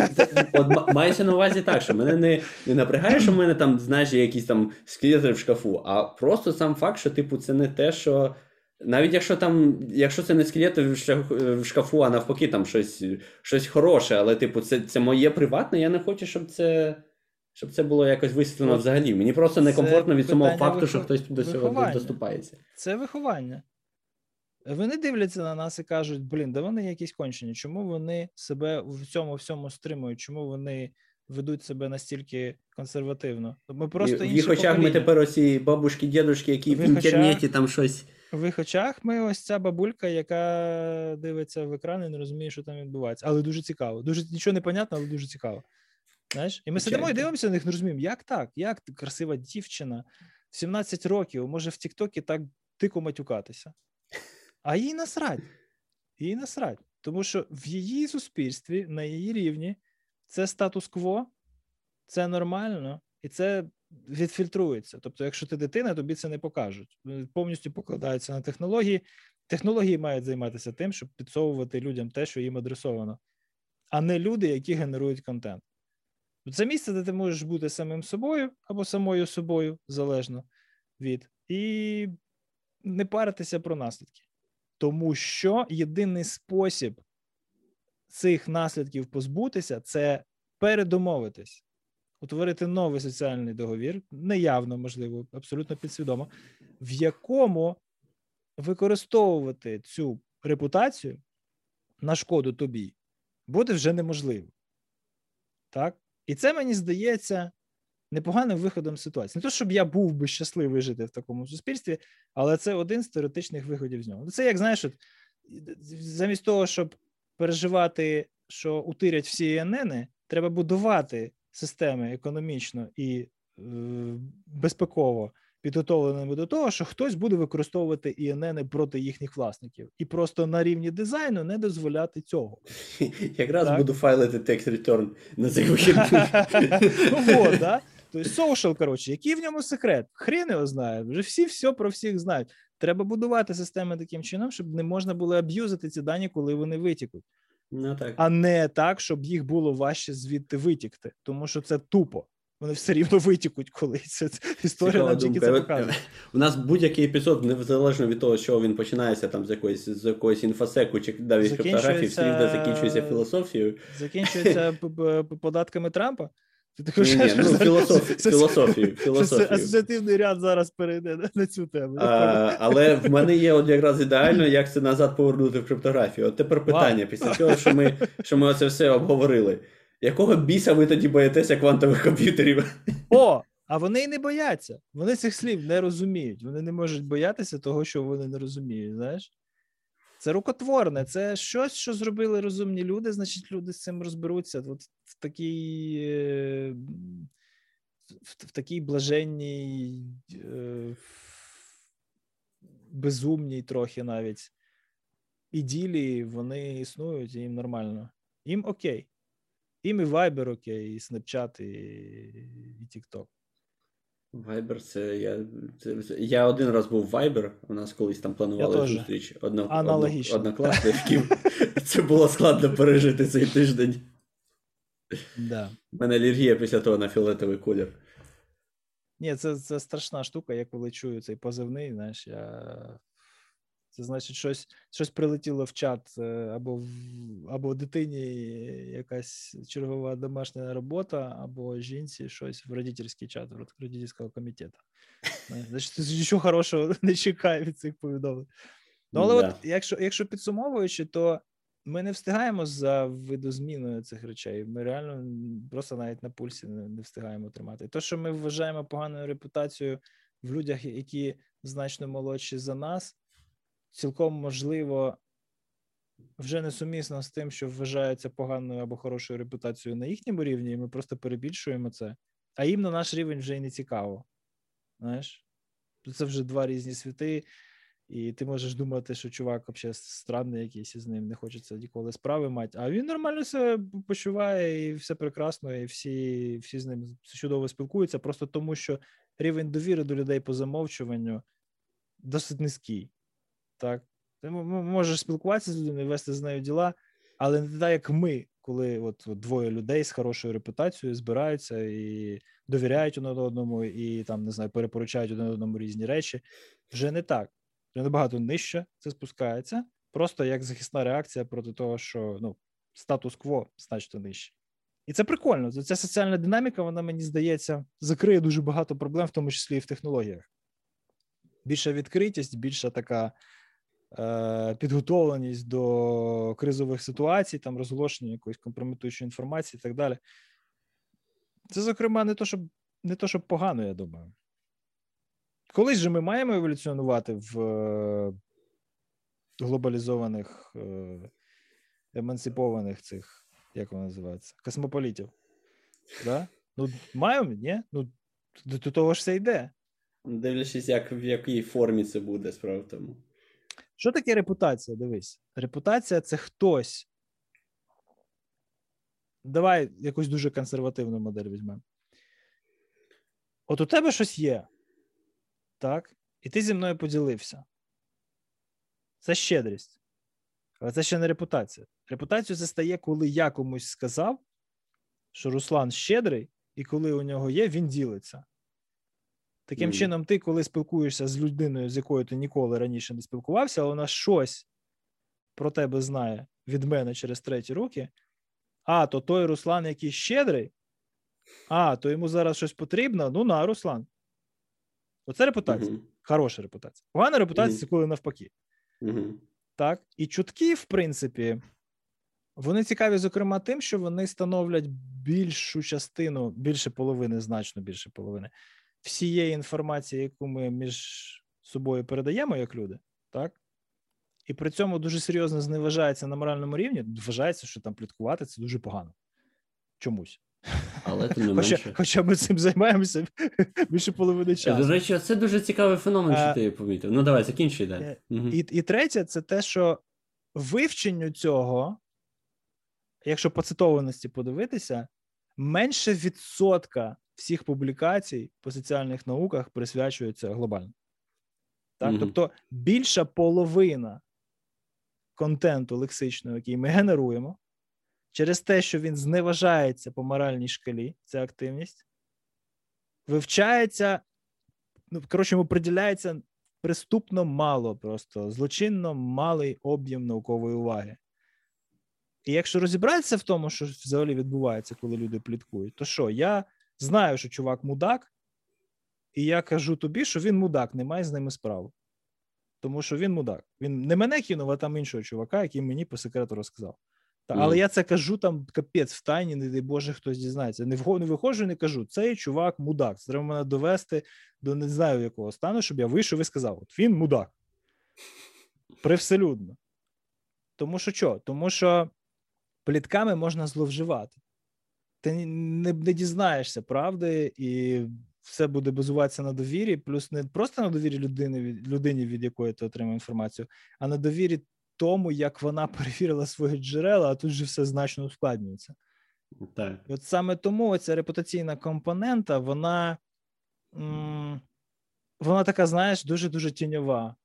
от мається на увазі так, що мене не не напрягає, що в мене там, знаєш, якісь там скелети в шкафу, а просто сам факт, що, типу, це не те, що. Навіть якщо там, якщо це не скелети в шкафу, а навпаки, там щось щось хороше, але, типу, це це моє приватне, я не хочу, щоб це щоб це було якось висвітлено взагалі. Мені просто некомфортно від самого факту, вихов... що хтось до цього доступається. Це виховання. Вони дивляться на нас і кажуть: блін, да вони якісь кончені. Чому вони себе в цьому всьому стримують? Чому вони ведуть себе настільки консервативно? Ми просто В їх очах ми тепер оці бабушки, дідушки, які в, в інтернеті там щось. В їх очах ми ось ця бабулька, яка дивиться в екран і не розуміє, що там відбувається. Але дуже цікаво. Дуже нічого не понятно, але дуже цікаво. Знаєш? І ми сидимо і дивимося на них, не розуміємо, як так? Як красива дівчина в 17 років може в Тіктокі так дико матюкатися? А їй насрать. Їй насрать. Тому що в її суспільстві, на її рівні, це статус-кво, це нормально, і це відфільтрується. Тобто, якщо ти дитина, тобі це не покажуть. Повністю покладаються на технології. Технології мають займатися тим, щоб підсовувати людям те, що їм адресовано, а не люди, які генерують контент. Це місце, де ти можеш бути самим собою або самою собою, залежно від, і не паритися про наслідки. Тому що єдиний спосіб цих наслідків позбутися це передомовитись, утворити новий соціальний договір, неявно, можливо, абсолютно підсвідомо, в якому використовувати цю репутацію на шкоду тобі буде вже неможливо. Так? І це мені здається непоганим виходом ситуації. Не то, щоб я був би щасливий жити в такому суспільстві, але це один з теоретичних виходів з нього. Це як знаєш, от, замість того, щоб переживати, що утирять всі ІННи, треба будувати системи економічно і е, безпеково підготовленими до того, що хтось буде використовувати ІНН проти їхніх власників, і просто на рівні дизайну не дозволяти цього. Якраз буду файлити text return на цих вихідних. Тобто social, коротше, який в ньому секрет? Хрін його знає. Вже всі все про всіх знають. Треба будувати системи таким чином, щоб не можна було аб'юзити ці дані, коли вони витікуть. Ну, так. А не так, щоб їх було важче звідти витікти, тому що це тупо вони все рівно витікуть колись. Це історія нам тільки це показує. У нас будь-який епізод, незалежно від того, що він починається там з якоїсь з якоїсь інфосеку чи навіть криптографії, все рівно закінчується філософією. Закінчується податками Трампа. Ти ні, ні, ну, філософію, філософію, філософію. Асоціативний ряд зараз перейде на цю тему. А, Але в мене є от якраз ідеально, як це назад повернути в криптографію. От тепер питання, Вау. після цього, що ми що ми оце все обговорили. Якого біса ви тоді боїтеся квантових комп'ютерів? О, а вони й не бояться. Вони цих слів не розуміють. Вони не можуть боятися того, що вони не розуміють. Знаєш? Це рукотворне, це щось, що зробили розумні люди, значить, люди з цим розберуться. От в такій е, в, в такій блаженній, е, безумній трохи навіть іділії вони існують, і їм нормально. Їм окей. Їм і Viber окей, і Snapchat, і, і TikTok. Viber це я. Це, я один раз був в Viber, у нас колись там планували зустріч одно, Аналогічно. однокласників. Це було складно пережити цей тиждень. Да. У мене алергія після того на фіолетовий колір. Ні, це це страшна штука. Я коли чую цей позивний, знаєш, я це значить, щось щось прилетіло в чат е, або в або дитині якась чергова домашня робота, або жінці щось в родительський чат, в родительського комітету. Значить, нічого хорошого не чекає від цих повідомлень. Ну, але да. от якщо якщо підсумовуючи, то ми не встигаємо за видозміною цих речей. Ми реально просто навіть на пульсі не, не встигаємо тримати. І то, що ми вважаємо поганою репутацією в людях, які значно молодші за нас цілком можливо вже несумісно з тим, що вважається поганою або хорошою репутацією на їхньому рівні, і ми просто перебільшуємо це. А їм на наш рівень вже й не цікаво. Знаєш? Це вже два різні світи, і ти можеш думати, що чувак взагалі странний якийсь із ним, не хочеться ніколи справи мати. А він нормально себе почуває, і все прекрасно, і всі всі з ним чудово спілкуються, просто тому що рівень довіри до людей по замовчуванню досить низький так. Ти можеш спілкуватися з людиною, вести з нею діла, але не так, як ми, коли от, от двоє людей з хорошою репутацією збираються і довіряють один одному, і там не знаю, перепоручають один одному різні речі. Вже не так. Вже набагато нижче це спускається, просто як захисна реакція проти того, що ну, статус-кво значно нижче. І це прикольно. Ця соціальна динаміка, вона мені здається, закриє дуже багато проблем, в тому числі і в технологіях. Більша відкритість, більша така підготовленість до кризових ситуацій, там розголошення якоїсь компрометуючої інформації і так далі. Це, зокрема, не то, щоб не то, щоб погано, я думаю. Колись же ми маємо еволюціонувати в е, глобалізованих, е, емансипованих цих, як воно називається, космополітів. Да? Ну, маємо, ні? Ну, до того ж все йде. Дивлячись, як, в якій формі це буде, справа в тому. Що таке репутація? Дивись. Репутація це хтось. Давай якусь дуже консервативну модель візьмемо. От у тебе щось є, так? І ти зі мною поділився. Це щедрість. Але це ще не репутація. Репутацію це стає, коли я комусь сказав, що Руслан щедрий, і коли у нього є, він ділиться. Таким mm. чином, ти, коли спілкуєшся з людиною, з якою ти ніколи раніше не спілкувався, але вона щось про тебе знає від мене через треті руки. А, то той Руслан, який щедрий, а, то йому зараз щось потрібно. Ну на, Руслан. Оце репутація. Mm-hmm. Хороша репутація. Погана репутація mm-hmm. коли навпаки. Так. І чутки, в принципі, вони цікаві, зокрема, тим, що вони становлять більшу частину, більше половини, значно більше половини всієї інформації, яку ми між собою передаємо як люди, так? І при цьому дуже серйозно зневажається на моральному рівні. Вважається, що там пліткувати це дуже погано. Чомусь. Але тим не менше. Хоча, хоча ми цим займаємося більше половини часу. До речі, це дуже цікавий феномен, що ти помітив. Ну, давай, закінчуй далі. Е, і, і третє, це те, що вивченню цього, якщо по цитованості подивитися, менше відсотка всіх публікацій по соціальних науках присвячується глобально. Так? Mm-hmm. Тобто більша половина контенту лексичного, який ми генеруємо, через те, що він зневажається по моральній шкалі, ця активність, вивчається, ну, коротше, йому приділяється приступно мало, просто злочинно малий об'єм наукової уваги. І якщо розібратися в тому, що взагалі відбувається, коли люди пліткують, то що я знаю, що чувак мудак, і я кажу тобі, що він мудак, не має з ними справи. Тому що він мудак. Він не мене кинув, а там іншого чувака, який мені по секрету розказав. Та, mm. Але я це кажу там капець в тайні, не дай Боже, хтось дізнається. Не не виходжу і не кажу. Цей чувак мудак. Це треба мене довести до не знаю якого стану, щоб я вийшов і сказав: от він мудак. Привселюдно. Тому що що? Тому що плітками можна зловживати. Ти не, не дізнаєшся правди, і все буде базуватися на довірі, плюс не просто на довірі людини, людині, від якої ти отримав інформацію, а на довірі тому, як вона перевірила свої джерела, а тут же все значно ускладнюється. Так. От саме тому ця репутаційна компонента, вона м- вона така, знаєш, дуже-дуже тіньова.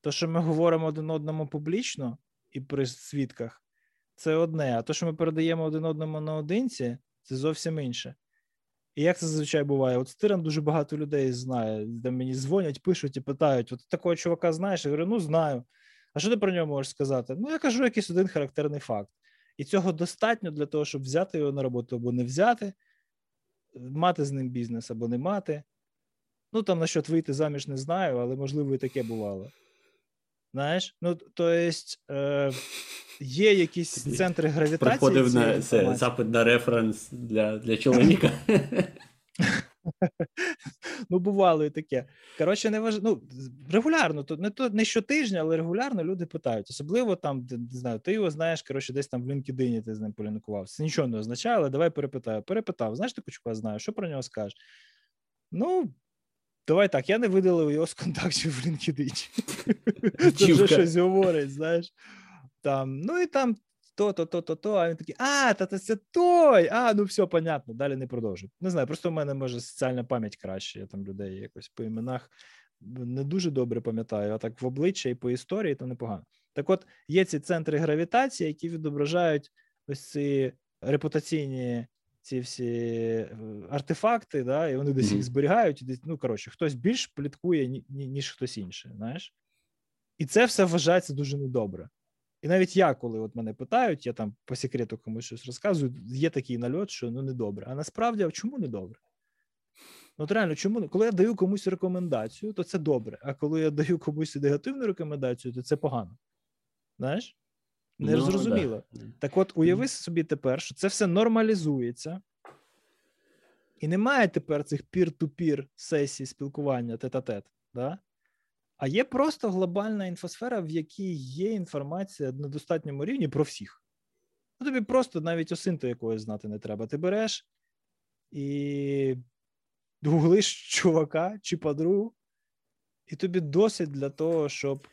То, що ми говоримо один одному публічно і при свідках, це одне. А то, що ми передаємо один одному наодинці, це зовсім інше. І як це зазвичай буває? От Стиран дуже багато людей знає, де мені дзвонять, пишуть і питають: от такого чувака знаєш? Я говорю, ну знаю. А що ти про нього можеш сказати? Ну, я кажу якийсь один характерний факт. І цього достатньо для того, щоб взяти його на роботу або не взяти, мати з ним бізнес або не мати. Ну, там на що вийти заміж не знаю, але можливо і таке бувало. Знаєш? Ну, то есть, е, є якісь центри гравітації. Приходив на це, запит на референс для для чоловіка. Ну, бувало і таке. Коротше, не важ... ну, регулярно, то не то не щотижня, але регулярно люди питають. Особливо там, не знаю, ти його знаєш, коротше, десь там в LinkedIn ти з ним полінкувався. Нічого не означає, але давай перепитаю. Перепитав, знаєш, таку чувака знаю, що про нього скажеш? Ну, давай так, я не видалив його з контактів в LinkedIn. Це вже щось говорить, знаєш. Там, Ну і там то-то, то-то, то, а він такий, а, та це той. А, ну все, понятно, далі не продовжу. Не знаю, просто в мене може соціальна пам'ять краще. Я там людей якось по іменах не дуже добре пам'ятаю, а так в обличчя і по історії то непогано. Так от є ці центри гравітації, які відображають ось ці репутаційні ці всі е, артефакти, да, і вони десь їх зберігають. Десь, ну, коротше, хтось більш пліткує, ніж хтось інший. знаєш. І це все вважається дуже недобре. І навіть я, коли от мене питають, я там по секрету комусь щось розказую, є такий нальот, що ну недобре. А насправді, а чому недобре? Ну, от реально, чому коли я даю комусь рекомендацію, то це добре. А коли я даю комусь негативну рекомендацію, то це погано. Знаєш? Не ну, зрозуміло. Да. Так от, уяви собі тепер, що це все нормалізується, і немає тепер цих пір-ту-пір сесій спілкування тет-а-тет. Да? А є просто глобальна інфосфера, в якій є інформація на достатньому рівні про всіх. Ну, Тобі просто навіть осинту якогось знати не треба. Ти береш і гуглиш чувака чи подругу, і тобі досить для того, щоб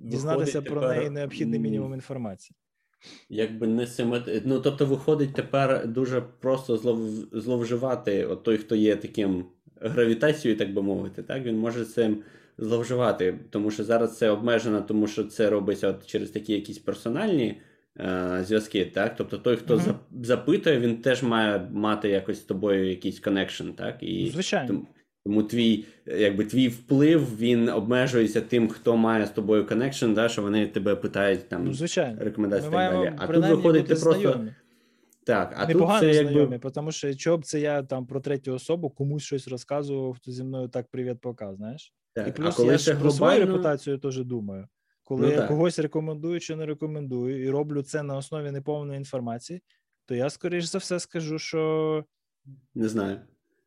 дізнатися про тепер... неї необхідний мінімум інформації. Якби не симет... Ну, тобто, виходить, тепер дуже просто злов... зловживати от той, хто є таким гравітацією, так би мовити, так він може цим зловживати, тому що зараз це обмежено, тому що це робиться от через такі якісь персональні е, зв'язки. так? Тобто той, хто mm-hmm. запитує, він теж має мати якось з тобою якийсь connection, так? І Звичайно. Тому, твій якби твій вплив він обмежується тим, хто має з тобою connection, да, що вони тебе питають там ну, звичайно. рекомендації так далі. А тут виходить, ти просто. Знайомі. Так, а Непогано тут це знайомі, якби... тому що чого б це я там про третю особу комусь щось розказував, хто зі мною так привіт показ, знаєш? Так, І плюс а коли я ж про свою репутацію теж думаю. Коли ну, я так. когось рекомендую чи не рекомендую, і роблю це на основі неповної інформації, то я, скоріш за все, скажу, що не знаю.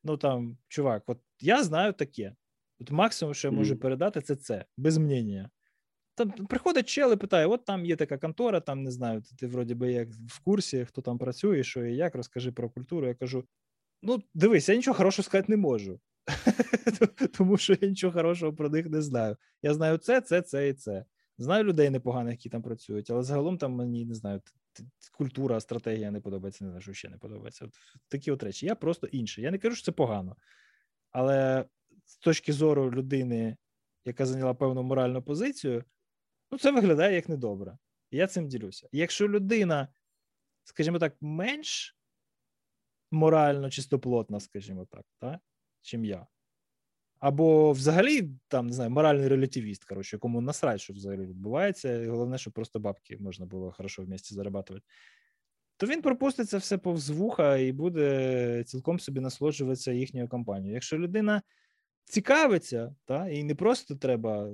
Ну там, чувак, от я знаю таке. От максимум, що я можу передати, це це, без мнення. Там приходить чел і питає: от там є така контора, там не знаю, ти, ти вроді би як в курсі, хто там працює, що і як, розкажи про культуру. Я кажу: ну, дивись, я нічого хорошого сказати не можу. Тому що я нічого хорошого про них не знаю. Я знаю це, це, це і це. Знаю людей непоганих, які там працюють, але загалом там мені не знаю, культура, стратегія не подобається, не знаю, що ще не подобається. От Такі от речі. Я просто інший. Я не кажу, що це погано. Але з точки зору людини, яка зайняла певну моральну позицію, ну це виглядає як недобре. я цим ділюся. Якщо людина, скажімо так, менш морально чистоплотна, скажімо так, так, чим я. Або взагалі, там, не знаю, моральний релятивіст, коротше, якому насрать, що взагалі відбувається, і головне, щоб просто бабки можна було хорошо в місті зарабатувати, то він пропустить це все повз вуха і буде цілком собі насолоджуватися їхньою компанією. Якщо людина цікавиться, та, і не просто треба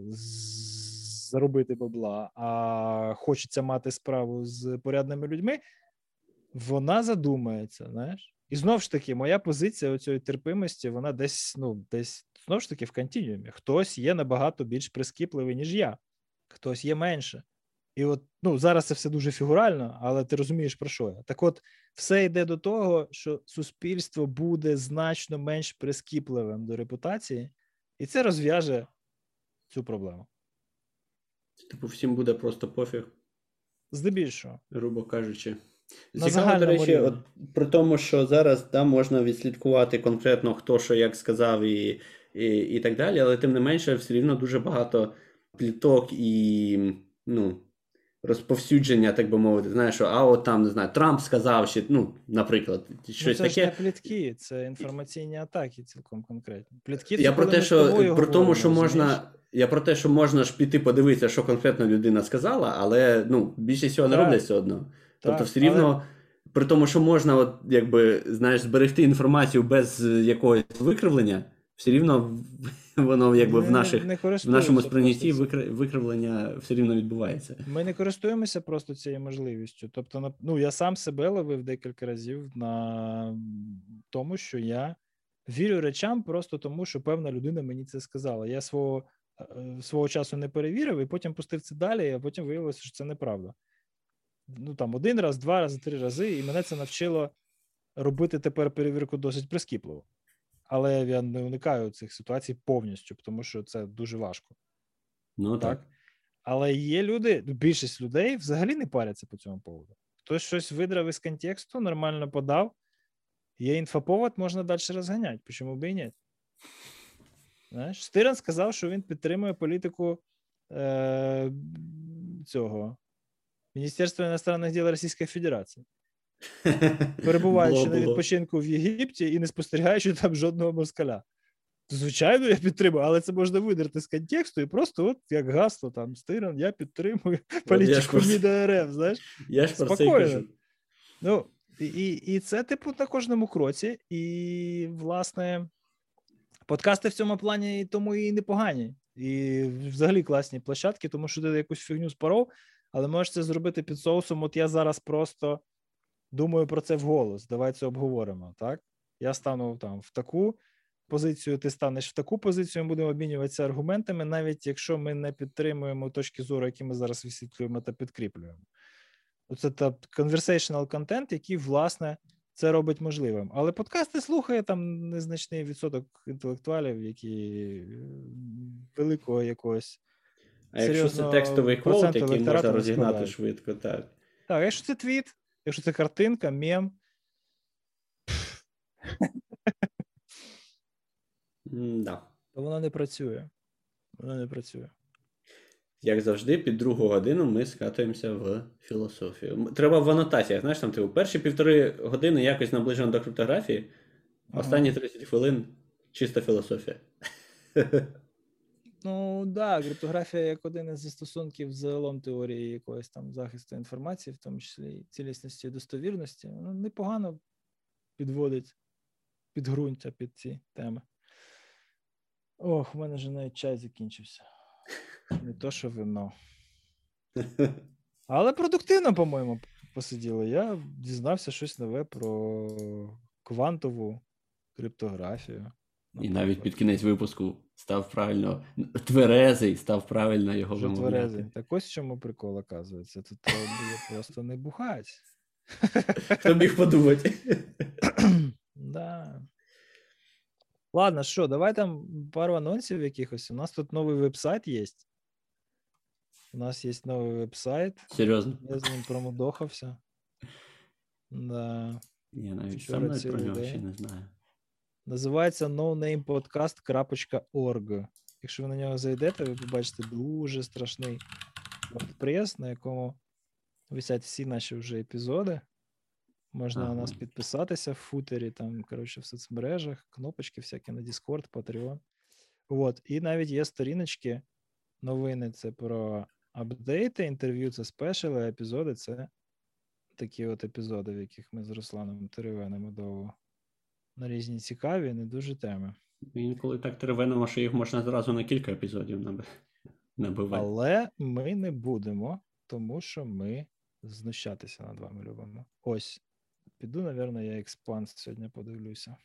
заробити бабла, а хочеться мати справу з порядними людьми, вона задумається, знаєш. І знову ж таки, моя позиція цієї терпимості, вона десь, ну, десь знову ж таки в континуумі. Хтось є набагато більш прискіпливий, ніж я, хтось є менше. І от ну, зараз це все дуже фігурально, але ти розумієш, про що я. Так от, все йде до того, що суспільство буде значно менш прискіпливим до репутації, і це розв'яже цю проблему. Типу, всім буде просто пофіг. Здебільшого. Грубо кажучи. На Цікаво, до речі, от, при тому, що зараз да, можна відслідкувати конкретно, хто що як сказав і, і, і так далі, але тим не менше, все рівно дуже багато пліток і ну, розповсюдження, так би мовити. Знаєш, що а от там не знаю, Трамп сказав, що, ну, наприклад, щось ну, це таке. не плітки, це інформаційні атаки цілком конкретно. Плітки це Я про те, що про тому, що розумієш? можна. Я про те, що можна ж піти подивитися, що конкретно людина сказала, але ну, більшість цього не роблять все одно. Тобто, все рівно, при тому, що можна, от, якби, знаєш, зберегти інформацію без е, якогось викривлення, все рівно воно якби в, наших, не в нашому сприйнятті викривлення все рівно відбувається. Ми не користуємося просто цією можливістю. Тобто, ну я сам себе ловив декілька разів на тому, що я вірю речам просто тому, що певна людина мені це сказала. Я свого, е, свого часу не перевірив і потім пустив це далі, а потім виявилося, що це неправда. Ну там один раз, два рази, три рази, і мене це навчило робити тепер перевірку досить прискіпливо. Але я не уникаю цих ситуацій повністю, тому що це дуже важко. Ну так. Так. Але є люди, більшість людей взагалі не паряться по цьому поводу. Хтось щось видрав із контексту, нормально подав. Є інфоповод, можна далі розганяти. Чому би і ні? Знаєш, Стиран сказав, що він підтримує політику е, цього Міністерства іностранних діл Російської Федерації, перебуваючи Було, на відпочинку в Єгипті і не спостерігаючи там жодного москаля. Звичайно, я підтримую, але це можна видерти з контексту і просто, от як гасло, там Стиран, я підтримую політику просто- МІДа РФ, знаєш. Я ж про це і кажу. Ну, і, і, і це, типу, на кожному кроці. І, власне, подкасти в цьому плані тому і непогані. І взагалі класні площадки, тому що ти якусь фігню споров, але можеш це зробити під соусом. От я зараз просто думаю про це вголос. Давай це обговоримо. Так? Я стану там в таку позицію, ти станеш в таку позицію, ми будемо обмінюватися аргументами, навіть якщо ми не підтримуємо точки зору, які ми зараз висвітлюємо та підкріплюємо. Це та conversational контент, який, власне, це робить можливим. Але подкасти слухає там незначний відсоток інтелектуалів, які е, великого якогось. А якщо це текстовий процент який можна розігнати складають. швидко, так. Так, якщо це твіт, якщо це картинка, мем, М-да. то воно не працює. Воно не працює. Як завжди, під другу годину ми скатуємося в філософію. Треба в анотаціях, знаєш, там типу, перші півтори години якось наближено до криптографії, Ага. останні 30 хвилин чиста філософія. Ну да, криптографія як один із застосунків загалом теорії якогось там захисту інформації, в тому числі цілісності і достовірності, ну, непогано підводить підґрунтя під ці теми. Ох, у мене вже навіть чай закінчився. Не то, що вино. Але продуктивно, по-моєму, посиділи. Я дізнався щось нове про квантову криптографію. І навіть під кінець випуску став правильно тверезий, став правильно його Вже вимовляти. тверезий. Так ось чому прикол, оказується. Тут треба було просто не бухати. Хто міг подумати? Да. Ладно, що, давай там пару анонсів якихось. У нас тут новий веб-сайт є. У нас є новий веб-сайт. Серйозно. Я з ним промудохався. Да. Я навіть Вчора сам навіть про нього ще не знаю. Називається nonamepodcast.org. Якщо ви на нього зайдете, ви побачите дуже страшний WordPress, на якому висять всі наші вже епізоди. Можна на нас підписатися в футері, там, коротше, в соцмережах, кнопочки всякі на Discord, Patreon. От. І навіть є сторіночки, новини це про апдейти, інтерв'ю це спешили, а епізоди це такі от епізоди, в яких ми з Русланом теревенимо довго на різні цікаві, не дуже теми. Інколи так теревенимо, що їх можна зразу на кілька епізодів набивати. Але ми не будемо, тому що ми знущатися над вами любимо. Ось. Піду, напевно, я експанс сьогодні подивлюся.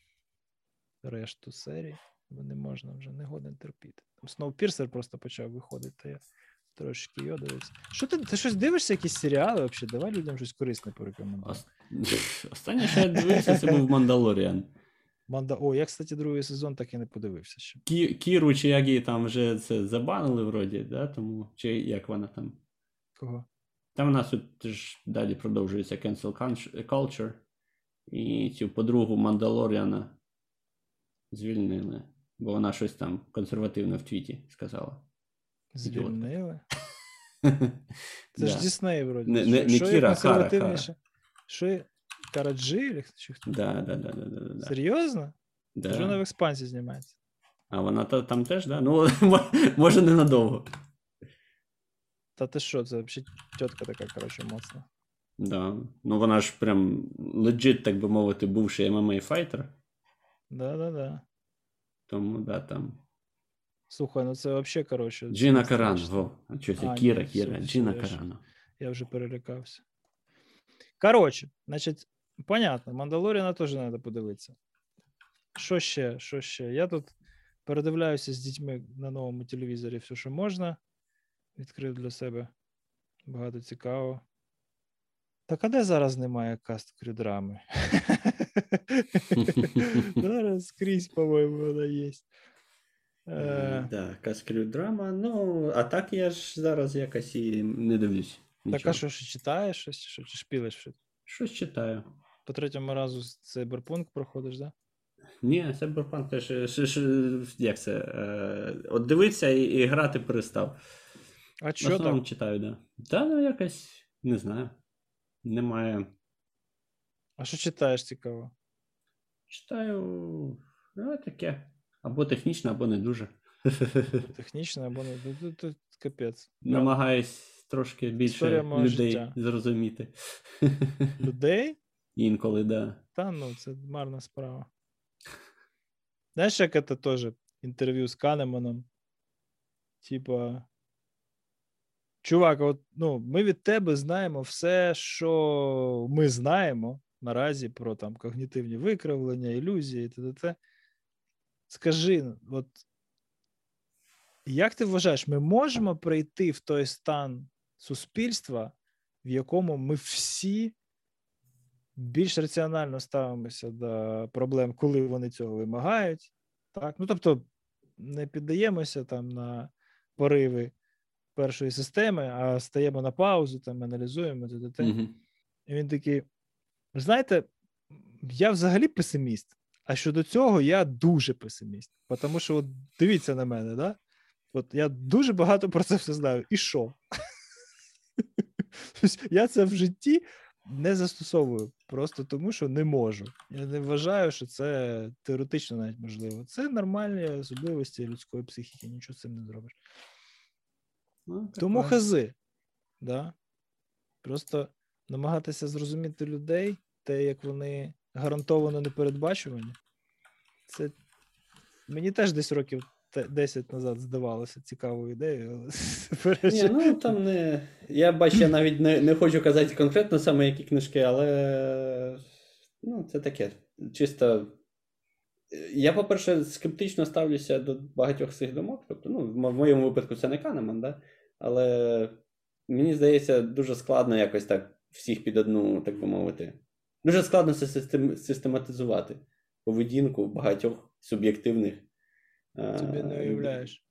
Решту серій, бо не можна вже не годен терпіти. Там Snowpiercer просто почав виходити. Я Трошки його дивився. Що ти, ти щось дивишся, якісь серіали взагалі? Давай людям щось корисне порекомендуй. Ос- Останнє, що я дивився, це був Мандалоріан. Манда... О, я, кстати, другий сезон так і не подивився ще. Кі- Кіру чи як її там вже це забанили вроді, да? Тому, чи як вона там. Кого? Там у нас тут ж далі продовжується cancel culture. І цю подругу Мандалоріана звільнили, бо вона щось там консервативне в твіті сказала. Звільнили? Це ж Дісней, вроді. Не- Кіра, Кара? Що? Караджи? Чи хто? Да, да, да, да, да, да, да. Серйозно? Да. Вже вона в експансії знімається. А вона та, там теж, да? Ну, може, ненадовго. Та ти що, це взагалі тітка така, коротше, моцна. Да. Ну, вона ж прям легit, так би мовити, бувший MMA файтер. Да-да-да. Тому, да, там. Слухай, ну це взагалі, коротше. Джина це Каран, страшно. во. А що це? А, Кіра, ні, Кіра, все, Джина все, я ж- Карана. Я вже перелякався. Коротше, значить, понятно, Мандалоріна теж треба подивитися. Що ще? Що ще? Я тут передивляюся з дітьми на новому телевізорі все, що можна. Відкрив для себе багато цікавого. Так а де зараз немає каст крюдрами? Зараз скрізь, по-моєму, вона є. Е, Да, Каскрю драма. Ну, а так я ж зараз якось і не дивлюсь. Так, а що ж читаєш щось, чи шпілиш щось? Щось читаю. По третьому разу циберпунк проходиш, да? Ні, Cyberpunk теж, е, як це, е, от дивитися і, і грати перестав. А що так? читаю, да. Та ну якось, не знаю. Немає. А що читаєш цікаво? Читаю, ну, таке. Або технічно, або не дуже. Технічно або не ну, тут, тут капець. Намагаюсь трошки більше людей життя. зрозуміти. Людей? Інколи, да. Та ну, це марна справа. Знаєш, як це теж інтерв'ю з Канеманом? Типа. Чувак, от, ну, ми від тебе знаємо все, що ми знаємо наразі про там когнітивні викривлення, ілюзії, т.д. Скажи, от як ти вважаєш, ми можемо прийти в той стан суспільства, в якому ми всі більш раціонально ставимося до проблем, коли вони цього вимагають. Так? Ну, тобто, не піддаємося там на пориви першої системи, а стаємо на паузу, там аналізуємо т.д. Мгм. І він такий: знаєте, я взагалі песиміст, а щодо цього я дуже песиміст. Тому що, от дивіться на мене, да? От я дуже багато про це все знаю. І що? Тобто Я це в житті не застосовую, просто тому, що не можу. Я не вважаю, що це теоретично навіть можливо. Це нормальні особливості людської психіки, нічого з цим не зробиш. Ну, Тому таке. хази. Да? Просто намагатися зрозуміти людей, те, як вони гарантовано непередбачувані. Це мені теж десь років 10 назад здавалося цікавою ідеєю, але Ні, ну там не. Я бачу, я навіть не, не хочу казати конкретно саме які книжки, але ну, це таке. Чисто. Я, по-перше, скептично ставлюся до багатьох цих думок. Тобто, ну, в моєму випадку це не Канеман, да? але мені здається, дуже складно якось так всіх під одну, так би мовити. Дуже складно це систематизувати поведінку багатьох суб'єктивних. Е, собі не уявляєш.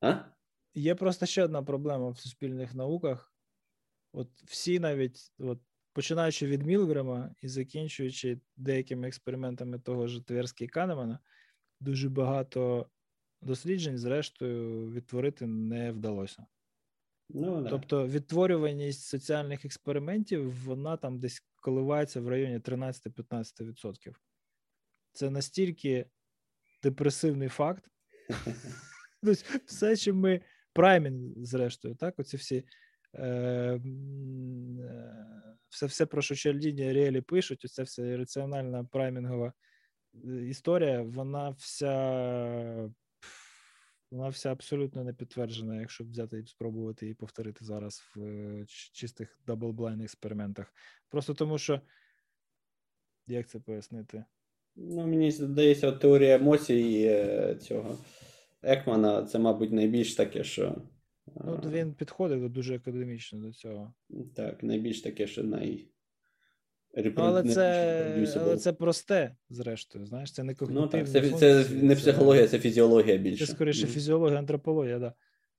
А? Є просто ще одна проблема в суспільних науках. От всі навіть, от, починаючи від Мілгрема і закінчуючи деякими експериментами того ж Тверська і Канемана, дуже багато досліджень, зрештою, відтворити не вдалося. Ну, да. Тобто відтворюваність соціальних експериментів, вона там десь коливається в районі 13-15%. Це настільки депресивний факт. Тобто все, чим ми праймінг, зрештою, так, оці всі. Е, е, все, все, про що Чальдіні Ріелі пишуть, оця вся раціональна праймінгова е, історія, вона вся вона вся абсолютно не підтверджена, якщо взяти і спробувати її повторити зараз в чистих double-blind експериментах. Просто тому, що як це пояснити? Ну, мені здається, от теорія емоцій е, цього Екмана це, мабуть, найбільш таке, що Ну, він підходить дуже академічно до цього. Так, найбільш таке, що най. Ну, але це але це просте, зрештою. Знаєш, це не когнитивні Ну, так, це, це не психологія, це фізіологія більше. Це скоріше mm. фізіологія, антропологія, да.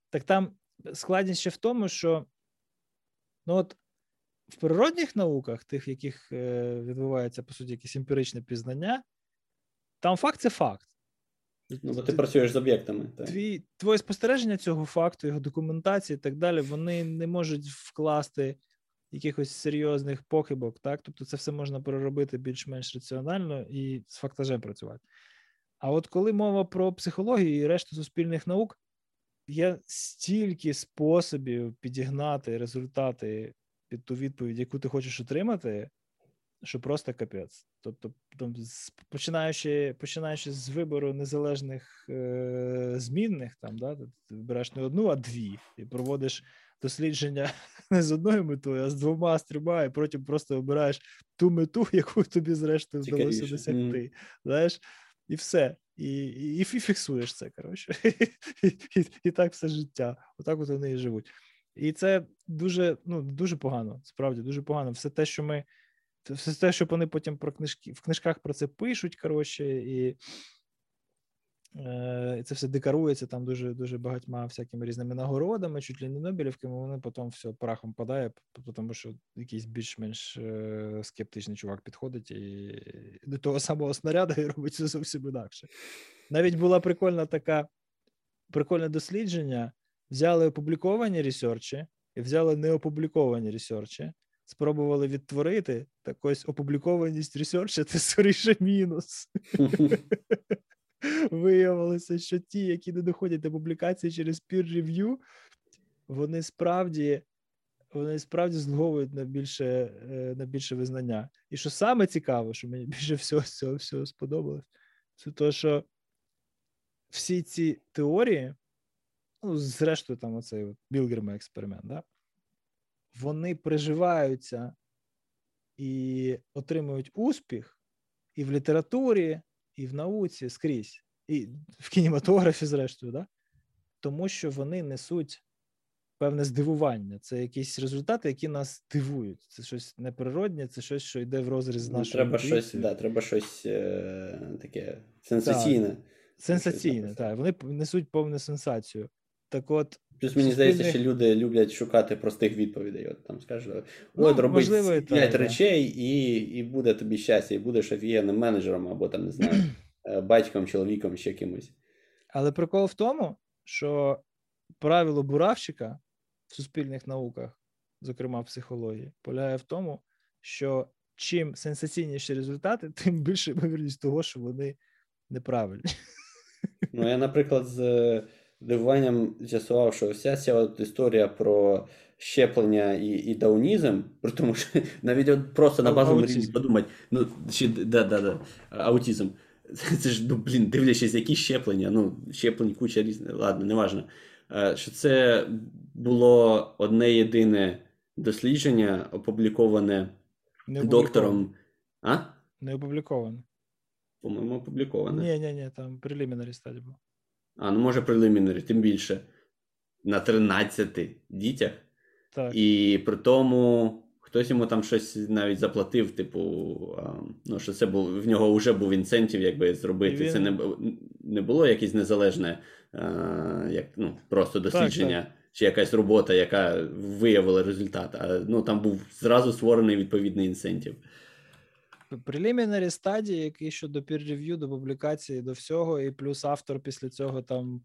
Так там складність ще в тому, що ну от в природних науках, тих, в яких е, відбувається, по суті, якесь емпіричне пізнання, там факт це факт. Ну, бо ти працюєш з об'єктами. Так. Твій, Твоє спостереження цього факту, його документації і так далі, вони не можуть вкласти якихось серйозних похибок, так? Тобто це все можна переробити більш-менш раціонально і з фактажем працювати. А от коли мова про психологію і решту суспільних наук, є стільки способів підігнати результати під ту відповідь, яку ти хочеш отримати, що просто капець. Тобто, там, починаючи починаючи з вибору незалежних е, змінних, там, да, ти береш не одну, а дві, і проводиш дослідження не з одною метою, а з двома з трьома, і потім просто обираєш ту мету, яку тобі, зрештою, вдалося досягти. Mm. Знаєш, і все. І і, і фіксуєш це, коротше. І, і, і так все життя. Отак от вони і живуть. І це дуже ну, дуже погано, справді дуже погано. Все те, що ми, все те, що вони потім про книжки в книжках про це пишуть, коротше, і е, це все декорується там дуже дуже багатьма всякими різними нагородами, чуть ли не Нобелівками, вони потім все прахом падає, тому що якийсь більш-менш е, скептичний чувак підходить і до того самого снаряду і робить це зовсім інакше. Навіть була прикольна така прикольне дослідження взяли опубліковані ресерчі і взяли неопубліковані ресерчі, спробували відтворити так ось опублікованість ресерча це скоріше мінус. Виявилося, що ті, які не доходять до публікації через peer review, вони справді вони справді злуговують на більше е, на більше визнання. І що саме цікаво, що мені більше всього з цього всього сподобалось, це то, що всі ці теорії ну, зрештою, там оцей от Білгерма експеримент, да? вони приживаються і отримують успіх і в літературі, і в науці скрізь, і в кінематографі, зрештою, да? тому що вони несуть певне здивування. Це якісь результати, які нас дивують. Це щось неприродне, це щось, що йде в розріз з ну, нашою Треба щось, да, треба щось е- таке сенсаційне. Так. Сенсаційне, так. Вони несуть повну сенсацію. Так от. Плюс мені здається, що люди люблять шукати простих відповідей. От там скажуть, от ну, робити п'ять речей, і і буде тобі щастя, і будеш офігенним менеджером, або там, не знаю, е, батьком, чоловіком, ще кимось. Але прикол в тому, що правило буравчика в суспільних науках, зокрема в психології, полягає в тому, що чим сенсаційніші результати, тим більше ймовірність того, що вони неправильні. Ну, я, наприклад, з дивуванням з'ясував, що вся ця от історія про щеплення і і даунізм, при тому, що навіть от просто на базовому рівні подумати, ну, чи, да, да, да, аутізм. Це ж, ну, блін, дивлячись, які щеплення, ну, щеплень куча різних, ладно, неважно. Що це було одне єдине дослідження, опубліковане доктором. А? Не опубліковане. По-моєму, опубліковане. Ні, ні, ні, там прелімінарі стадії був. А, ну може прелімінарі, тим більше. На 13 дітях. Так. І при тому хтось йому там щось навіть заплатив, типу, ну, що це був в нього вже був інцентів, якби зробити. Він... Це не не було якесь незалежне, а, як ну, просто дослідження. Так, так. Чи якась робота, яка виявила результат, а ну там був зразу створений відповідний інцентив. Прелімінарі стадії, який щодо peer-review, до публікації, до всього, і плюс автор після цього там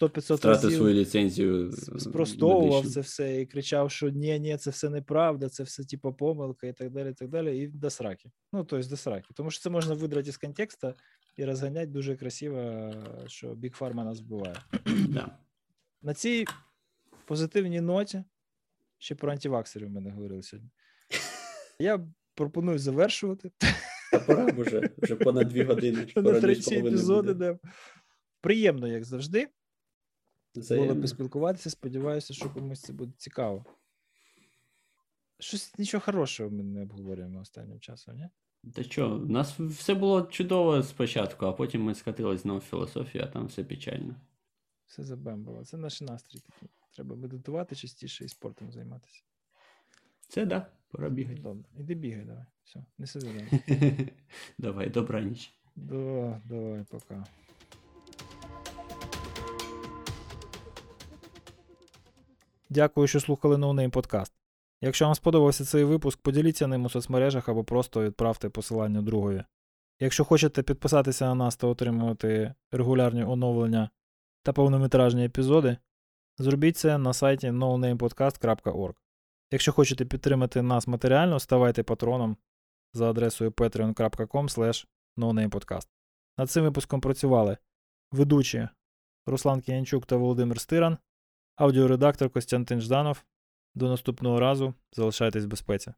100-500 разів свою ліцензію спростовував медичну. це все і кричав, що ні, ні, це все неправда, це все типу помилка і так далі. і так далі, І до сраки. Ну, тобто до сраки. Тому що це можна видрати з контексту і розганяти дуже красиво, що Big Pharma нас вбиває. Да. На цій позитивній ноті ще про антиваксерів ми не говорили сьогодні. Я пропоную завершувати. Та пора вже, вже понад дві години. На третій епізод йдемо. Приємно, як завжди. Було поспілкуватися. Сподіваюся, що комусь це буде цікаво. Щось нічого хорошого ми не обговорюємо останнім часом, ні? Та що, у нас все було чудово спочатку, а потім ми скатились знову в філософію, а там все печально. Все забембало. Це наш настрій такий. Треба медитувати частіше і спортом займатися. Це да, пора бігати. Добре. Іди бігай, давай. Все, не сиди. Давай, добраніч. Да, давай, пока. Дякую, що слухали новний подкаст. Якщо вам сподобався цей випуск, поділіться ним у соцмережах або просто відправте посилання другові. Якщо хочете підписатися на нас та отримувати регулярні оновлення та повнометражні епізоди, зробіть це на сайті nonamepodcast.org. Якщо хочете підтримати нас матеріально, ставайте патроном за адресою patreon.com. Над цим випуском працювали ведучі Руслан Кіянчук та Володимир Стиран, аудіоредактор Костянтин Жданов. До наступного разу залишайтесь в безпеці.